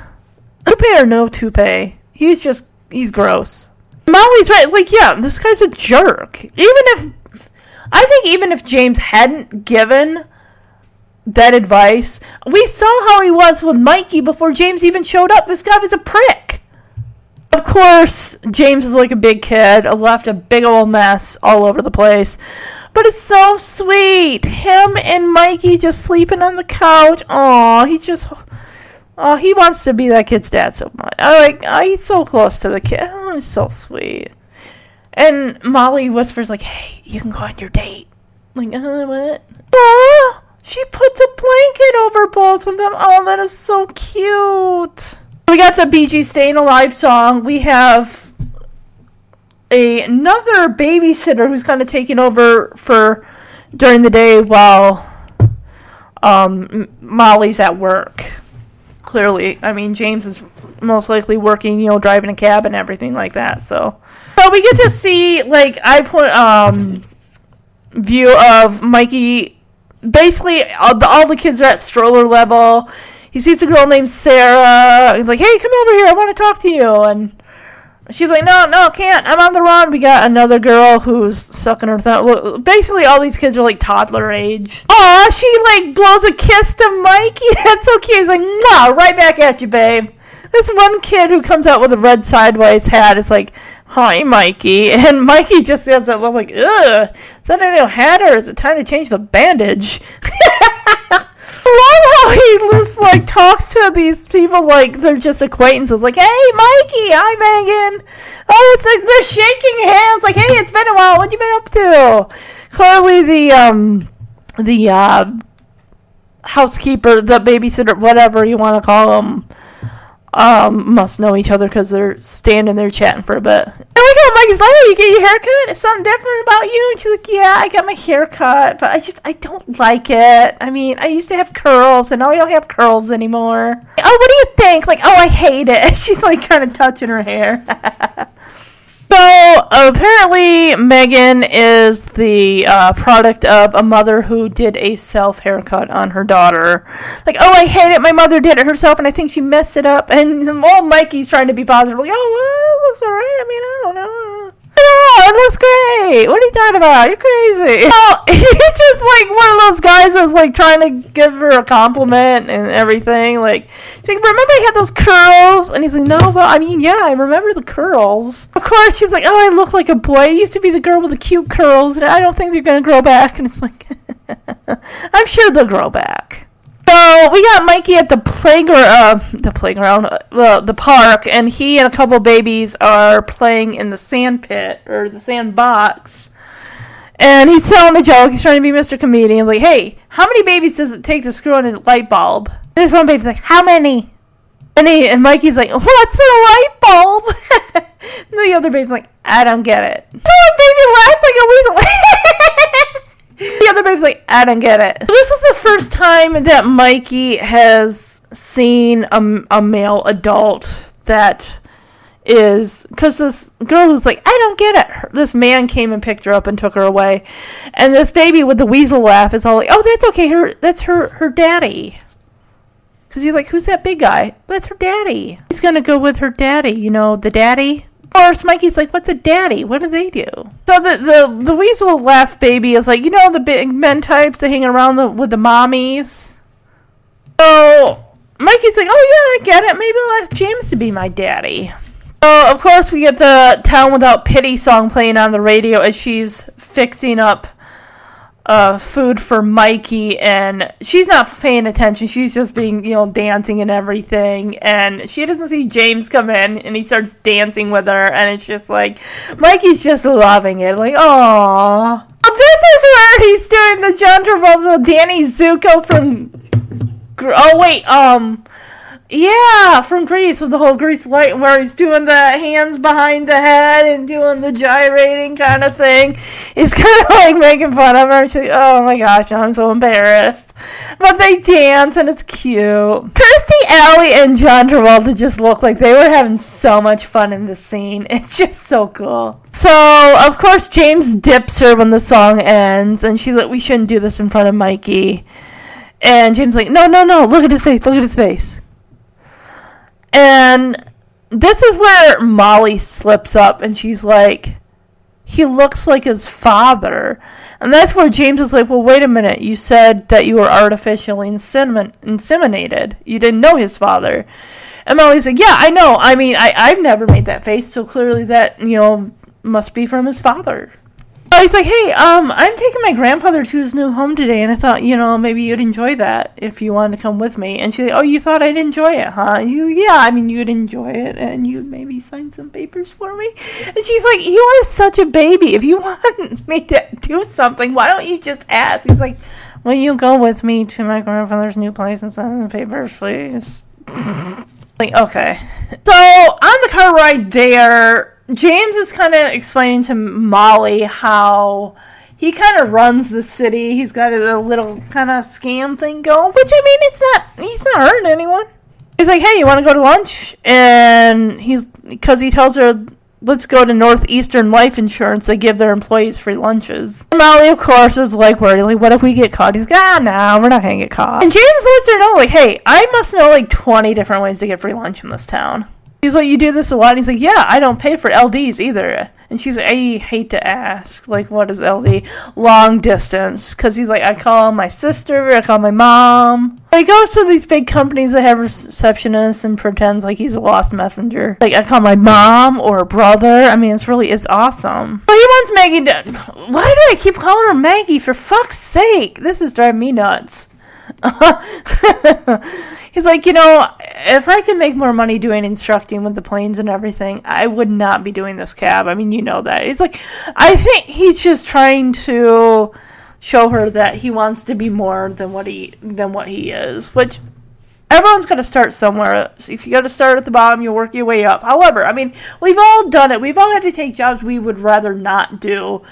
Toupee or no toupee, he's just, he's gross. Molly's right. Like, yeah, this guy's a jerk. Even if, I think even if James hadn't given that advice, we saw how he was with Mikey before James even showed up. This guy was a prick. Of course, James is like a big kid, left a big old mess all over the place. But it's so sweet. Him and Mikey just sleeping on the couch. Aw, he just. Oh, he wants to be that kid's dad so much. I like. Oh, he's so close to the kid. Oh, he's so sweet. And Molly whispers like, "Hey, you can go on your date." Like, uh, what? Oh, she puts a blanket over both of them. Oh, that is so cute. We got the BG "Staying Alive" song. We have a, another babysitter who's kind of taking over for during the day while um, Molly's at work. Clearly, I mean James is most likely working, you know, driving a cab and everything like that. So, so we get to see like I put um view of Mikey. Basically, all the, all the kids are at stroller level he sees a girl named Sarah. He's like, "Hey, come over here. I want to talk to you." And she's like, "No, no, can't. I'm on the run." We got another girl who's sucking her thumb. Basically, all these kids are like toddler age. Aw, she like blows a kiss to Mikey. That's so cute. He's like, "No, right back at you, babe." This one kid who comes out with a red sideways hat is like, "Hi, Mikey," and Mikey just has that look like, "Ugh, is that a new hat or is it time to change the bandage?" love how he just like talks to these people like they're just acquaintances. Like, hey, Mikey, hi, Megan. Oh, it's like they're shaking hands. Like, hey, it's been a while. What you been up to? Clearly, the um, the uh, housekeeper, the babysitter, whatever you want to call them, um, must know each other because they're standing there chatting for a bit. And look at Mikey's like, oh, you get your haircut? Something different about you? And she's like, yeah, I got my haircut, but I just, I don't like it. I mean, I used to have curls, and now I don't have curls anymore. Oh, what do you think? Like, oh, I hate it. She's like kind of touching her hair. So apparently, Megan is the uh, product of a mother who did a self haircut on her daughter. Like, oh, I hate it. My mother did it herself, and I think she messed it up. And old Mikey's trying to be positive, like, oh, well, it looks alright. I mean, I don't know. Oh, it looks great. What are you talking about? You're crazy. Oh, he's just like one of those guys that's like trying to give her a compliment and everything. Like, like, remember I had those curls? And he's like, no, but I mean, yeah, I remember the curls. Of course, she's like, oh, I look like a boy. I used to be the girl with the cute curls, and I don't think they're gonna grow back. And it's like, I'm sure they'll grow back. We got Mikey at the playground, uh, the playground, uh, the park, and he and a couple babies are playing in the sand pit or the sandbox. And he's telling a joke. He's trying to be Mr. Comedian. Like, hey, how many babies does it take to screw in a light bulb? This one baby's like, how many? And he and Mikey's like, what's a light bulb? and the other baby's like, I don't get it. So baby laughs like a weasel. the other baby's like, I don't get it. This is the first time that Mikey has seen a, a male adult that is because this girl who's like, I don't get it. This man came and picked her up and took her away, and this baby with the weasel laugh is all like, Oh, that's okay. Her that's her her daddy. Because he's like, Who's that big guy? That's her daddy. He's gonna go with her daddy. You know, the daddy. Of course, Mikey's like, "What's a daddy? What do they do?" So the the the weasel left baby is like, you know, the big men types that hang around the, with the mommies. So Mikey's like, "Oh yeah, I get it. Maybe I'll ask James to be my daddy." So of course we get the "Town Without Pity" song playing on the radio as she's fixing up uh, food for Mikey, and she's not paying attention. She's just being, you know, dancing and everything. And she doesn't see James come in, and he starts dancing with her, and it's just like Mikey's just loving it, like, oh. This is where he's doing the John Travolta, Danny Zuko from. Oh wait, um, yeah, from Grease with the whole Grease light where he's doing the hands behind the head and doing the gyrating kind of thing. He's kind of like making fun of her. She's like, oh my gosh, I'm so embarrassed. But they dance and it's cute. Kirstie Alley and John Travolta just look like they were having so much fun in the scene. It's just so cool. So, of course, James dips her when the song ends, and she's like, we shouldn't do this in front of Mikey. And James like, no, no, no, look at his face, look at his face. And this is where Molly slips up and she's like, he looks like his father. And that's where James is like, well, wait a minute. You said that you were artificially insemin- inseminated. You didn't know his father. And Molly's like, yeah, I know. I mean, I, I've never made that face, so clearly that, you know, must be from his father. Oh, he's like, hey, um, I'm taking my grandfather to his new home today, and I thought, you know, maybe you'd enjoy that if you wanted to come with me. And she's like, oh, you thought I'd enjoy it, huh? You, yeah, I mean, you'd enjoy it, and you'd maybe sign some papers for me. And she's like, you are such a baby. If you want me to do something, why don't you just ask? He's like, will you go with me to my grandfather's new place and sign the papers, please? like, okay. So on the car ride there James is kind of explaining to Molly how he kind of runs the city. He's got a little kind of scam thing going, which I mean, it's not, he's not hurting anyone. He's like, hey, you want to go to lunch? And he's, because he tells her, let's go to Northeastern Life Insurance. They give their employees free lunches. And Molly, of course, is like worried, like, what if we get caught? He's like, ah, no, we're not to get caught. And James lets her know, like, hey, I must know like 20 different ways to get free lunch in this town. He's like, you do this a lot? And he's like, yeah, I don't pay for LDs either. And she's like, I hate to ask, like, what is LD? Long distance. Because he's like, I call my sister, I call my mom. He goes to these big companies that have receptionists and pretends like he's a lost messenger. Like, I call my mom or brother. I mean, it's really, it's awesome. But he wants Maggie to, why do I keep calling her Maggie? For fuck's sake. This is driving me nuts. He's like, you know, if I can make more money doing instructing with the planes and everything, I would not be doing this cab. I mean, you know that. He's like, I think he's just trying to show her that he wants to be more than what he than what he is, which everyone's got to start somewhere. If you got to start at the bottom, you work your way up. However, I mean, we've all done it. We've all had to take jobs we would rather not do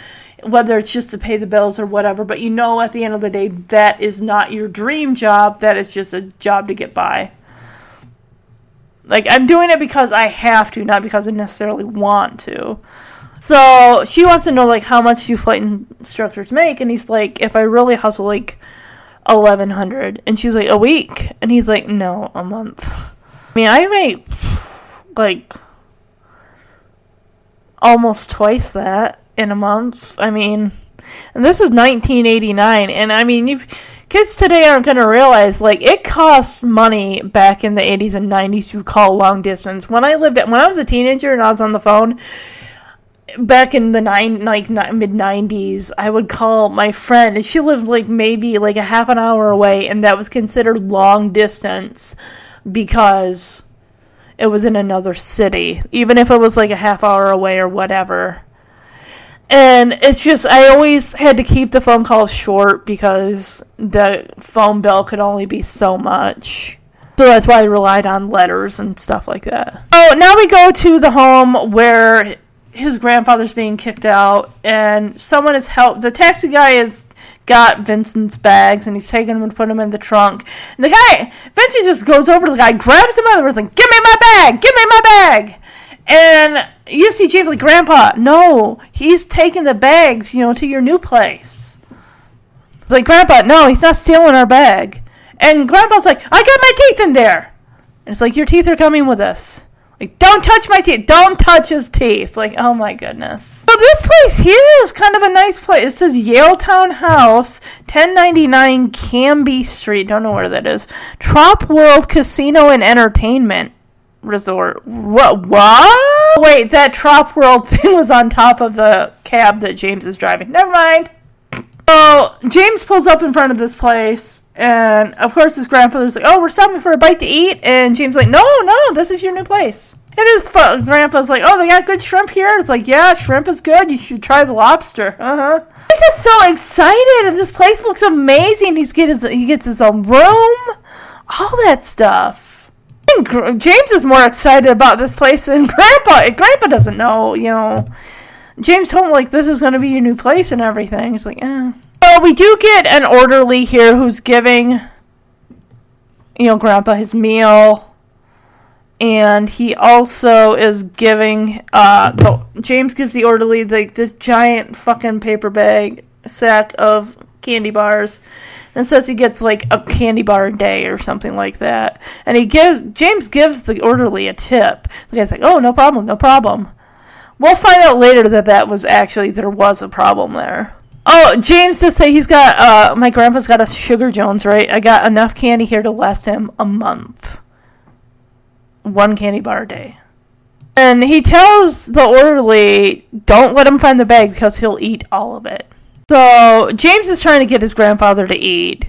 whether it's just to pay the bills or whatever, but you know at the end of the day that is not your dream job, that is just a job to get by. Like I'm doing it because I have to, not because I necessarily want to. So she wants to know like how much do flight instructors make, and he's like, if I really hustle, like eleven hundred, and she's like, a week, and he's like, no, a month. I mean, I make like almost twice that in a month. I mean, and this is 1989, and I mean, you kids today aren't going to realize like it costs money back in the 80s and 90s to call long distance. When I lived at, when I was a teenager and I was on the phone back in the nine like mid 90s, I would call my friend and she lived like maybe like a half an hour away, and that was considered long distance because it was in another city, even if it was like a half hour away or whatever. And it's just, I always had to keep the phone calls short because the phone bill could only be so much. So that's why I relied on letters and stuff like that. Oh, now we go to the home where his grandfather's being kicked out, and someone has helped. The taxi guy has got Vincent's bags, and he's taking them and putting them in the trunk. And the guy, Vincent just goes over to the guy, grabs him by the wrist, like, "Give me my bag! Give me my bag!" And you see James like, Grandpa, no, he's taking the bags, you know, to your new place. It's like, Grandpa, no, he's not stealing our bag. And Grandpa's like, I got my teeth in there. And it's like, your teeth are coming with us. Like, don't touch my teeth. Don't touch his teeth. Like, oh my goodness. So this place here is kind of a nice place. It says Yale Town House, 1099 Canby Street. Don't know where that is. Trop World Casino and Entertainment Resort. What? What? Wait, that Trop World thing was on top of the cab that James is driving. Never mind. So James pulls up in front of this place, and of course his grandfather's like, "Oh, we're stopping for a bite to eat," and James like, "No, no, this is your new place." And his grandpa's like, "Oh, they got good shrimp here." It's like, "Yeah, shrimp is good. You should try the lobster." Uh huh. He's just so excited, and this place looks amazing. He's get his, he gets his own room, all that stuff. Gr- James is more excited about this place than Grandpa. Grandpa doesn't know, you know. James told him like this is going to be your new place and everything. He's like, eh. Well, we do get an orderly here who's giving, you know, Grandpa his meal, and he also is giving. Uh, the, James gives the orderly like this giant fucking paper bag sack of candy bars, and says he gets like a candy bar a day or something like that. And he gives James gives the orderly a tip. The guy's like, "Oh, no problem, no problem." We'll find out later that that was actually there was a problem there. Oh, James just say he's got uh my grandpa's got a sugar Jones, right? I got enough candy here to last him a month. One candy bar a day. And he tells the orderly, don't let him find the bag because he'll eat all of it. So James is trying to get his grandfather to eat.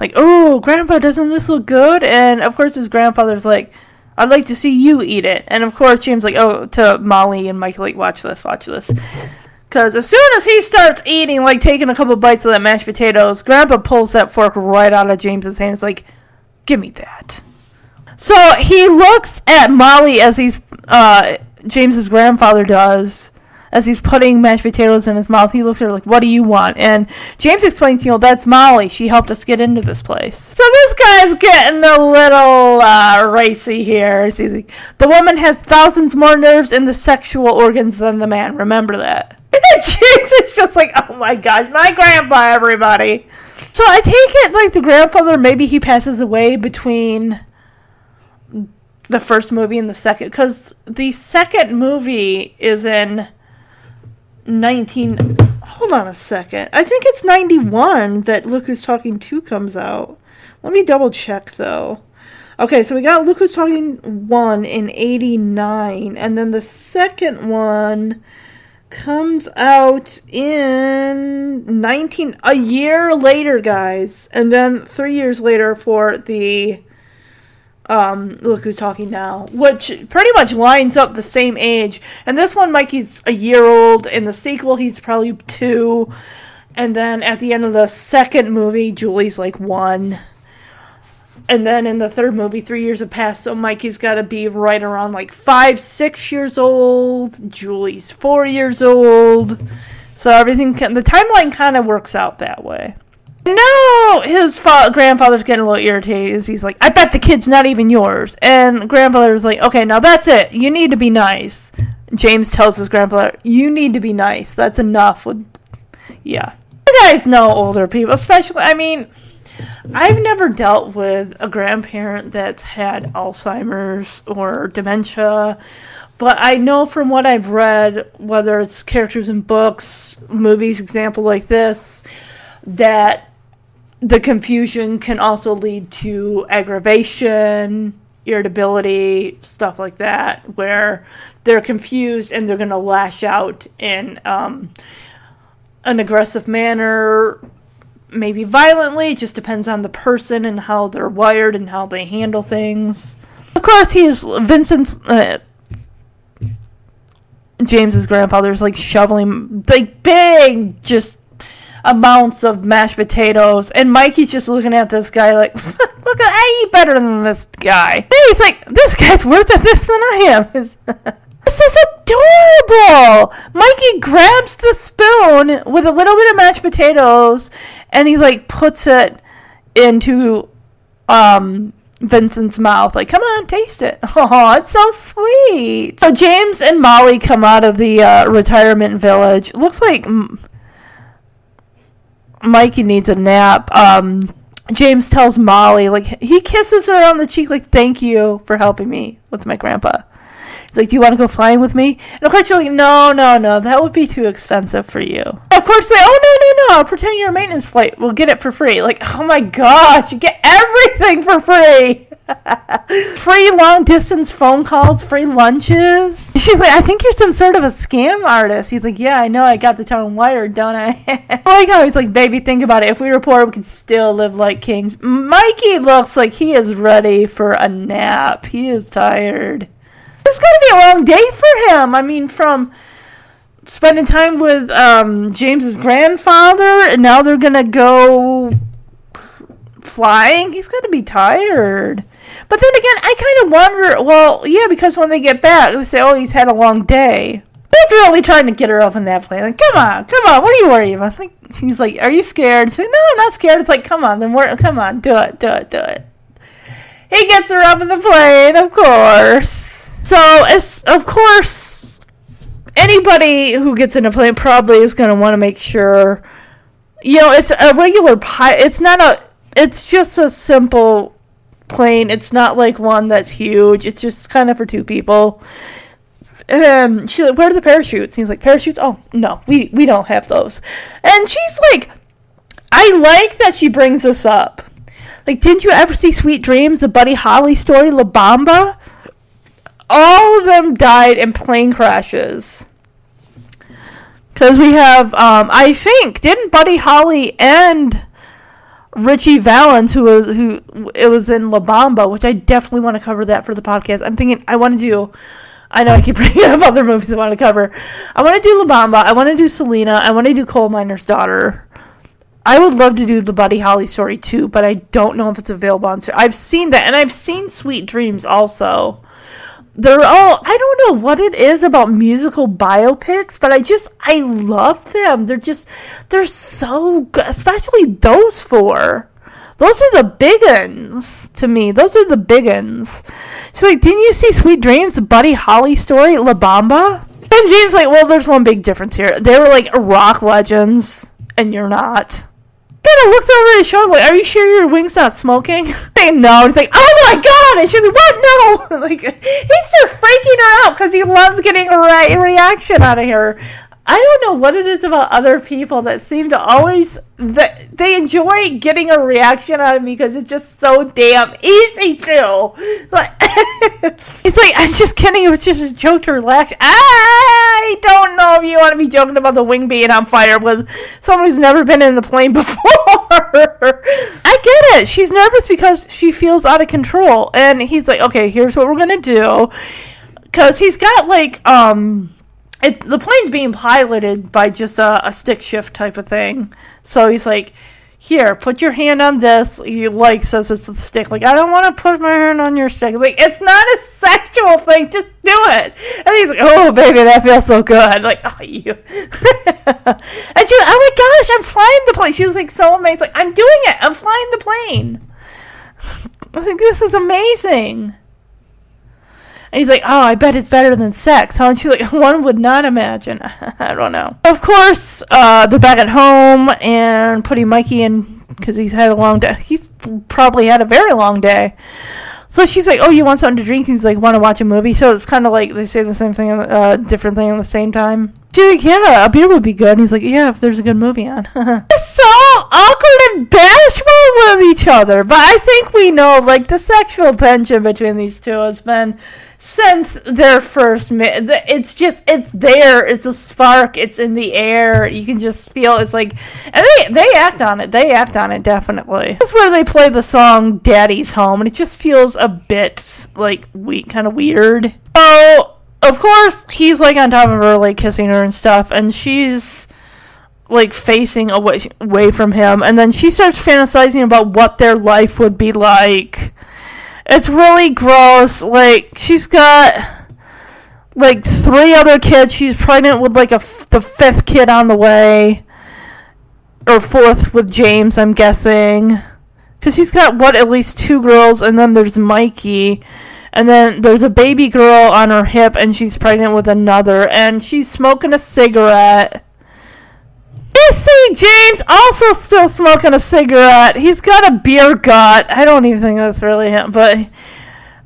Like, oh, grandpa, doesn't this look good? And of course his grandfather's like, I'd like to see you eat it. And of course, James like, oh, to Molly and Mike, like, watch this, watch this. Because as soon as he starts eating, like taking a couple bites of that mashed potatoes, Grandpa pulls that fork right out of James's hand. It's like, give me that. So he looks at Molly as he's, uh, James's grandfather does, as he's putting mashed potatoes in his mouth. He looks at her like, what do you want? And James explains, to you know, that's Molly. She helped us get into this place. So this guy's getting a little uh, racy here. He's like, the woman has thousands more nerves in the sexual organs than the man. Remember that. James is just like, oh my gosh, my grandpa, everybody. So I take it like the grandfather, maybe he passes away between the first movie and the second. Because the second movie is in 19 hold on a second. I think it's 91 that look who's talking too comes out. Let me double check though. Okay so we got look who's talking 1 in 89 and then the second one comes out in 19 a year later guys and then 3 years later for the um, look who's talking now, which pretty much lines up the same age. And this one, Mikey's a year old. In the sequel, he's probably two. And then at the end of the second movie, Julie's like one. And then in the third movie, three years have passed, so Mikey's got to be right around like five, six years old. Julie's four years old. So everything, can, the timeline kind of works out that way. No, his fa- grandfather's getting a little irritated. He's like, "I bet the kid's not even yours." And grandfather's like, "Okay, now that's it. You need to be nice." James tells his grandfather, "You need to be nice. That's enough." With yeah, you guys know older people, especially. I mean, I've never dealt with a grandparent that's had Alzheimer's or dementia, but I know from what I've read, whether it's characters in books, movies, example like this, that the confusion can also lead to aggravation, irritability, stuff like that, where they're confused and they're going to lash out in um, an aggressive manner, maybe violently. It just depends on the person and how they're wired and how they handle things. Of course, he is Vincent's. Uh, James's grandfather's like shoveling like big just amounts of mashed potatoes, and Mikey's just looking at this guy like, "Look, I eat better than this guy." And he's like, "This guy's worse at this than I am." this is adorable. Mikey grabs the spoon with a little bit of mashed potatoes, and he like puts it into um Vincent's mouth. Like, come on, taste it. Oh, it's so sweet. So James and Molly come out of the uh, retirement village. Looks like Mikey needs a nap. Um, James tells Molly, like, he kisses her on the cheek, like, thank you for helping me with my grandpa. He's like, do you want to go flying with me? And of course, you're like, no, no, no, that would be too expensive for you. Of course, they, oh, no, no, no, pretend you're a maintenance flight. We'll get it for free. Like, oh my gosh, you get everything for free. Free long distance phone calls, free lunches. She's like, I think you're some sort of a scam artist. He's like, Yeah, I know. I got the town wired, don't I? I like how he's like, Baby, think about it. If we were poor, we could still live like kings. Mikey looks like he is ready for a nap. He is tired. It's gonna be a long day for him. I mean, from spending time with um, James's grandfather, and now they're gonna go flying. He's gonna be tired. But then again, I kind of wonder. Well, yeah, because when they get back, they say, "Oh, he's had a long day." He's really trying to get her up in that plane. Like, come on, come on. What are you worried about? Think he's like, "Are you scared?" She's like, no, I'm not scared. It's like, come on, then we're, come on, do it, do it, do it. He gets her up in the plane, of course. So, as of course, anybody who gets in a plane probably is going to want to make sure. You know, it's a regular pilot. It's not a. It's just a simple plane. It's not like one that's huge. It's just kind of for two people. And she's like, "Where are the parachutes?" he's like, "Parachutes? Oh no, we we don't have those." And she's like, "I like that she brings this up." Like, didn't you ever see Sweet Dreams, the Buddy Holly story, La Bamba? All of them died in plane crashes. Because we have, um, I think, didn't Buddy Holly and Ritchie Valens, who was who it was in La Bamba, which I definitely want to cover that for the podcast. I'm thinking I want to do. I know I keep bringing up other movies I want to cover. I want to do La Bamba. I want to do Selena. I want to do Coal Miner's Daughter. I would love to do the Buddy Holly story too, but I don't know if it's available on. I've seen that, and I've seen Sweet Dreams also. They're all I don't know what it is about musical biopics, but I just I love them. They're just they're so good, especially those four. Those are the big uns to me. Those are the big uns. She's like, didn't you see Sweet Dreams, the Buddy Holly story, La Bamba? And James like, well, there's one big difference here. They were like rock legends, and you're not of looked over his shoulder like, "Are you sure your wing's not smoking?" Like, no. He's like, "Oh my god!" And she's like, "What? No!" like he's just freaking her out because he loves getting a re- reaction out of her. I don't know what it is about other people that seem to always that they enjoy getting a reaction out of me because it's just so damn easy to. Like, it's like I'm just kidding. It was just a joke to relax. I don't know if you want to be joking about the wing being on fire with someone who's never been in the plane before. I get it. She's nervous because she feels out of control, and he's like, "Okay, here's what we're gonna do," because he's got like um it's the plane's being piloted by just a, a stick shift type of thing. So he's like, "Here, put your hand on this." He like says it's the stick. Like, I don't want to put my hand on your stick. Like, it's not a sexual thing. Just do it. And he's like, "Oh, baby, that feels so good." Like, oh, you. and she, oh my gosh, I'm flying the plane. She was like so amazed. Like, I'm doing it. I'm flying the plane. I think this is amazing. And he's like, "Oh, I bet it's better than sex." Huh? And she's like, "One would not imagine." I don't know. Of course, uh, they're back at home and putting Mikey in because he's had a long day. He's probably had a very long day. So she's like, "Oh, you want something to drink?" He's like, "Want to watch a movie?" So it's kind of like they say the same thing, uh, different thing at the same time. Like, "Yeah, a beer would be good." And he's like, "Yeah, if there's a good movie on." So awkward and bashful with each other, but I think we know, like, the sexual tension between these two has been since their first. Mi- it's just, it's there. It's a spark. It's in the air. You can just feel. It's like, and they they act on it. They act on it definitely. That's where they play the song "Daddy's Home," and it just feels a bit like we kind of weird. Oh of course he's like on top of her like kissing her and stuff and she's like facing away away from him and then she starts fantasizing about what their life would be like. It's really gross like she's got like three other kids she's pregnant with like a f- the fifth kid on the way or fourth with James I'm guessing. Cuz she's got what at least two girls and then there's Mikey and then there's a baby girl on her hip and she's pregnant with another and she's smoking a cigarette. See james also still smoking a cigarette. He's got a beer gut. I don't even think that's really him but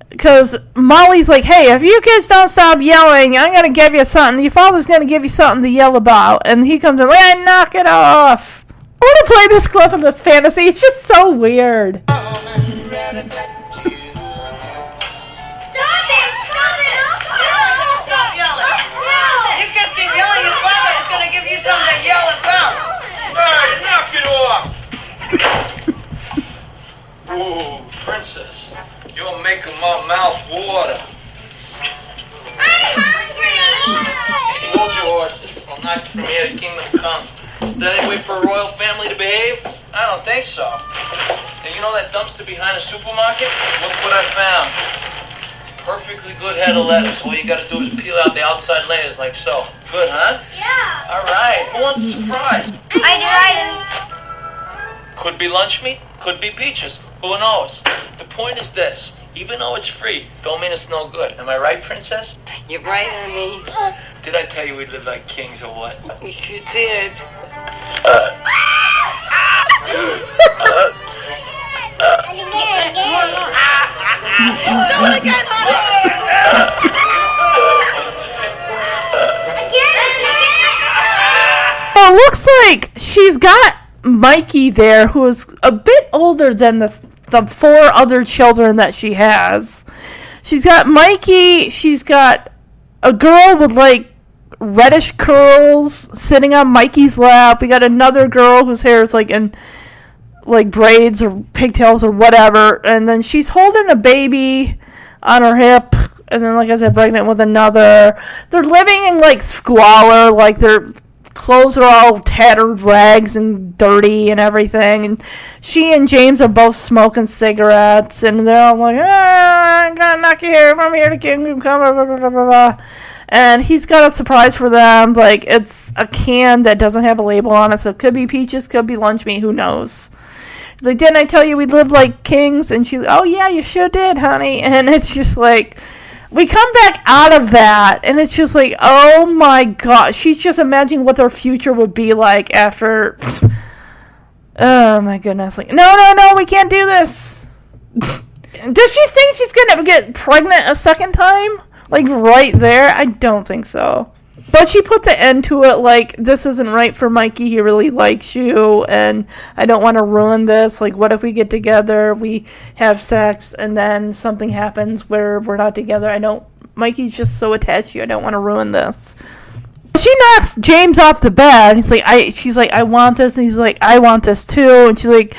because molly's like hey if you kids don't stop yelling i'm gonna give you something. Your father's gonna give you something to yell about. And he comes in like knock it off. I want to play this clip of this fantasy. It's just so weird something to yell about. Hey, knock it off! Ooh, princess, you're making my mouth water. I'm hungry. Hold your horses. I'll knock you from here to Kingdom Come. Is that any way for a royal family to behave? I don't think so. And you know that dumpster behind the supermarket? Look what I found. Perfectly good head of lettuce. All you gotta do is peel out the outside layers like so. Good, huh? Yeah. All right. Who wants a surprise? I do, I do. Could be lunch meat, could be peaches. Who knows? The point is this. Even though it's free, don't mean it's no good. Am I right, princess? You're right, honey. Did I tell you we live like kings or what? You sure did. Do it again, it looks like she's got Mikey there, who is a bit older than the the four other children that she has. She's got Mikey. She's got a girl with like reddish curls sitting on Mikey's lap. We got another girl whose hair is like in like braids or pigtails or whatever, and then she's holding a baby on her hip. And then, like I said, pregnant with another. They're living in like squalor, like their clothes are all tattered rags and dirty and everything. And she and James are both smoking cigarettes, and they're all like, ah, I'm gonna knock you here from here to Kingdom Come, blah, blah, blah, blah, blah. And he's got a surprise for them. Like, it's a can that doesn't have a label on it, so it could be peaches, could be lunch meat, who knows. Like, didn't I tell you we'd live like kings? And she's, oh yeah, you sure did, honey. And it's just like, we come back out of that, and it's just like, oh my god, she's just imagining what their future would be like after. Oh my goodness! Like, no, no, no, we can't do this. Does she think she's gonna get pregnant a second time? Like right there? I don't think so. But she puts an end to it like this isn't right for Mikey. He really likes you and I don't want to ruin this. Like what if we get together, we have sex and then something happens where we're not together. I don't Mikey's just so attached to you. I don't want to ruin this. She knocks James off the bed. He's like I she's like I want this and he's like I want this too and she's like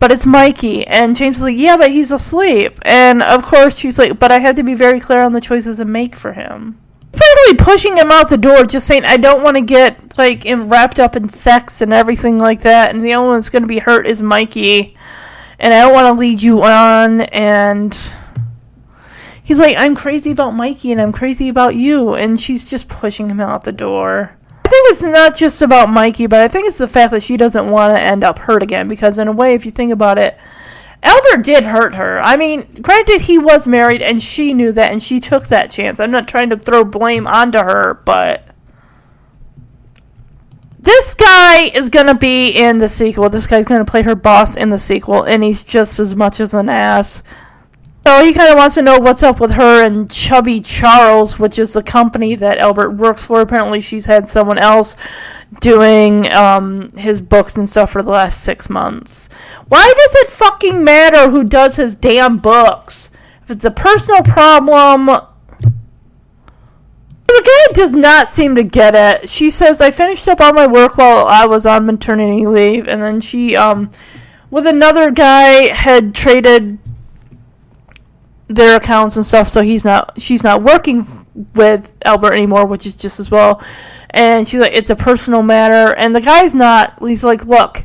but it's Mikey. And James is like, yeah, but he's asleep. And of course, she's like, but I had to be very clear on the choices I make for him. Apparently, pushing him out the door, just saying, I don't want to get like in, wrapped up in sex and everything like that. And the only one that's going to be hurt is Mikey. And I don't want to lead you on. And he's like, I'm crazy about Mikey and I'm crazy about you. And she's just pushing him out the door. I think it's not just about Mikey, but I think it's the fact that she doesn't want to end up hurt again. Because in a way, if you think about it, Albert did hurt her. I mean, granted, he was married and she knew that and she took that chance. I'm not trying to throw blame onto her, but. This guy is going to be in the sequel. This guy's going to play her boss in the sequel, and he's just as much as an ass. So he kind of wants to know what's up with her and Chubby Charles, which is the company that Albert works for. Apparently, she's had someone else doing um, his books and stuff for the last six months. Why does it fucking matter who does his damn books? If it's a personal problem. The guy does not seem to get it. She says, I finished up all my work while I was on maternity leave, and then she, um, with another guy, had traded their accounts and stuff, so he's not she's not working with Albert anymore, which is just as well. And she's like, it's a personal matter, and the guy's not. He's like, look,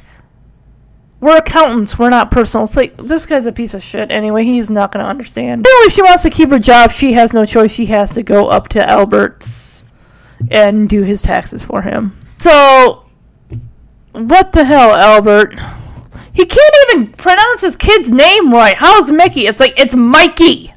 we're accountants, we're not personal. It's like this guy's a piece of shit. Anyway, he's not gonna understand. Anyway, if she wants to keep her job, she has no choice. She has to go up to Albert's and do his taxes for him. So, what the hell, Albert? He can't even pronounce his kid's name right. How's Mickey? It's like, it's Mikey.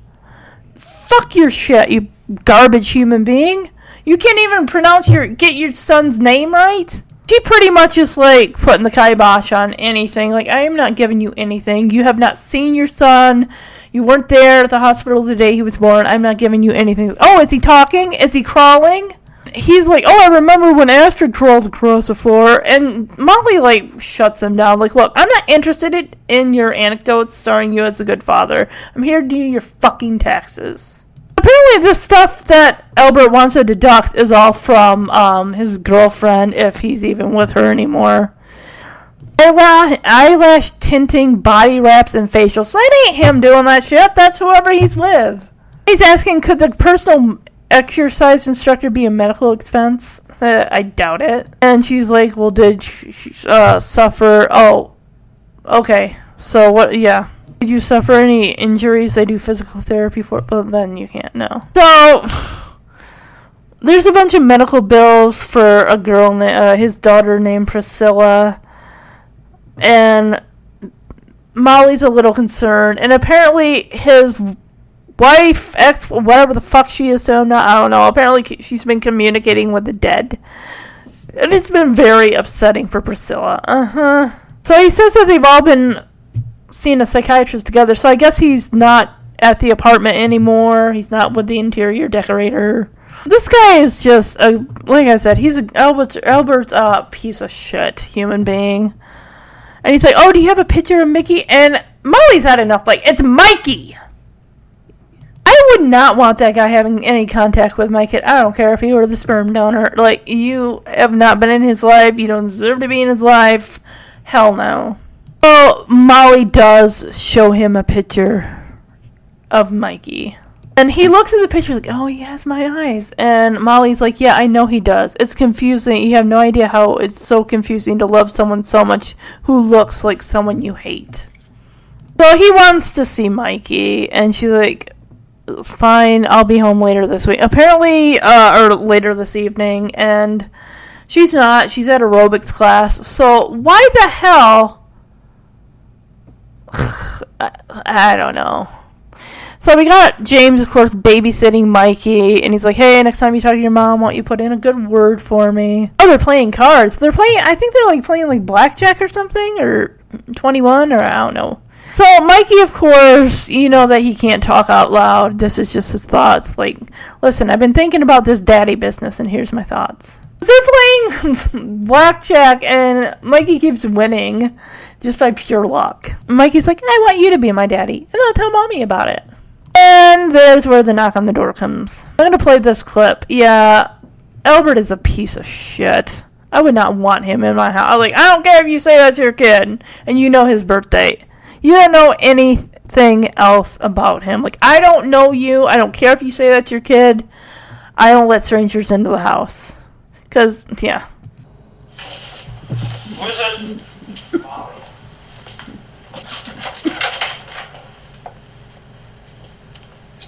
Fuck your shit, you garbage human being. You can't even pronounce your, get your son's name right? She pretty much is like putting the kibosh on anything. Like, I am not giving you anything. You have not seen your son. You weren't there at the hospital the day he was born. I'm not giving you anything. Oh, is he talking? Is he crawling? he's like, "Oh, I remember when Astrid crawled across the floor," and Molly like shuts him down. Like, "Look, I'm not interested in your anecdotes starring you as a good father. I'm here to do your fucking taxes." Apparently, the stuff that Albert wants to deduct is all from um, his girlfriend, if he's even with her anymore. Eyelash, tinting, body wraps, and facials. So that ain't him doing that shit. That's whoever he's with. He's asking, could the personal exercise instructor be a medical expense? Uh, I doubt it. And she's like, well, did she uh, suffer? Oh, okay. So what? Yeah. Did you suffer any injuries? They do physical therapy for, but then you can't know. So there's a bunch of medical bills for a girl, na- uh, his daughter named Priscilla, and Molly's a little concerned. And apparently his wife, ex, whatever the fuck she is to now. I don't know. Apparently, she's been communicating with the dead. And it's been very upsetting for Priscilla. Uh huh. So he says that they've all been seeing a psychiatrist together. So I guess he's not at the apartment anymore. He's not with the interior decorator. This guy is just a, like I said, he's a Albert's Albert's a piece of shit human being. And he's like, "Oh, do you have a picture of Mickey?" And Molly's had enough. Like, it's Mikey. I would not want that guy having any contact with my kid. I don't care if he were the sperm donor. Like, you have not been in his life. You don't deserve to be in his life. Hell no. Oh, Molly does show him a picture of Mikey. And he looks at the picture like, oh, he has my eyes. And Molly's like, yeah, I know he does. It's confusing. You have no idea how it's so confusing to love someone so much who looks like someone you hate. So he wants to see Mikey. And she's like, fine, I'll be home later this week. Apparently, uh, or later this evening. And she's not. She's at aerobics class. So why the hell? I, I don't know. So we got James, of course, babysitting Mikey, and he's like, "Hey, next time you talk to your mom, won't you put in a good word for me?" Oh, they're playing cards. They're playing. I think they're like playing like blackjack or something, or twenty-one, or I don't know. So Mikey, of course, you know that he can't talk out loud. This is just his thoughts. Like, listen, I've been thinking about this daddy business, and here's my thoughts. They're playing blackjack, and Mikey keeps winning just by pure luck. Mikey's like, I want you to be my daddy, and I'll tell mommy about it. And there's where the knock on the door comes. I'm gonna play this clip. Yeah, Albert is a piece of shit. I would not want him in my house. Like, I don't care if you say that's your kid and you know his birthday. You don't know anything else about him. Like, I don't know you. I don't care if you say that's your kid. I don't let strangers into the house. Because, yeah. What is it?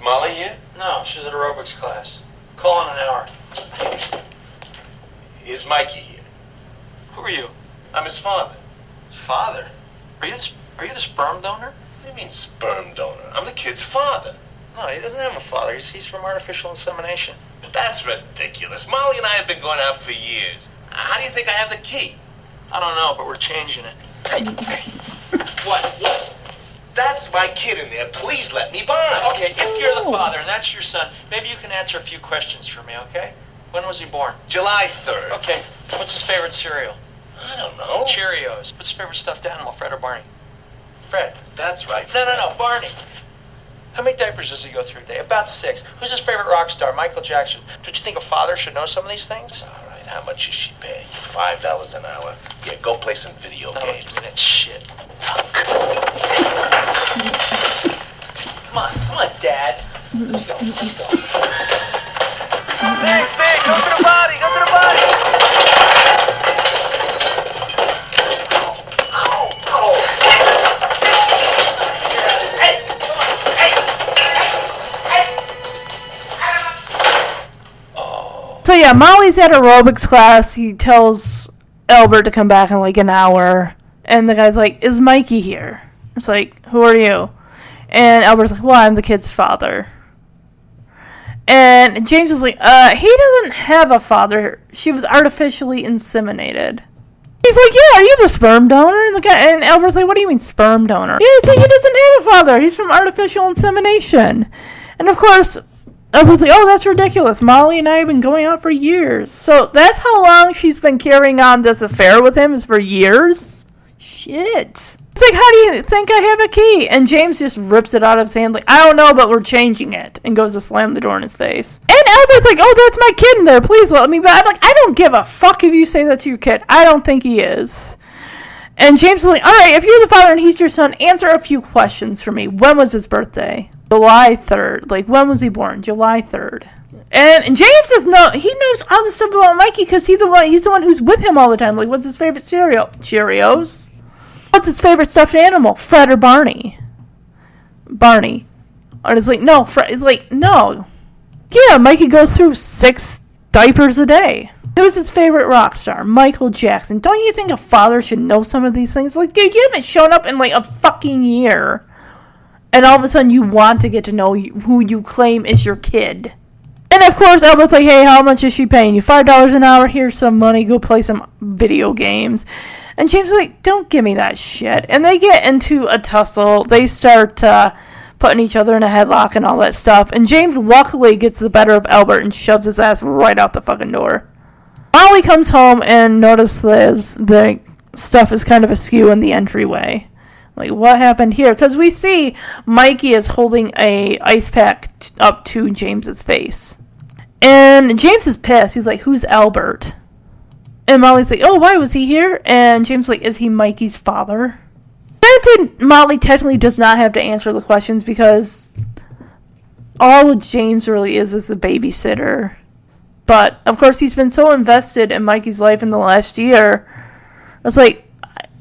Is Molly here? No, she's at aerobics class. Call in an hour. Is Mikey here? Who are you? I'm his father. His father? Are you the, are you the sperm donor? What do You mean sperm donor? I'm the kid's father. No, he doesn't have a father. He's, he's from artificial insemination. That's ridiculous. Molly and I have been going out for years. How do you think I have the key? I don't know, but we're changing it. Hey, hey. What? What? That's my kid in there. Please let me by. Okay, if you're the father and that's your son, maybe you can answer a few questions for me, okay? When was he born? July 3rd. Okay, what's his favorite cereal? I don't know. Cheerios. What's his favorite stuffed animal, Fred or Barney? Fred. That's right. No, no, no, Barney. How many diapers does he go through a day? About six. Who's his favorite rock star? Michael Jackson. Don't you think a father should know some of these things? All right, how much is she paying you? Five dollars an hour. Yeah, go play some video No, games. that shit. Come on, come on, Dad. Let's go. Let's go. Sting, Sting, go to the body, go to the body. Hey, come on, hey, So yeah, Molly's at aerobics class. He tells Albert to come back in like an hour, and the guy's like, "Is Mikey here?" It's like, "Who are you?" And Albert's like, "Well, I'm the kid's father." And James is like, "Uh, he doesn't have a father. She was artificially inseminated." He's like, "Yeah, are you the sperm donor?" And the guy and Albert's like, "What do you mean sperm donor?" Yeah, he's like, "He doesn't have a father. He's from artificial insemination." And of course, was like, oh, that's ridiculous. Molly and I have been going out for years. So that's how long she's been carrying on this affair with him is for years? Shit. It's like, how do you think I have a key? And James just rips it out of his hand, like, I don't know, but we're changing it. And goes to slam the door in his face. And Albert's like, oh, that's my kid in there. Please let me back. I'm like, I don't give a fuck if you say that to your kid. I don't think he is. And James is like, all right, if you're the father and he's your son, answer a few questions for me. When was his birthday? July 3rd. Like, when was he born? July 3rd. And, and James does know, he knows all the stuff about Mikey because he's the one, he's the one who's with him all the time. Like, what's his favorite cereal? Cheerios. What's his favorite stuffed animal? Fred or Barney? Barney. And it's like, no, Fred, it's like, no. Yeah, Mikey goes through six diapers a day. Who's his favorite rock star? Michael Jackson. Don't you think a father should know some of these things? Like, dude, you haven't shown up in like a fucking year. And all of a sudden you want to get to know who you claim is your kid. Of course, Albert's like, hey, how much is she paying you? $5 an hour? Here's some money. Go play some video games. And James like, don't give me that shit. And they get into a tussle. They start uh, putting each other in a headlock and all that stuff. And James luckily gets the better of Albert and shoves his ass right out the fucking door. Molly comes home and notices the stuff is kind of askew in the entryway. Like, what happened here? Because we see Mikey is holding a ice pack t- up to James's face. And James is pissed. He's like, who's Albert? And Molly's like, oh, why was he here? And James like, is he Mikey's father? Granted, Molly technically does not have to answer the questions because all James really is is the babysitter. But of course, he's been so invested in Mikey's life in the last year. I was like,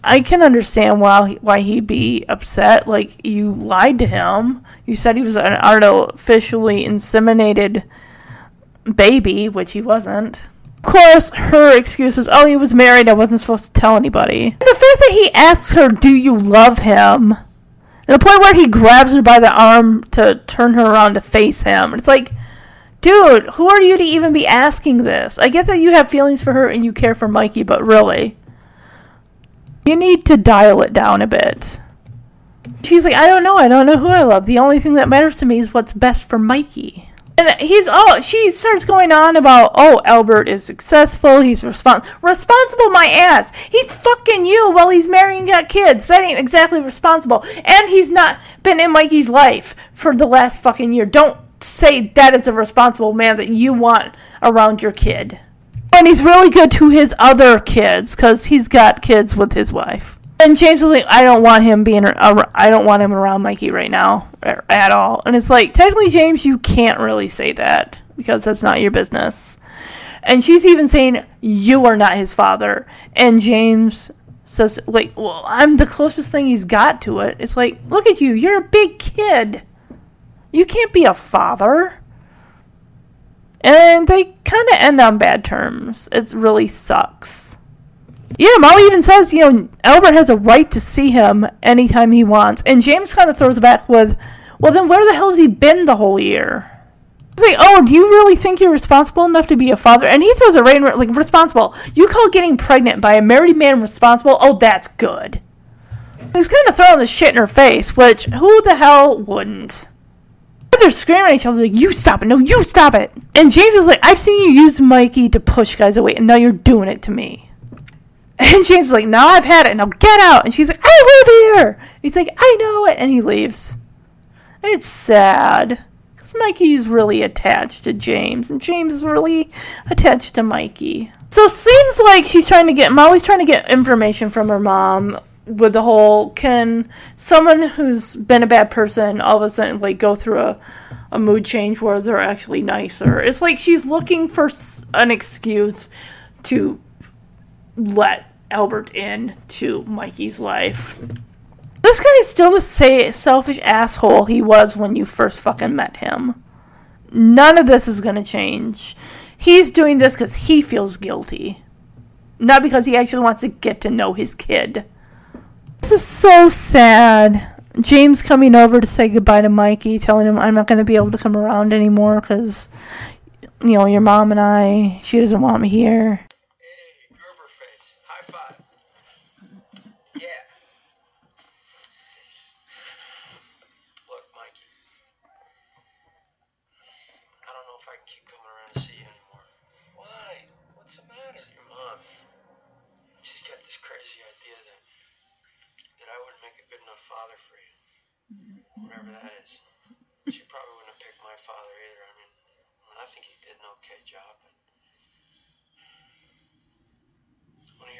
I- can understand why why he'd be upset. Like you lied to him. You said he was an artificially inseminated baby, which he wasn't. Of course, her excuse is, "Oh, he was married. I wasn't supposed to tell anybody." The fact that he asks her, "Do you love him?" And the point where he grabs her by the arm to turn her around to face him. It's like, dude, who are you to even be asking this? I get that you have feelings for her and you care for Mikey, but really, you need to dial it down a bit. She's like, I don't know. I don't know who I love. The only thing that matters to me is what's best for Mikey. And he's oh, she starts going on about oh, Albert is successful. He's respons- responsible. My ass. He's fucking you while he's marrying got kids. That ain't exactly responsible. And he's not been in Mikey's life for the last fucking year. Don't say that is a responsible man that you want around your kid. And he's really good to his other kids because he's got kids with his wife. And James was like, I don't want him being, I don't want him around Mikey right now at all. And it's like, technically, James, you can't really say that because that's not your business. And she's even saying you are not his father. And James says, like, well, I'm the closest thing he's got to it. It's like, look at you, you're a big kid. You can't be a father. And they kind of end on bad terms. It really sucks. Yeah, Molly even says, you know, Albert has a right to see him anytime he wants. And James kind of throws back with, well, then where the hell has he been the whole year? It's like, oh, do you really think you're responsible enough to be a father? And he throws a right in, like, responsible. You call getting pregnant by a married man responsible? Oh, that's good. He's kind of throwing the shit in her face, which, who the hell wouldn't? They're screaming at each other like, you stop it, no, you stop it. And James is like, I've seen you use Mikey to push guys away, and now you're doing it to me. And James is like, "No, I've had it, now get out. And she's like, I live here. He's like, I know it. And he leaves. It's sad. Because Mikey's really attached to James, and James is really attached to Mikey. So it seems like she's trying to get, Molly's trying to get information from her mom with the whole, can someone who's been a bad person all of a sudden, like, go through a, a mood change where they're actually nicer? It's like she's looking for an excuse to let Albert in to Mikey's life. This guy is still the say, selfish asshole he was when you first fucking met him. None of this is gonna change. He's doing this because he feels guilty, not because he actually wants to get to know his kid. This is so sad. James coming over to say goodbye to Mikey, telling him I'm not going to be able to come around anymore because, you know, your mom and I, she doesn't want me here.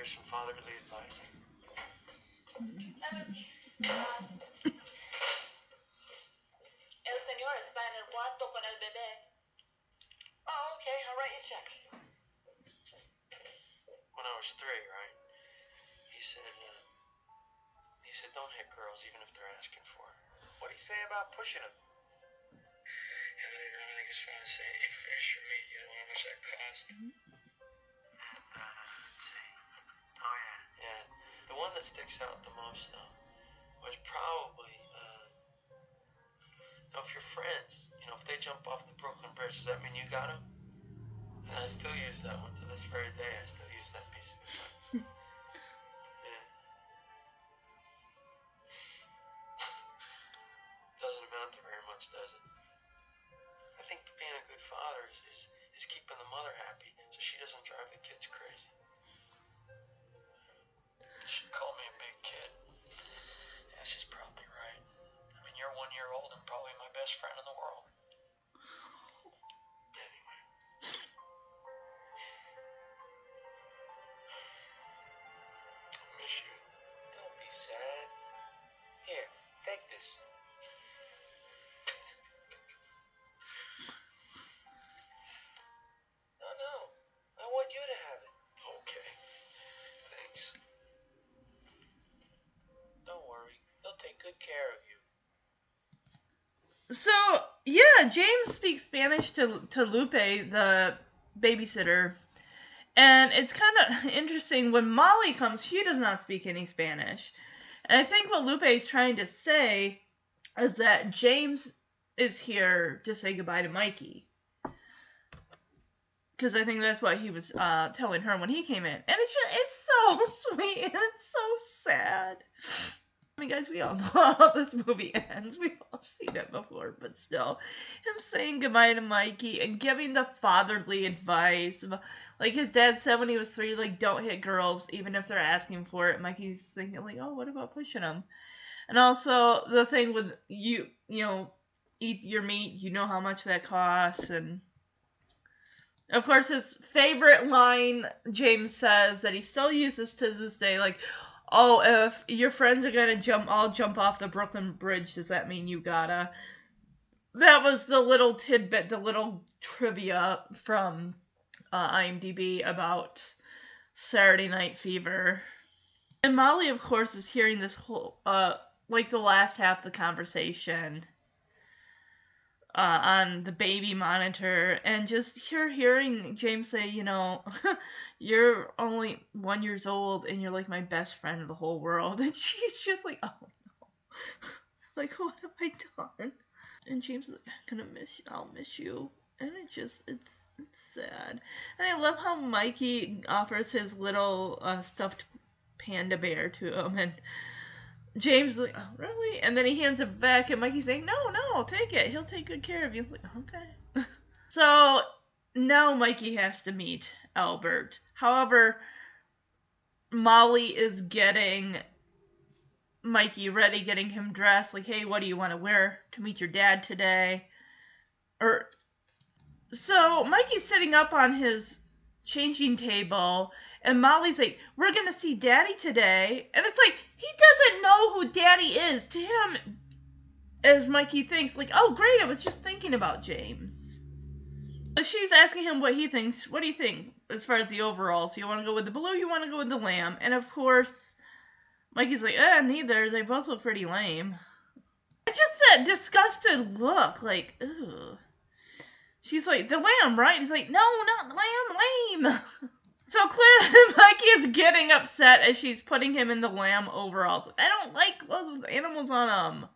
Want to hear some fatherly advice? El señor está en el cuarto con el bebé. Oh, okay. I'll write you a check. When I was three, right? He said, uh, he said, don't hit girls even if they're asking for it. What do you say about pushing them? Yeah, later on, I think it's fine to say, hey, finish your meat. You know how much that cost? The one that sticks out the most, though, was probably, uh, you if your friends, you know, if they jump off the Brooklyn Bridge, does that mean you got them? I still use that one to this very day. I still use that piece of advice. care of you. So yeah, James speaks Spanish to to Lupe, the babysitter, and it's kind of interesting when Molly comes. She does not speak any Spanish, and I think what Lupe is trying to say is that James is here to say goodbye to Mikey. Because I think that's what he was uh, telling her when he came in, and it's just, it's so sweet and it's so sad. I mean, guys, we all know how this movie ends. We've all seen it before, but still, him saying goodbye to Mikey and giving the fatherly advice, like his dad said when he was three, like don't hit girls even if they're asking for it. Mikey's thinking like, oh, what about pushing them? And also the thing with you, you know, eat your meat. You know how much that costs, and of course, his favorite line James says that he still uses to this day, like, "Oh, if your friends are gonna jump, I'll jump off the Brooklyn Bridge. Does that mean you gotta?" That was the little tidbit, the little trivia from uh, IMDb about Saturday Night Fever. And Molly, of course, is hearing this whole, uh, like the last half of the conversation uh, on the baby monitor, and just hear hearing James say, you know, you're only one years old, and you're like my best friend in the whole world, and she's just like, oh no, like what have I done? And James is like, I'm gonna miss you. I'll miss you. And it just, it's, it's sad. And I love how Mikey offers his little uh, stuffed panda bear to him, and James like, oh, really? And then he hands it back, and Mikey's saying, no, no, take it. He'll take good care of you. Like, okay. so now Mikey has to meet Albert. However, Molly is getting Mikey ready, getting him dressed. Like, hey, what do you want to wear to meet your dad today? Or so Mikey's sitting up on his changing table, and Molly's like, "We're gonna see Daddy today," and it's like he doesn't know who Daddy is. To him, as Mikey thinks, like, "Oh, great! I was just thinking about James." So she's asking him what he thinks. What do you think as far as the overalls? You want to go with the blue? You want to go with the lamb? And of course, Mikey's like, "Eh, neither. They both look pretty lame." It's just that disgusted look, like, ugh. She's like, the lamb, right? He's like, no, not the lamb, lame. So clearly, Mikey is getting upset as she's putting him in the lamb overalls. I don't like clothes with animals on them.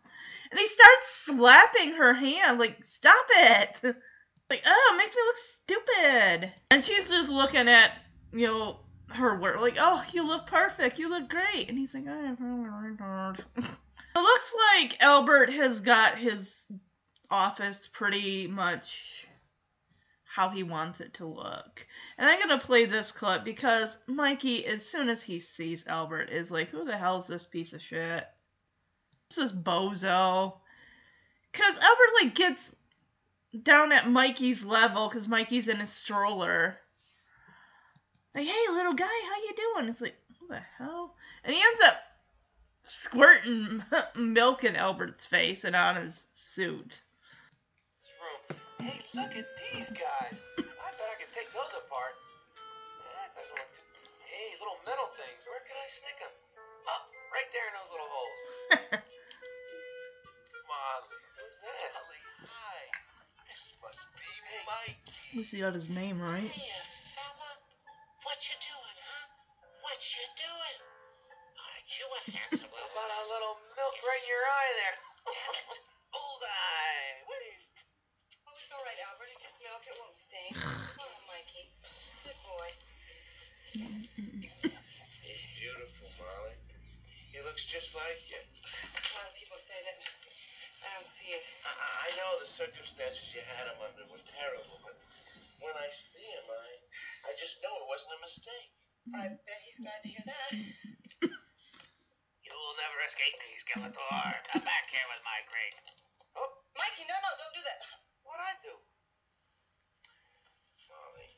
And he starts slapping her hand, like, stop it. Like, oh, it makes me look stupid. And she's just looking at, you know, her work, like, oh, you look perfect, you look great. And he's like, I It looks like Albert has got his office pretty much how he wants it to look. And I'm gonna play this clip because Mikey, as soon as he sees Albert, is like, "Who the hell is this piece of shit? This is bozo." Cause Albert like gets down at Mikey's level because Mikey's in his stroller. Like, "Hey, little guy, how you doing?" It's like, "Who the hell?" And he ends up squirting milk in Albert's face and on his suit. Hey, look at these guys. I bet I could take those apart. That doesn't look too... Hey, little metal things. Where can I stick them? Oh, right there in those little holes. Molly, who's that? Molly, hi. This must be Hey. Mikey. At least he got his name right. Hiya, fella. What you doing, huh? What you doing? Aren't you a handsome How little about a little milk right in your eye there? Damn it. Bullseye. What are you... Oh, it's all right, Albert. It's just milk. It won't stain. Oh, Mikey. Good boy. He's beautiful, Molly. He looks just like you. A lot of people say that. I don't see it. I, I know the circumstances you had him under were terrible, but when I see him, I, I just know it wasn't a mistake. I bet he's glad to hear that. You'll never escape me, Skeletor. Come back here with my crate. Oh, Mikey, no, no, don't do that. What'd I do? Molly,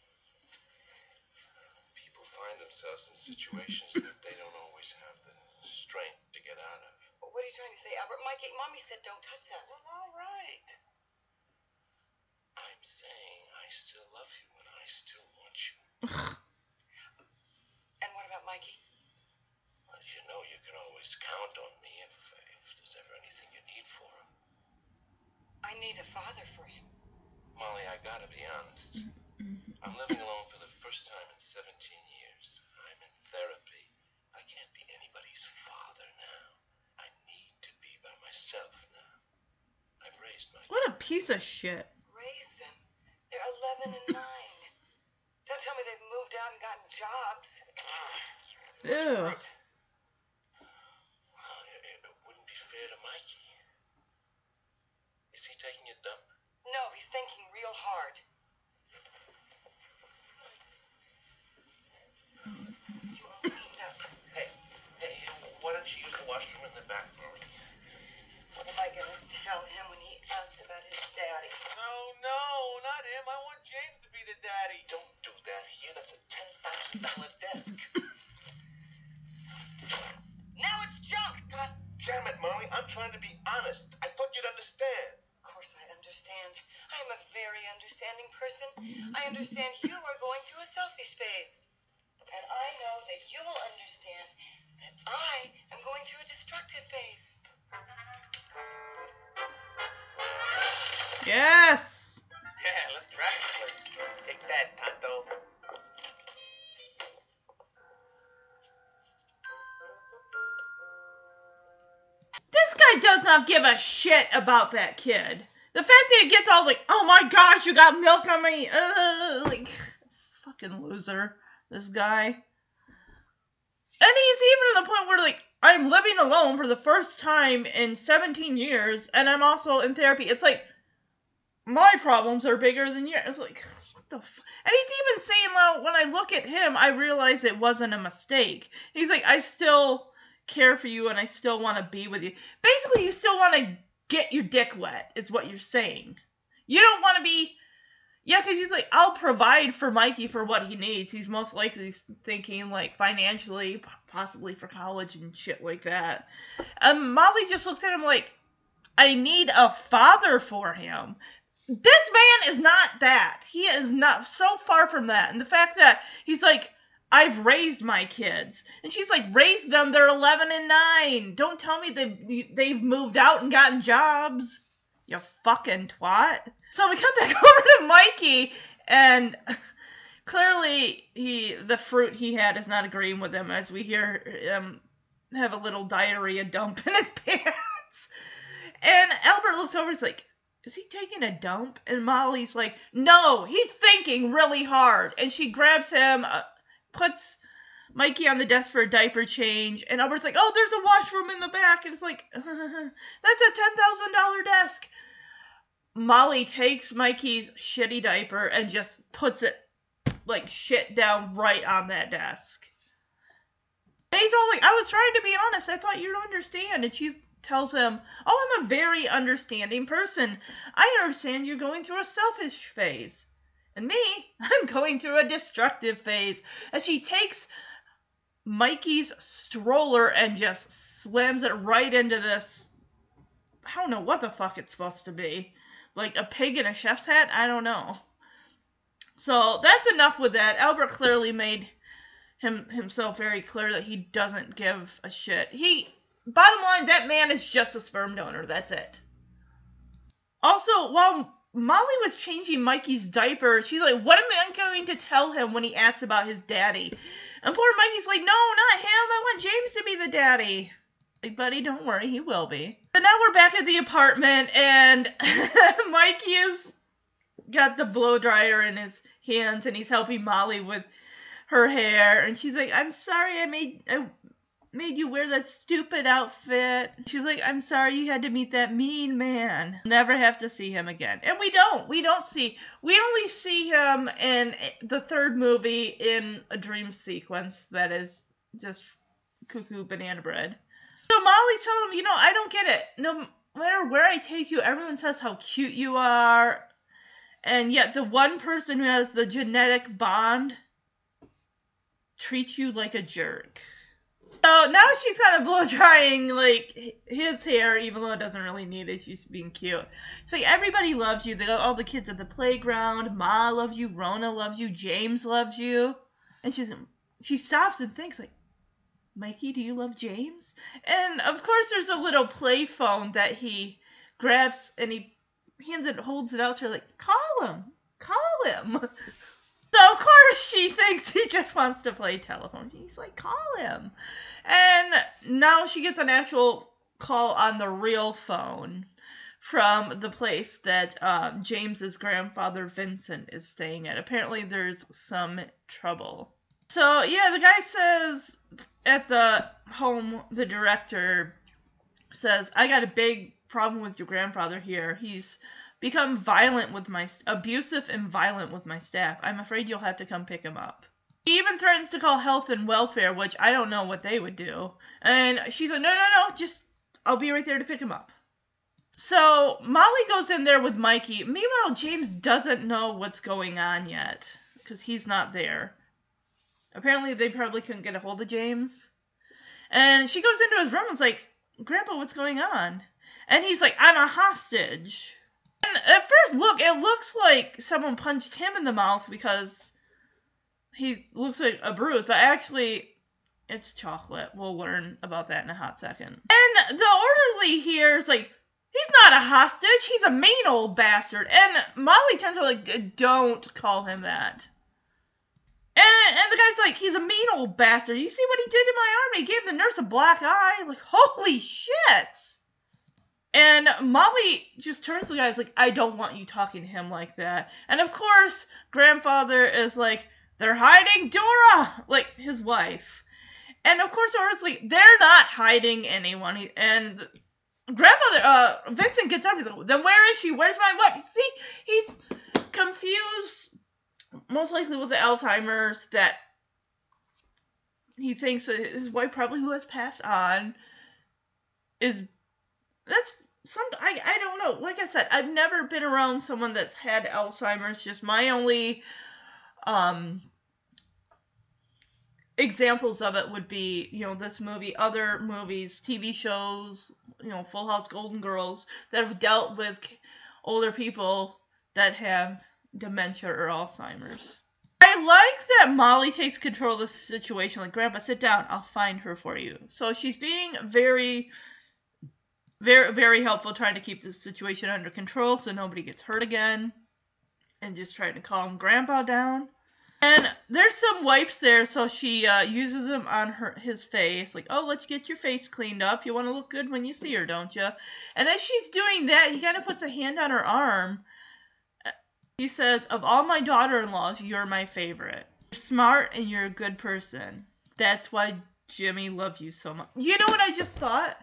people find themselves in situations that they don't always have the strength to get out of. What are you trying to say, Albert? Mikey, Mommy said don't touch that. Well, all right. I'm saying I still love you and I still want you. And what about Mikey? Well, you know you can always count on me if, if there's ever anything you need for him. I need a father for him. Molly, I gotta be honest. Mm-hmm. I'm living alone for the first time in 17 years. I'm in therapy. I can't be anybody's father now. I need to be by myself now. I've raised my What a piece of shit. Raise them. They're 11 and 9. Don't tell me they've moved out and gotten jobs. Ew. Well, it, it wouldn't be fair to Mikey. Is he taking a dump? No, he's thinking real hard. You all cleaned up. Hey, hey, why don't you use the washroom in the back room? What am I going to tell him when he asks about his daddy? No, no, not him. I want James to be the daddy. Don't do that here. That's a ten thousand dollar desk. Now it's junk! God damn it, Molly. I'm trying to be honest. I thought you'd understand. Of course I understand. I am a very understanding person. Mm-hmm. I understand you are going through a selfish phase. And I know that you will understand that I am going through a destructive phase. Yes. Yeah, let's track the place. Take that, Tonto. This guy does not give a shit about that kid. The fact that it gets all like, oh my gosh, you got milk on me, uh, like, fucking loser, this guy. And he's even at the point where like, I'm living alone for the first time in 17 years, and I'm also in therapy. It's like, my problems are bigger than yours. It's like, what the f-? And he's even saying, well, when I look at him, I realize it wasn't a mistake. He's like, I still care for you and I still want to be with you. Basically, you still want to get your dick wet, is what you're saying. You don't want to be. Yeah, because he's like, I'll provide for Mikey for what he needs. He's most likely thinking, like, financially, possibly for college and shit like that. And Molly just looks at him like, I need a father for him. This man is not that. He is not so far from that. And the fact that he's like, I've raised my kids. And she's like, raised them. They're 11 and 9. Don't tell me they've, they've moved out and gotten jobs. You fucking twat. So we cut back over to Mikey, and clearly he the fruit he had is not agreeing with him as we hear him have a little diarrhea dump in his pants. And Albert looks over, and is like, is he taking a dump? And Molly's like, no, he's thinking really hard. And she grabs him, uh, puts Mikey on the desk for a diaper change, and Albert's like, "Oh, there's a washroom in the back," and it's like, "That's a ten thousand dollar desk." Molly takes Mikey's shitty diaper and just puts it like shit down right on that desk. He's all like, "I was trying to be honest. I thought you'd understand." And she tells him, "Oh, I'm a very understanding person. I understand you're going through a selfish phase." And me, I'm going through a destructive phase. And she takes Mikey's stroller and just slams it right into this. I don't know what the fuck it's supposed to be. Like a pig in a chef's hat? I don't know. So that's enough with that. Albert clearly made him himself very clear that he doesn't give a shit. He bottom line, that man is just a sperm donor. That's it. Also, while Molly was changing Mikey's diaper. She's like, What am I going to tell him when he asks about his daddy? And poor Mikey's like, No, not him. I want James to be the daddy. Like, buddy, don't worry, he will be. So now we're back at the apartment, and Mikey has got the blow dryer in his hands, and he's helping Molly with her hair. And she's like, I'm sorry I made I made you wear that stupid outfit. She's like, I'm sorry you had to meet that mean man. Never have to see him again. And we don't. We don't see. We only see him in the third movie in a dream sequence that is just cuckoo banana bread. So Molly told him, you know, I don't get it. No matter where I take you, everyone says how cute you are. And yet the one person who has the genetic bond treats you like a jerk. So now she's kind of blow drying like his hair, even though it doesn't really need it. She's being cute. So like, everybody loves you. They all the kids at the playground. Ma loves you. Rona loves you. James loves you. And she's she stops and thinks like, Mikey, do you love James? And of course, there's a little play phone that he grabs and he hands it, holds it out to her like, call him, call him. So of course she thinks he just wants to play telephone. He's like, call him. And now she gets an actual call on the real phone from the place that um, James's grandfather Vincent is staying at. Apparently there's some trouble. So yeah, the guy says at the home, the director says, I got a big problem with your grandfather here. He's become violent with my abusive and violent with my staff. I'm afraid you'll have to come pick him up. He even threatens to call health and welfare, which I don't know what they would do. And she's like, no, no, no, just I'll be right there to pick him up. So Molly goes in there with Mikey. Meanwhile, James doesn't know what's going on yet because he's not there. Apparently, they probably couldn't get a hold of James. And she goes into his room and is like, Grandpa, what's going on? And he's like, I'm a hostage. And at first look, it looks like someone punched him in the mouth because he looks like a bruise, but actually it's chocolate. We'll learn about that in a hot second. And the orderly here is like, He's not a hostage. He's a mean old bastard. And Molly turns to like, don't call him that. And, and the guy's like, he's a mean old bastard. You see what he did to my arm? He gave the nurse a black eye. Like, holy shit. And Molly just turns to the guy and is like, I don't want you talking to him like that. And of course, grandfather is like, they're hiding Dora, like his wife. And of course, Dora's like, they're not hiding anyone. And grandfather, uh, Vincent gets up. He's like, then where is she? Where's my wife? See, he's confused, most likely with the Alzheimer's, that he thinks that his wife probably who has passed on is that's some I, I don't know like i said i've never been around someone that's had alzheimer's just my only um examples of it would be you know this movie other movies tv shows you know full house golden girls that have dealt with older people that have dementia or alzheimer's I like that Molly takes control of the situation. Like, Grandpa, sit down. I'll find her for you. So she's being very, very, very helpful, trying to keep the situation under control so nobody gets hurt again, and just trying to calm Grandpa down. And there's some wipes there, so she uh, uses them on her his face. Like, oh, let's get your face cleaned up. You want to look good when you see her, don't you? And as she's doing that, he kind of puts a hand on her arm. He says, Of all my daughter in laws, you're my favorite. You're smart and you're a good person. That's why Jimmy loves you so much. You know what I just thought?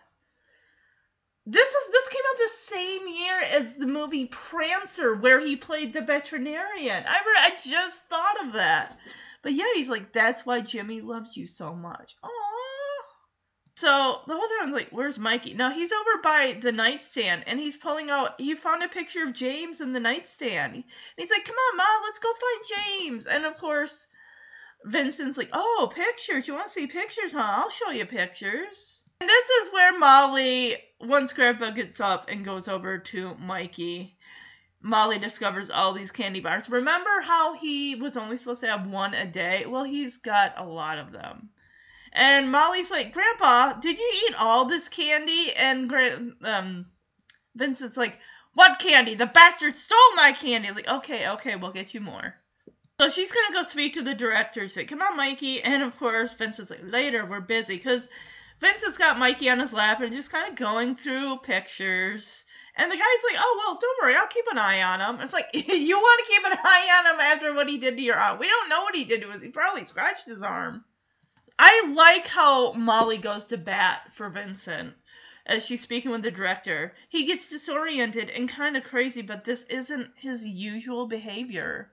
This is this came out the same year as the movie Prancer, where he played the veterinarian. I re- I just thought of that. But yeah, he's like, that's why Jimmy loves you so much. Aww. So the whole time I'm like, where's Mikey? No, he's over by the nightstand and he's pulling out. He found a picture of James in the nightstand. And he's like, come on, mom, let's go find James. And of course, Vincent's like, oh, pictures. You want to see pictures, huh? I'll show you pictures. And this is where Molly, once Grandpa gets up and goes over to Mikey, Molly discovers all these candy bars. Remember how he was only supposed to have one a day? Well, he's got a lot of them. And Molly's like, Grandpa, did you eat all this candy? And Gran- um, Vincent's like, What candy? The bastard stole my candy. Like, okay, okay, we'll get you more. So she's gonna go speak to the director. Say, Come on, Mikey. And of course, Vincent's like, Later, we're busy. Because Vincent's got Mikey on his lap and just kind of going through pictures. And the guy's like, Oh, well, don't worry, I'll keep an eye on him. It's like, You want to keep an eye on him after what he did to your arm? We don't know what he did to his. He probably scratched his arm. I like how Molly goes to bat for Vincent as she's speaking with the director. He gets disoriented and kind of crazy, but this isn't his usual behavior.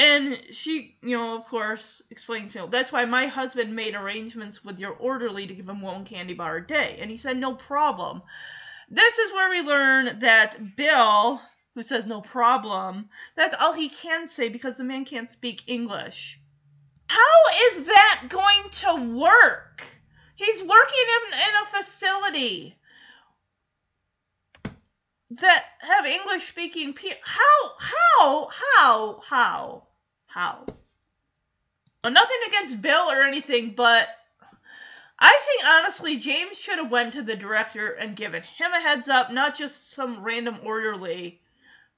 And she, you know, of course, explains, you know, that's why my husband made arrangements with your orderly to give him one candy bar a day. And he said, no problem. This is where we learn that Bill, who says no problem, that's all he can say because the man can't speak English. How is that going to work? He's working in, in a facility that have English speaking people. How, how, how, how, how? Well, nothing against Bill or anything, but I think honestly James should have went to the director and given him a heads up, not just some random orderly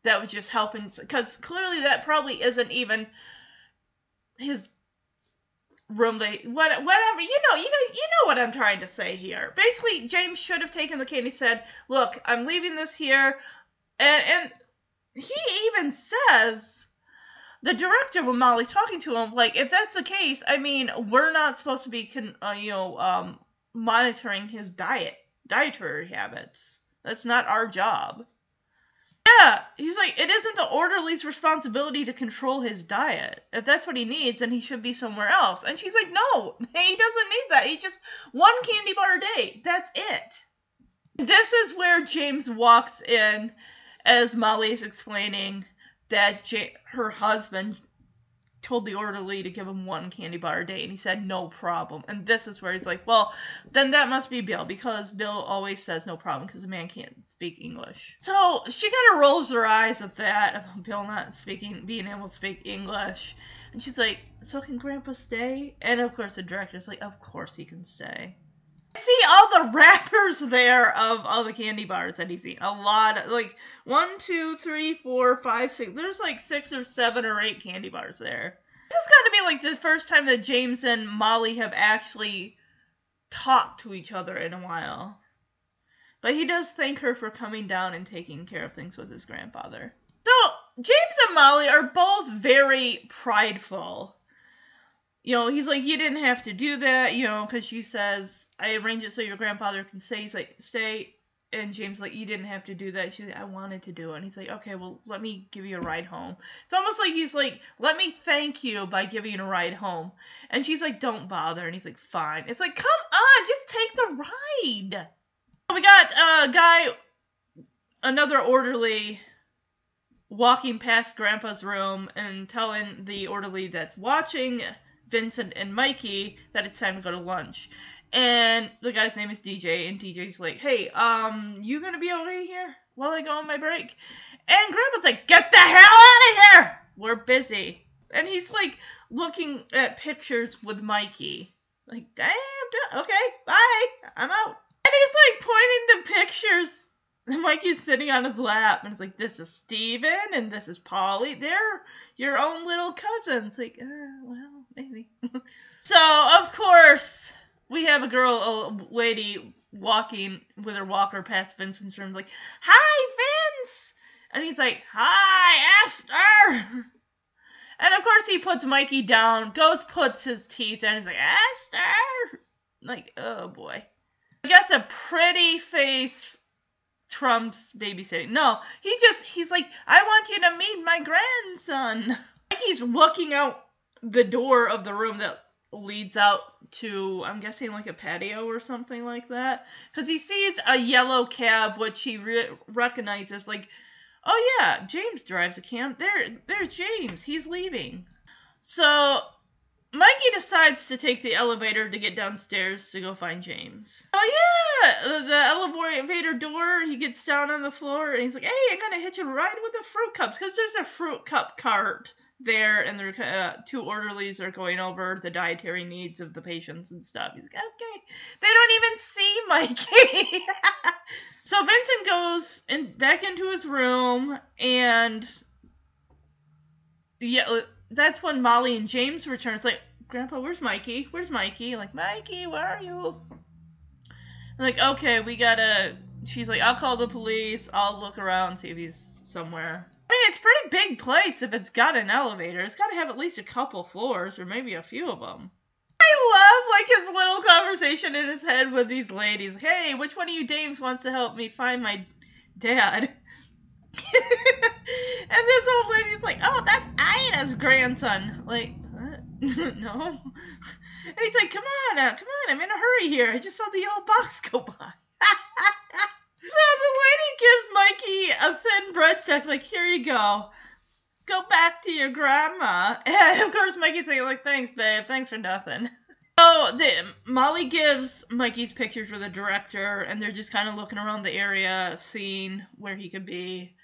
that was just helping. Because clearly that probably isn't even his room they what whatever you know you know, you know what I'm trying to say here. Basically, James should have taken the candy. Said, "Look, I'm leaving this here," and and he even says the director when Molly's talking to him, like, if that's the case, I mean, we're not supposed to be, con- uh, you know, um, monitoring his diet, dietary habits. That's not our job. Yeah, he's like, it isn't the orderly's responsibility to control his diet. If that's what he needs, then he should be somewhere else. And she's like, no, he doesn't need that. He just one candy bar a day. That's it. This is where James walks in as Molly's explaining that J- her husband told the orderly to give him one candy bar a day, and he said no problem. And this is where he's like, well, then that must be Bill because Bill always says no problem because the man can't speak English. So she kind of rolls her eyes at that Bill not speaking, being able to speak English, and she's like, so can Grandpa stay? And of course the director's like, of course he can stay. See all the wrappers there of all the candy bars that he's eaten. A lot of like one, two, three, four, five, six. There's like six or seven or eight candy bars there. This has got to be like the first time that James and Molly have actually talked to each other in a while. But he does thank her for coming down and taking care of things with his grandfather. So James and Molly are both very prideful you know, he's like, you didn't have to do that, you know, because she says, I arranged it so your grandfather can stay. He's like, stay. And James like, you didn't have to do that. She's like, I wanted to do it. And he's like, okay, well, let me give you a ride home. It's almost like he's like, let me thank you by giving you a ride home. And she's like, don't bother. And he's like, fine. It's like, come on, just take the ride. We got a guy, another orderly walking past Grandpa's room and telling the orderly that's watching Vincent and Mikey that it's time to go to lunch. And the guy's name is DJ, and DJ's like, hey, um, you gonna be over here while I go on my break? And Grandpa's like, get the hell out of here! We're busy. And he's like looking at pictures with Mikey. Like, damn, okay, bye, I'm out. And he's like pointing to pictures. And Mikey's sitting on his lap, and it's like, this is Steven, and this is Polly. They're your own little cousins. Like, uh, well, maybe. so, of course, we have a girl, a lady, walking with her walker past Vincent's room, like, Hi, Vince! And he's like, Hi, Esther! And of course, he puts Mikey down, goes, puts his teeth in, he's like, Esther! Like, oh boy. I guess a pretty face trumps babysitting. No, he just, he's like, I want you to meet my grandson. Mikey's looking out the door of the room that leads out to I'm guessing like a patio or something like that. Because he sees a yellow cab which he re- recognizes like oh yeah James drives a cab there there's James he's leaving. So Mikey decides to take the elevator to get downstairs to go find James. Oh yeah the elevator door he gets down on the floor and he's like hey I'm gonna hitch a ride with the fruit cups because there's a fruit cup cart there and the uh, two orderlies are going over the dietary needs of the patients and stuff. He's like, okay. They don't even see Mikey. so Vincent goes in, back into his room and yeah, uh, that's when Molly and James return. It's like, Grandpa, where's Mikey? Where's Mikey? Like, Mikey, where are you? I'm like, okay, we gotta. She's like, I'll call the police. I'll look around, see if he's somewhere. I mean, it's a pretty big place if it's got an elevator. It's got to have at least a couple floors or maybe a few of them. I love like his little conversation in his head with these ladies. Hey, which one of you dames wants to help me find my dad? and this old lady's like, "Oh, that's Ina's grandson." Like, what? no. And he's like, "Come on, uh, come on, I'm in a hurry here. I just saw the yellow box go by." So the lady gives Mikey a thin breadstick, like, here you go. Go back to your grandma. And of course, Mikey's like, thanks, babe. Thanks for nothing. So the, Molly gives Mikey's picture to the director, and they're just kind of looking around the area, seeing where he could be.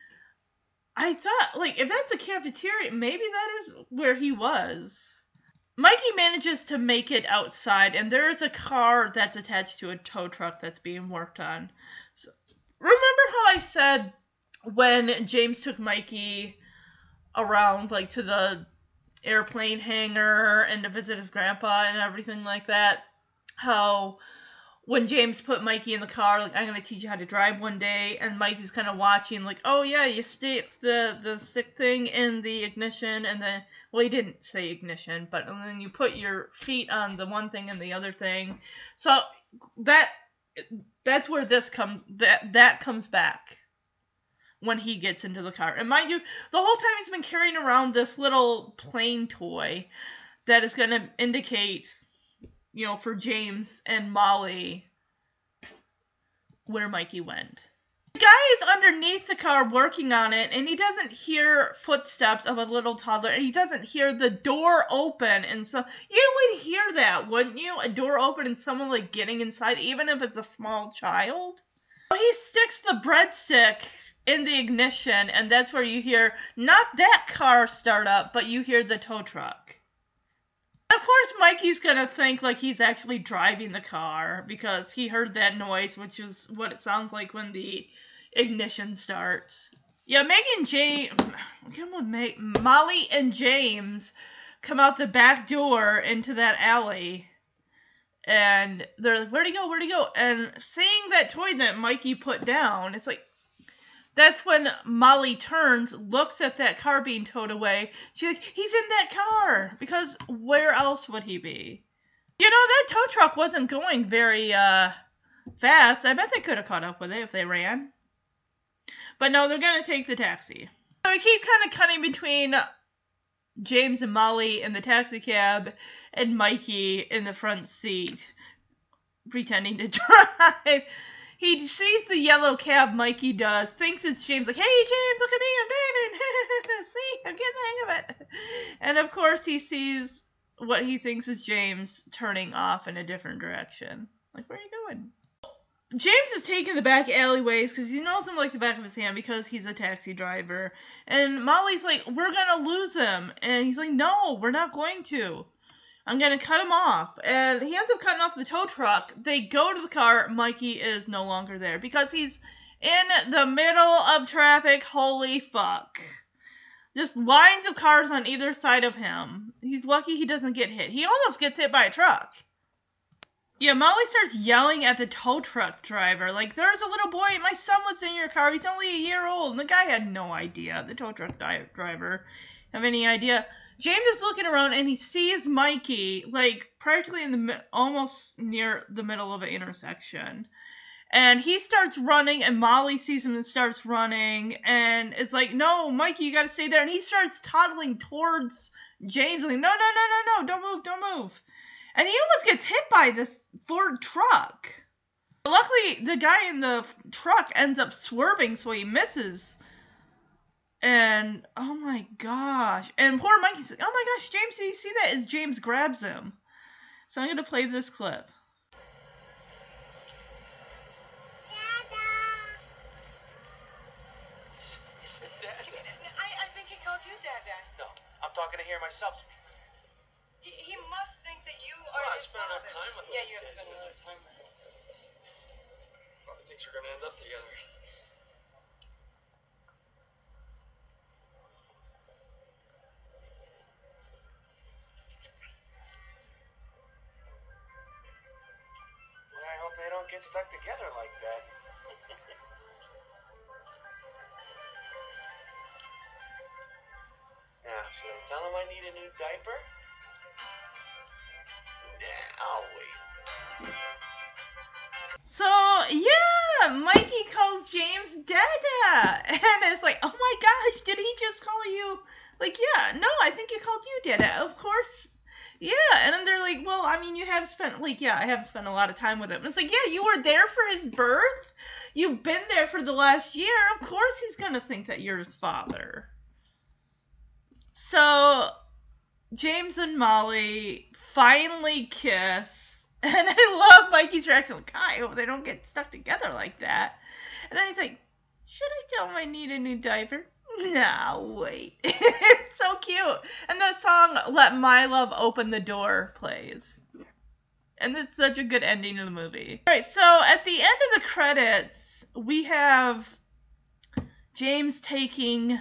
I thought, like, if that's the cafeteria, maybe that is where he was. Mikey manages to make it outside, and there is a car that's attached to a tow truck that's being worked on. Remember how I said when James took Mikey around, like to the airplane hangar and to visit his grandpa and everything like that? How when James put Mikey in the car, like I'm gonna teach you how to drive one day, and Mikey's kind of watching, like, oh yeah, you stick the the stick thing in the ignition, and then well, he didn't say ignition, but and then you put your feet on the one thing and the other thing. So that that's where this comes that that comes back when he gets into the car. And mind you, the whole time he's been carrying around this little plane toy that is going to indicate, you know, for James and Molly where Mikey went. The guy is underneath the car working on it, and he doesn't hear footsteps of a little toddler, and he doesn't hear the door open. And so you would hear that, wouldn't you? A door open and someone like getting inside, even if it's a small child. So He sticks the breadstick in the ignition, and that's where you hear not that car start up, but you hear the tow truck. Of course, Mikey's gonna think like he's actually driving the car because he heard that noise, which is what it sounds like when the ignition starts. Yeah, Megan James, come on, Molly and James come out the back door into that alley, and they're like, "Where'd he go? Where'd he go?" And seeing that toy that Mikey put down, it's like. That's when Molly turns, looks at that car being towed away. She's like, he's in that car! Because where else would he be? You know, that tow truck wasn't going very uh, fast. I bet they could have caught up with it if they ran. But no, they're going to take the taxi. So we keep kind of cutting between James and Molly in the taxi cab and Mikey in the front seat, pretending to drive. He sees the yellow cab Mikey does, thinks it's James, like, hey, James, look at me, I'm driving. See, I'm getting the hang of it. And of course, he sees what he thinks is James turning off in a different direction. Like, where are you going? James is taking the back alleyways because he knows him like the back of his hand because he's a taxi driver. And Molly's like, we're going to lose him. And he's like, no, we're not going to. I'm gonna cut him off. And he ends up cutting off the tow truck. They go to the car. Mikey is no longer there because he's in the middle of traffic. Holy fuck. Just lines of cars on either side of him. He's lucky he doesn't get hit. He almost gets hit by a truck. Yeah, Molly starts yelling at the tow truck driver. Like, there's a little boy. My son was in your car. He's only a year old. And the guy had no idea. The tow truck di- driver have any idea. James is looking around and he sees Mikey like practically in the almost near the middle of an intersection. And he starts running, and Molly sees him and starts running, and is like, "No, Mikey, you gotta stay there." And he starts toddling towards James, like, "No, no, no, no, no, don't move, don't move." And he almost gets hit by this Ford truck. Luckily, the guy in the truck ends up swerving, so he misses. And oh my gosh! And poor Mikey's like, "Oh my gosh, James, did you see that?" As James grabs him. So I'm gonna play this clip. Is it Dad? I, I think he called you Dada. No, I'm talking to hear myself speak. He, he must think that you Well, are I his spent enough time with him. Yeah, you have spent enough time with him. Probably thinks we're gonna end up together. They don't get stuck together like that. now, should I tell him I need a new diaper? Nah, I'll wait. So yeah, Mikey calls James Dada, and it's like, oh my gosh, did he just call you? Like, yeah, no, I think he called you Dada. Of course, yeah. And then they're like, well, I mean, you have spent like, yeah, I have spent a lot of time with him. It's like, yeah, you were there for his birth. You've been there for the last year. Of course, he's gonna think that you're his father. So James and Molly finally kiss. And I love Mikey's reaction. Like, hope they don't get stuck together like that. And then he's like, Should I tell him I need a new diaper? Nah, wait. it's so cute. And the song Let My Love Open the Door plays. And it's such a good ending to the movie. Alright, so at the end of the credits, we have James taking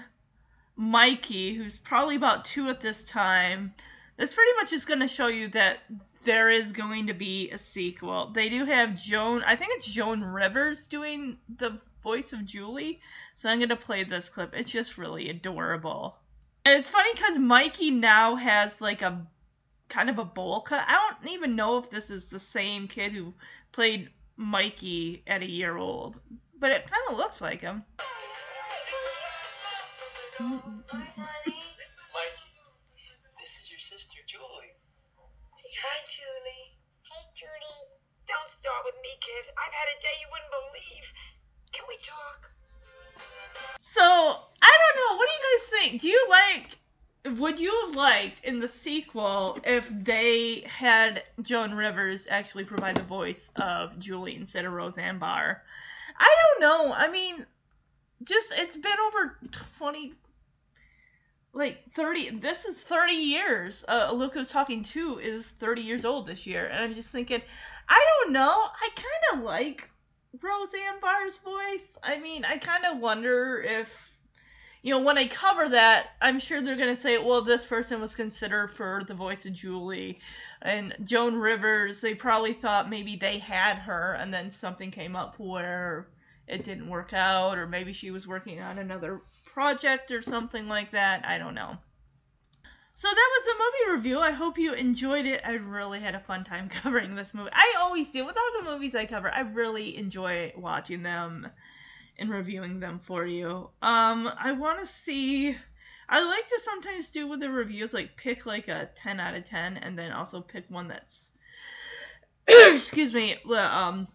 Mikey, who's probably about two at this time. This pretty much is going to show you that there is going to be a sequel. They do have Joan, I think it's Joan Rivers doing the voice of Julie. So I'm going to play this clip. It's just really adorable. And it's funny because Mikey now has like a kind of a bowl cut. I don't even know if this is the same kid who played Mikey at a year old, but it kind of looks like him. Mike, this is your sister, Julie. Say hi, Julie. Hey, Julie. Don't start with me, kid. I've had a day you wouldn't believe. Can we talk? So I don't know. What do you guys think? Do you like? Would you have liked in the sequel if they had Joan Rivers actually provide the voice of Julie instead of Roseanne Barr? I don't know. I mean, just it's been over twenty. Like 30 this is 30 years. Uh who's talking too is 30 years old this year and i'm just thinking i don't know. I kind of like roseanne barr's voice. I mean i kind of wonder if you know when i cover that i'm sure they're going to say well this person was considered for the voice of julie and joan rivers. They probably thought maybe they had her and then something came up where it didn't work out or maybe she was working on another project or something like that. I don't know. So that was the movie review. I hope you enjoyed it. I really had a fun time covering this movie. I always do. With all the movies I cover, I really enjoy watching them and reviewing them for you. Um, I want to see. I like to sometimes do with the reviews, like pick like a 10 out of 10, and then also pick one that's, excuse me, um,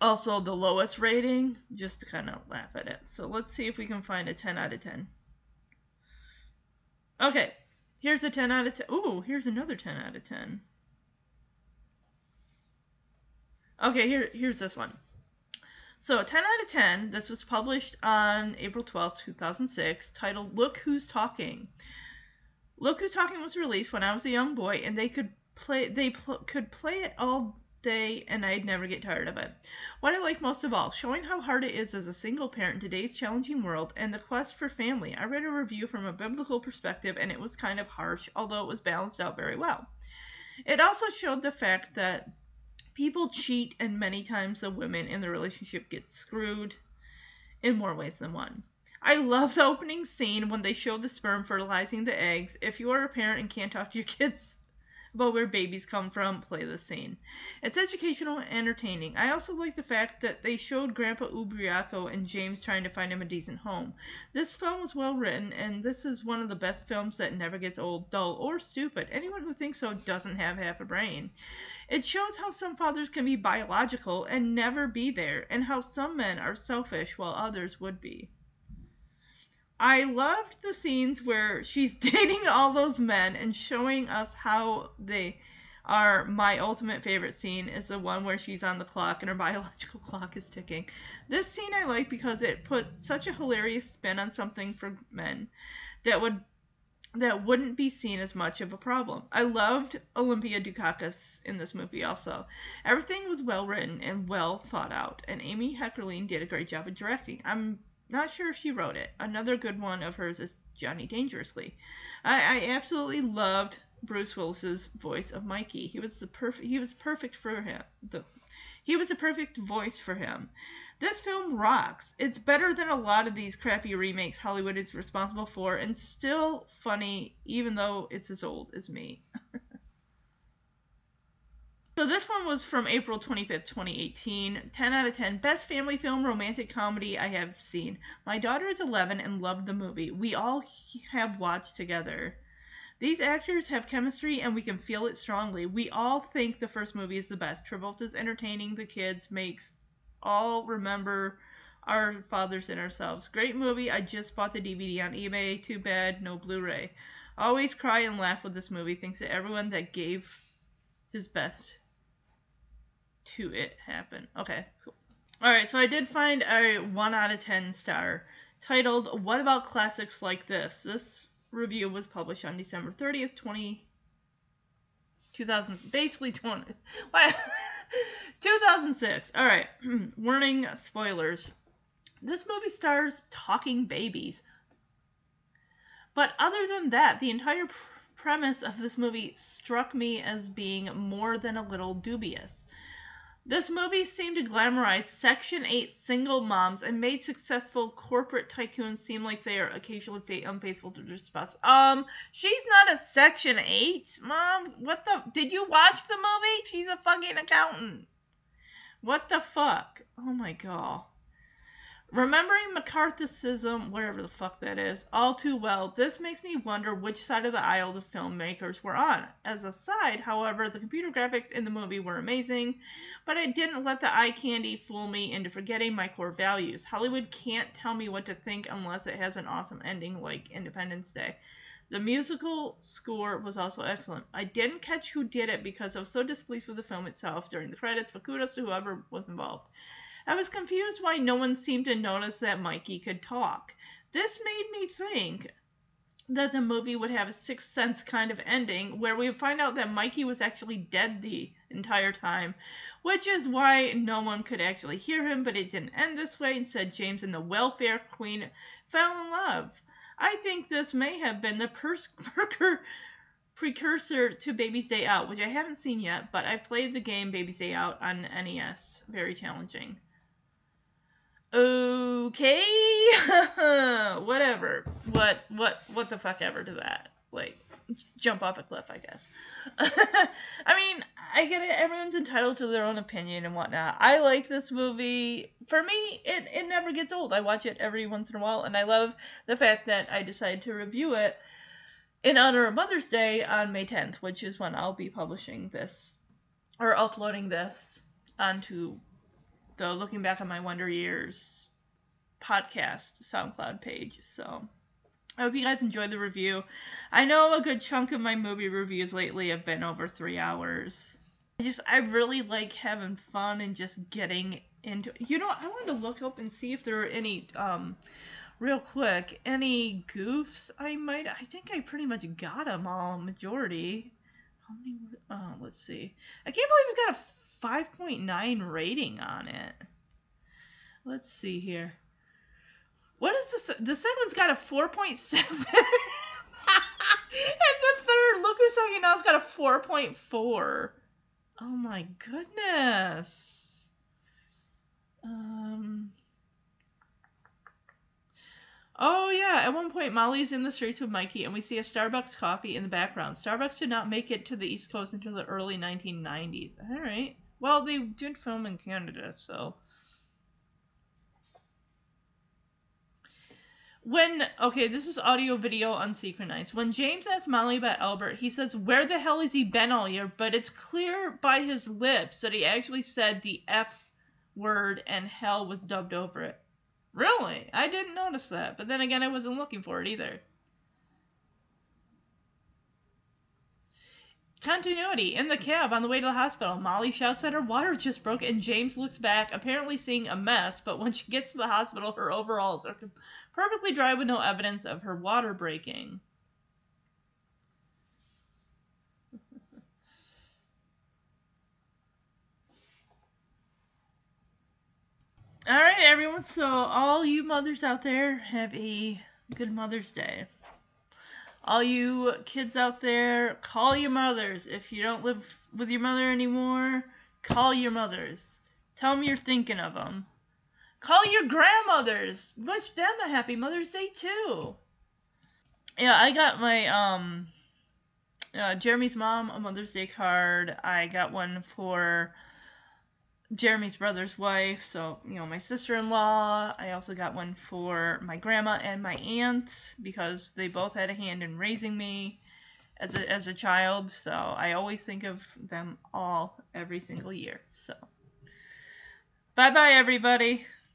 also the lowest rating, just to kind of laugh at it. So let's see if we can find a 10 out of 10. Okay, here's a 10 out of 10. Ooh, here's another 10 out of 10. Okay, here here's this one. So 10 out of 10. This was published on April 12, 2006, titled "Look Who's Talking." Look Who's Talking was released when I was a young boy, and they could play they pl- could play it all day and I'd never get tired of it. What I like most of all, showing how hard it is as a single parent in today's challenging world and the quest for family. I read a review from a biblical perspective and it was kind of harsh, although it was balanced out very well. It also showed the fact that people cheat and many times the women in the relationship get screwed in more ways than one. I love the opening scene when they show the sperm fertilizing the eggs. If you are a parent and can't talk to your kids about where babies come from, play the scene. It's educational and entertaining. I also like the fact that they showed Grandpa Ubriacco and James trying to find him a decent home. This film was well written, and this is one of the best films that never gets old, dull, or stupid. Anyone who thinks so doesn't have half a brain. It shows how some fathers can be biological and never be there, and how some men are selfish while others would be. I loved the scenes where she's dating all those men and showing us how they are. My ultimate favorite scene is the one where she's on the clock and her biological clock is ticking. This scene I like because it put such a hilarious spin on something for men that would that wouldn't be seen as much of a problem. I loved Olympia Dukakis in this movie also. Everything was well written and well thought out, and Amy Heckerling did a great job of directing. I'm not sure if she wrote it. Another good one of hers is Johnny Dangerously. I, I absolutely loved Bruce Willis's voice of Mikey. He was the perfect. He was perfect for him. The he was the perfect voice for him. This film rocks. It's better than a lot of these crappy remakes Hollywood is responsible for, and still funny, even though it's as old as me. So this one was from April 25th, 2018. 10 out of 10. Best family film romantic comedy I have seen. My daughter is 11 and loved the movie. We all have watched together. These actors have chemistry and we can feel it strongly. We all think the first movie is the best. Travolta's entertaining the kids makes all remember our fathers and ourselves. Great movie. I just bought the DVD on eBay. Too bad no Blu-ray. Always cry and laugh with this movie. Thanks to everyone that gave his best to it happen. Okay, cool. Alright, so I did find a 1 out of 10 star titled What About Classics Like This? This review was published on December 30th, 20. 2000, basically 20. 2006. Alright, warning spoilers. This movie stars talking babies. But other than that, the entire pr- premise of this movie struck me as being more than a little dubious. This movie seemed to glamorize Section 8 single moms and made successful corporate tycoons seem like they are occasionally unfaithful to their spouse. Um, she's not a Section 8, mom. What the? Did you watch the movie? She's a fucking accountant. What the fuck? Oh my god. Remembering McCarthyism, whatever the fuck that is, all too well, this makes me wonder which side of the aisle the filmmakers were on. As a side, however, the computer graphics in the movie were amazing, but I didn't let the eye candy fool me into forgetting my core values. Hollywood can't tell me what to think unless it has an awesome ending like Independence Day. The musical score was also excellent. I didn't catch who did it because I was so displeased with the film itself during the credits, but kudos to whoever was involved. I was confused why no one seemed to notice that Mikey could talk. This made me think that the movie would have a sixth sense kind of ending where we would find out that Mikey was actually dead the entire time, which is why no one could actually hear him, but it didn't end this way. Instead, James and the welfare queen fell in love. I think this may have been the precursor to Baby's Day Out, which I haven't seen yet, but I've played the game Baby's Day Out on NES. Very challenging. Okay, whatever. What what what the fuck ever to that? Like jump off a cliff, I guess. I mean, I get it. Everyone's entitled to their own opinion and whatnot. I like this movie. For me, it it never gets old. I watch it every once in a while, and I love the fact that I decided to review it in honor of Mother's Day on May 10th, which is when I'll be publishing this or uploading this onto the Looking Back on My Wonder Years podcast SoundCloud page. So I hope you guys enjoyed the review. I know a good chunk of my movie reviews lately have been over three hours. I just I really like having fun and just getting into you know, I wanted to look up and see if there are any um real quick any goofs I might I think I pretty much got them all majority. How many oh, let's see. I can't believe it's got a 5.9 rating on it. Let's see here. What is this? The second one's got a 4.7. and the third, look who's talking now, has got a 4.4. Oh my goodness. Um. Oh yeah, at one point Molly's in the streets with Mikey and we see a Starbucks coffee in the background. Starbucks did not make it to the East Coast until the early 1990s. All right. Well, they did film in Canada, so when okay, this is audio video unsynchronized. When James asks Molly about Albert, he says, "Where the hell has he been all year?" But it's clear by his lips that he actually said the F word and hell was dubbed over it. Really? I didn't notice that. But then again, I wasn't looking for it either. Continuity. In the cab on the way to the hospital, Molly shouts that her water just broke, and James looks back, apparently seeing a mess. But when she gets to the hospital, her overalls are perfectly dry with no evidence of her water breaking. All right, everyone. So, all you mothers out there, have a good Mother's Day. All you kids out there, call your mothers. If you don't live with your mother anymore, call your mothers. Tell them you're thinking of them. Call your grandmothers. Wish them a happy Mother's Day too. Yeah, I got my um uh, Jeremy's mom a Mother's Day card. I got one for Jeremy's brother's wife, so you know my sister-in-law. I also got one for my grandma and my aunt because they both had a hand in raising me as a as a child. So I always think of them all every single year. So bye bye everybody.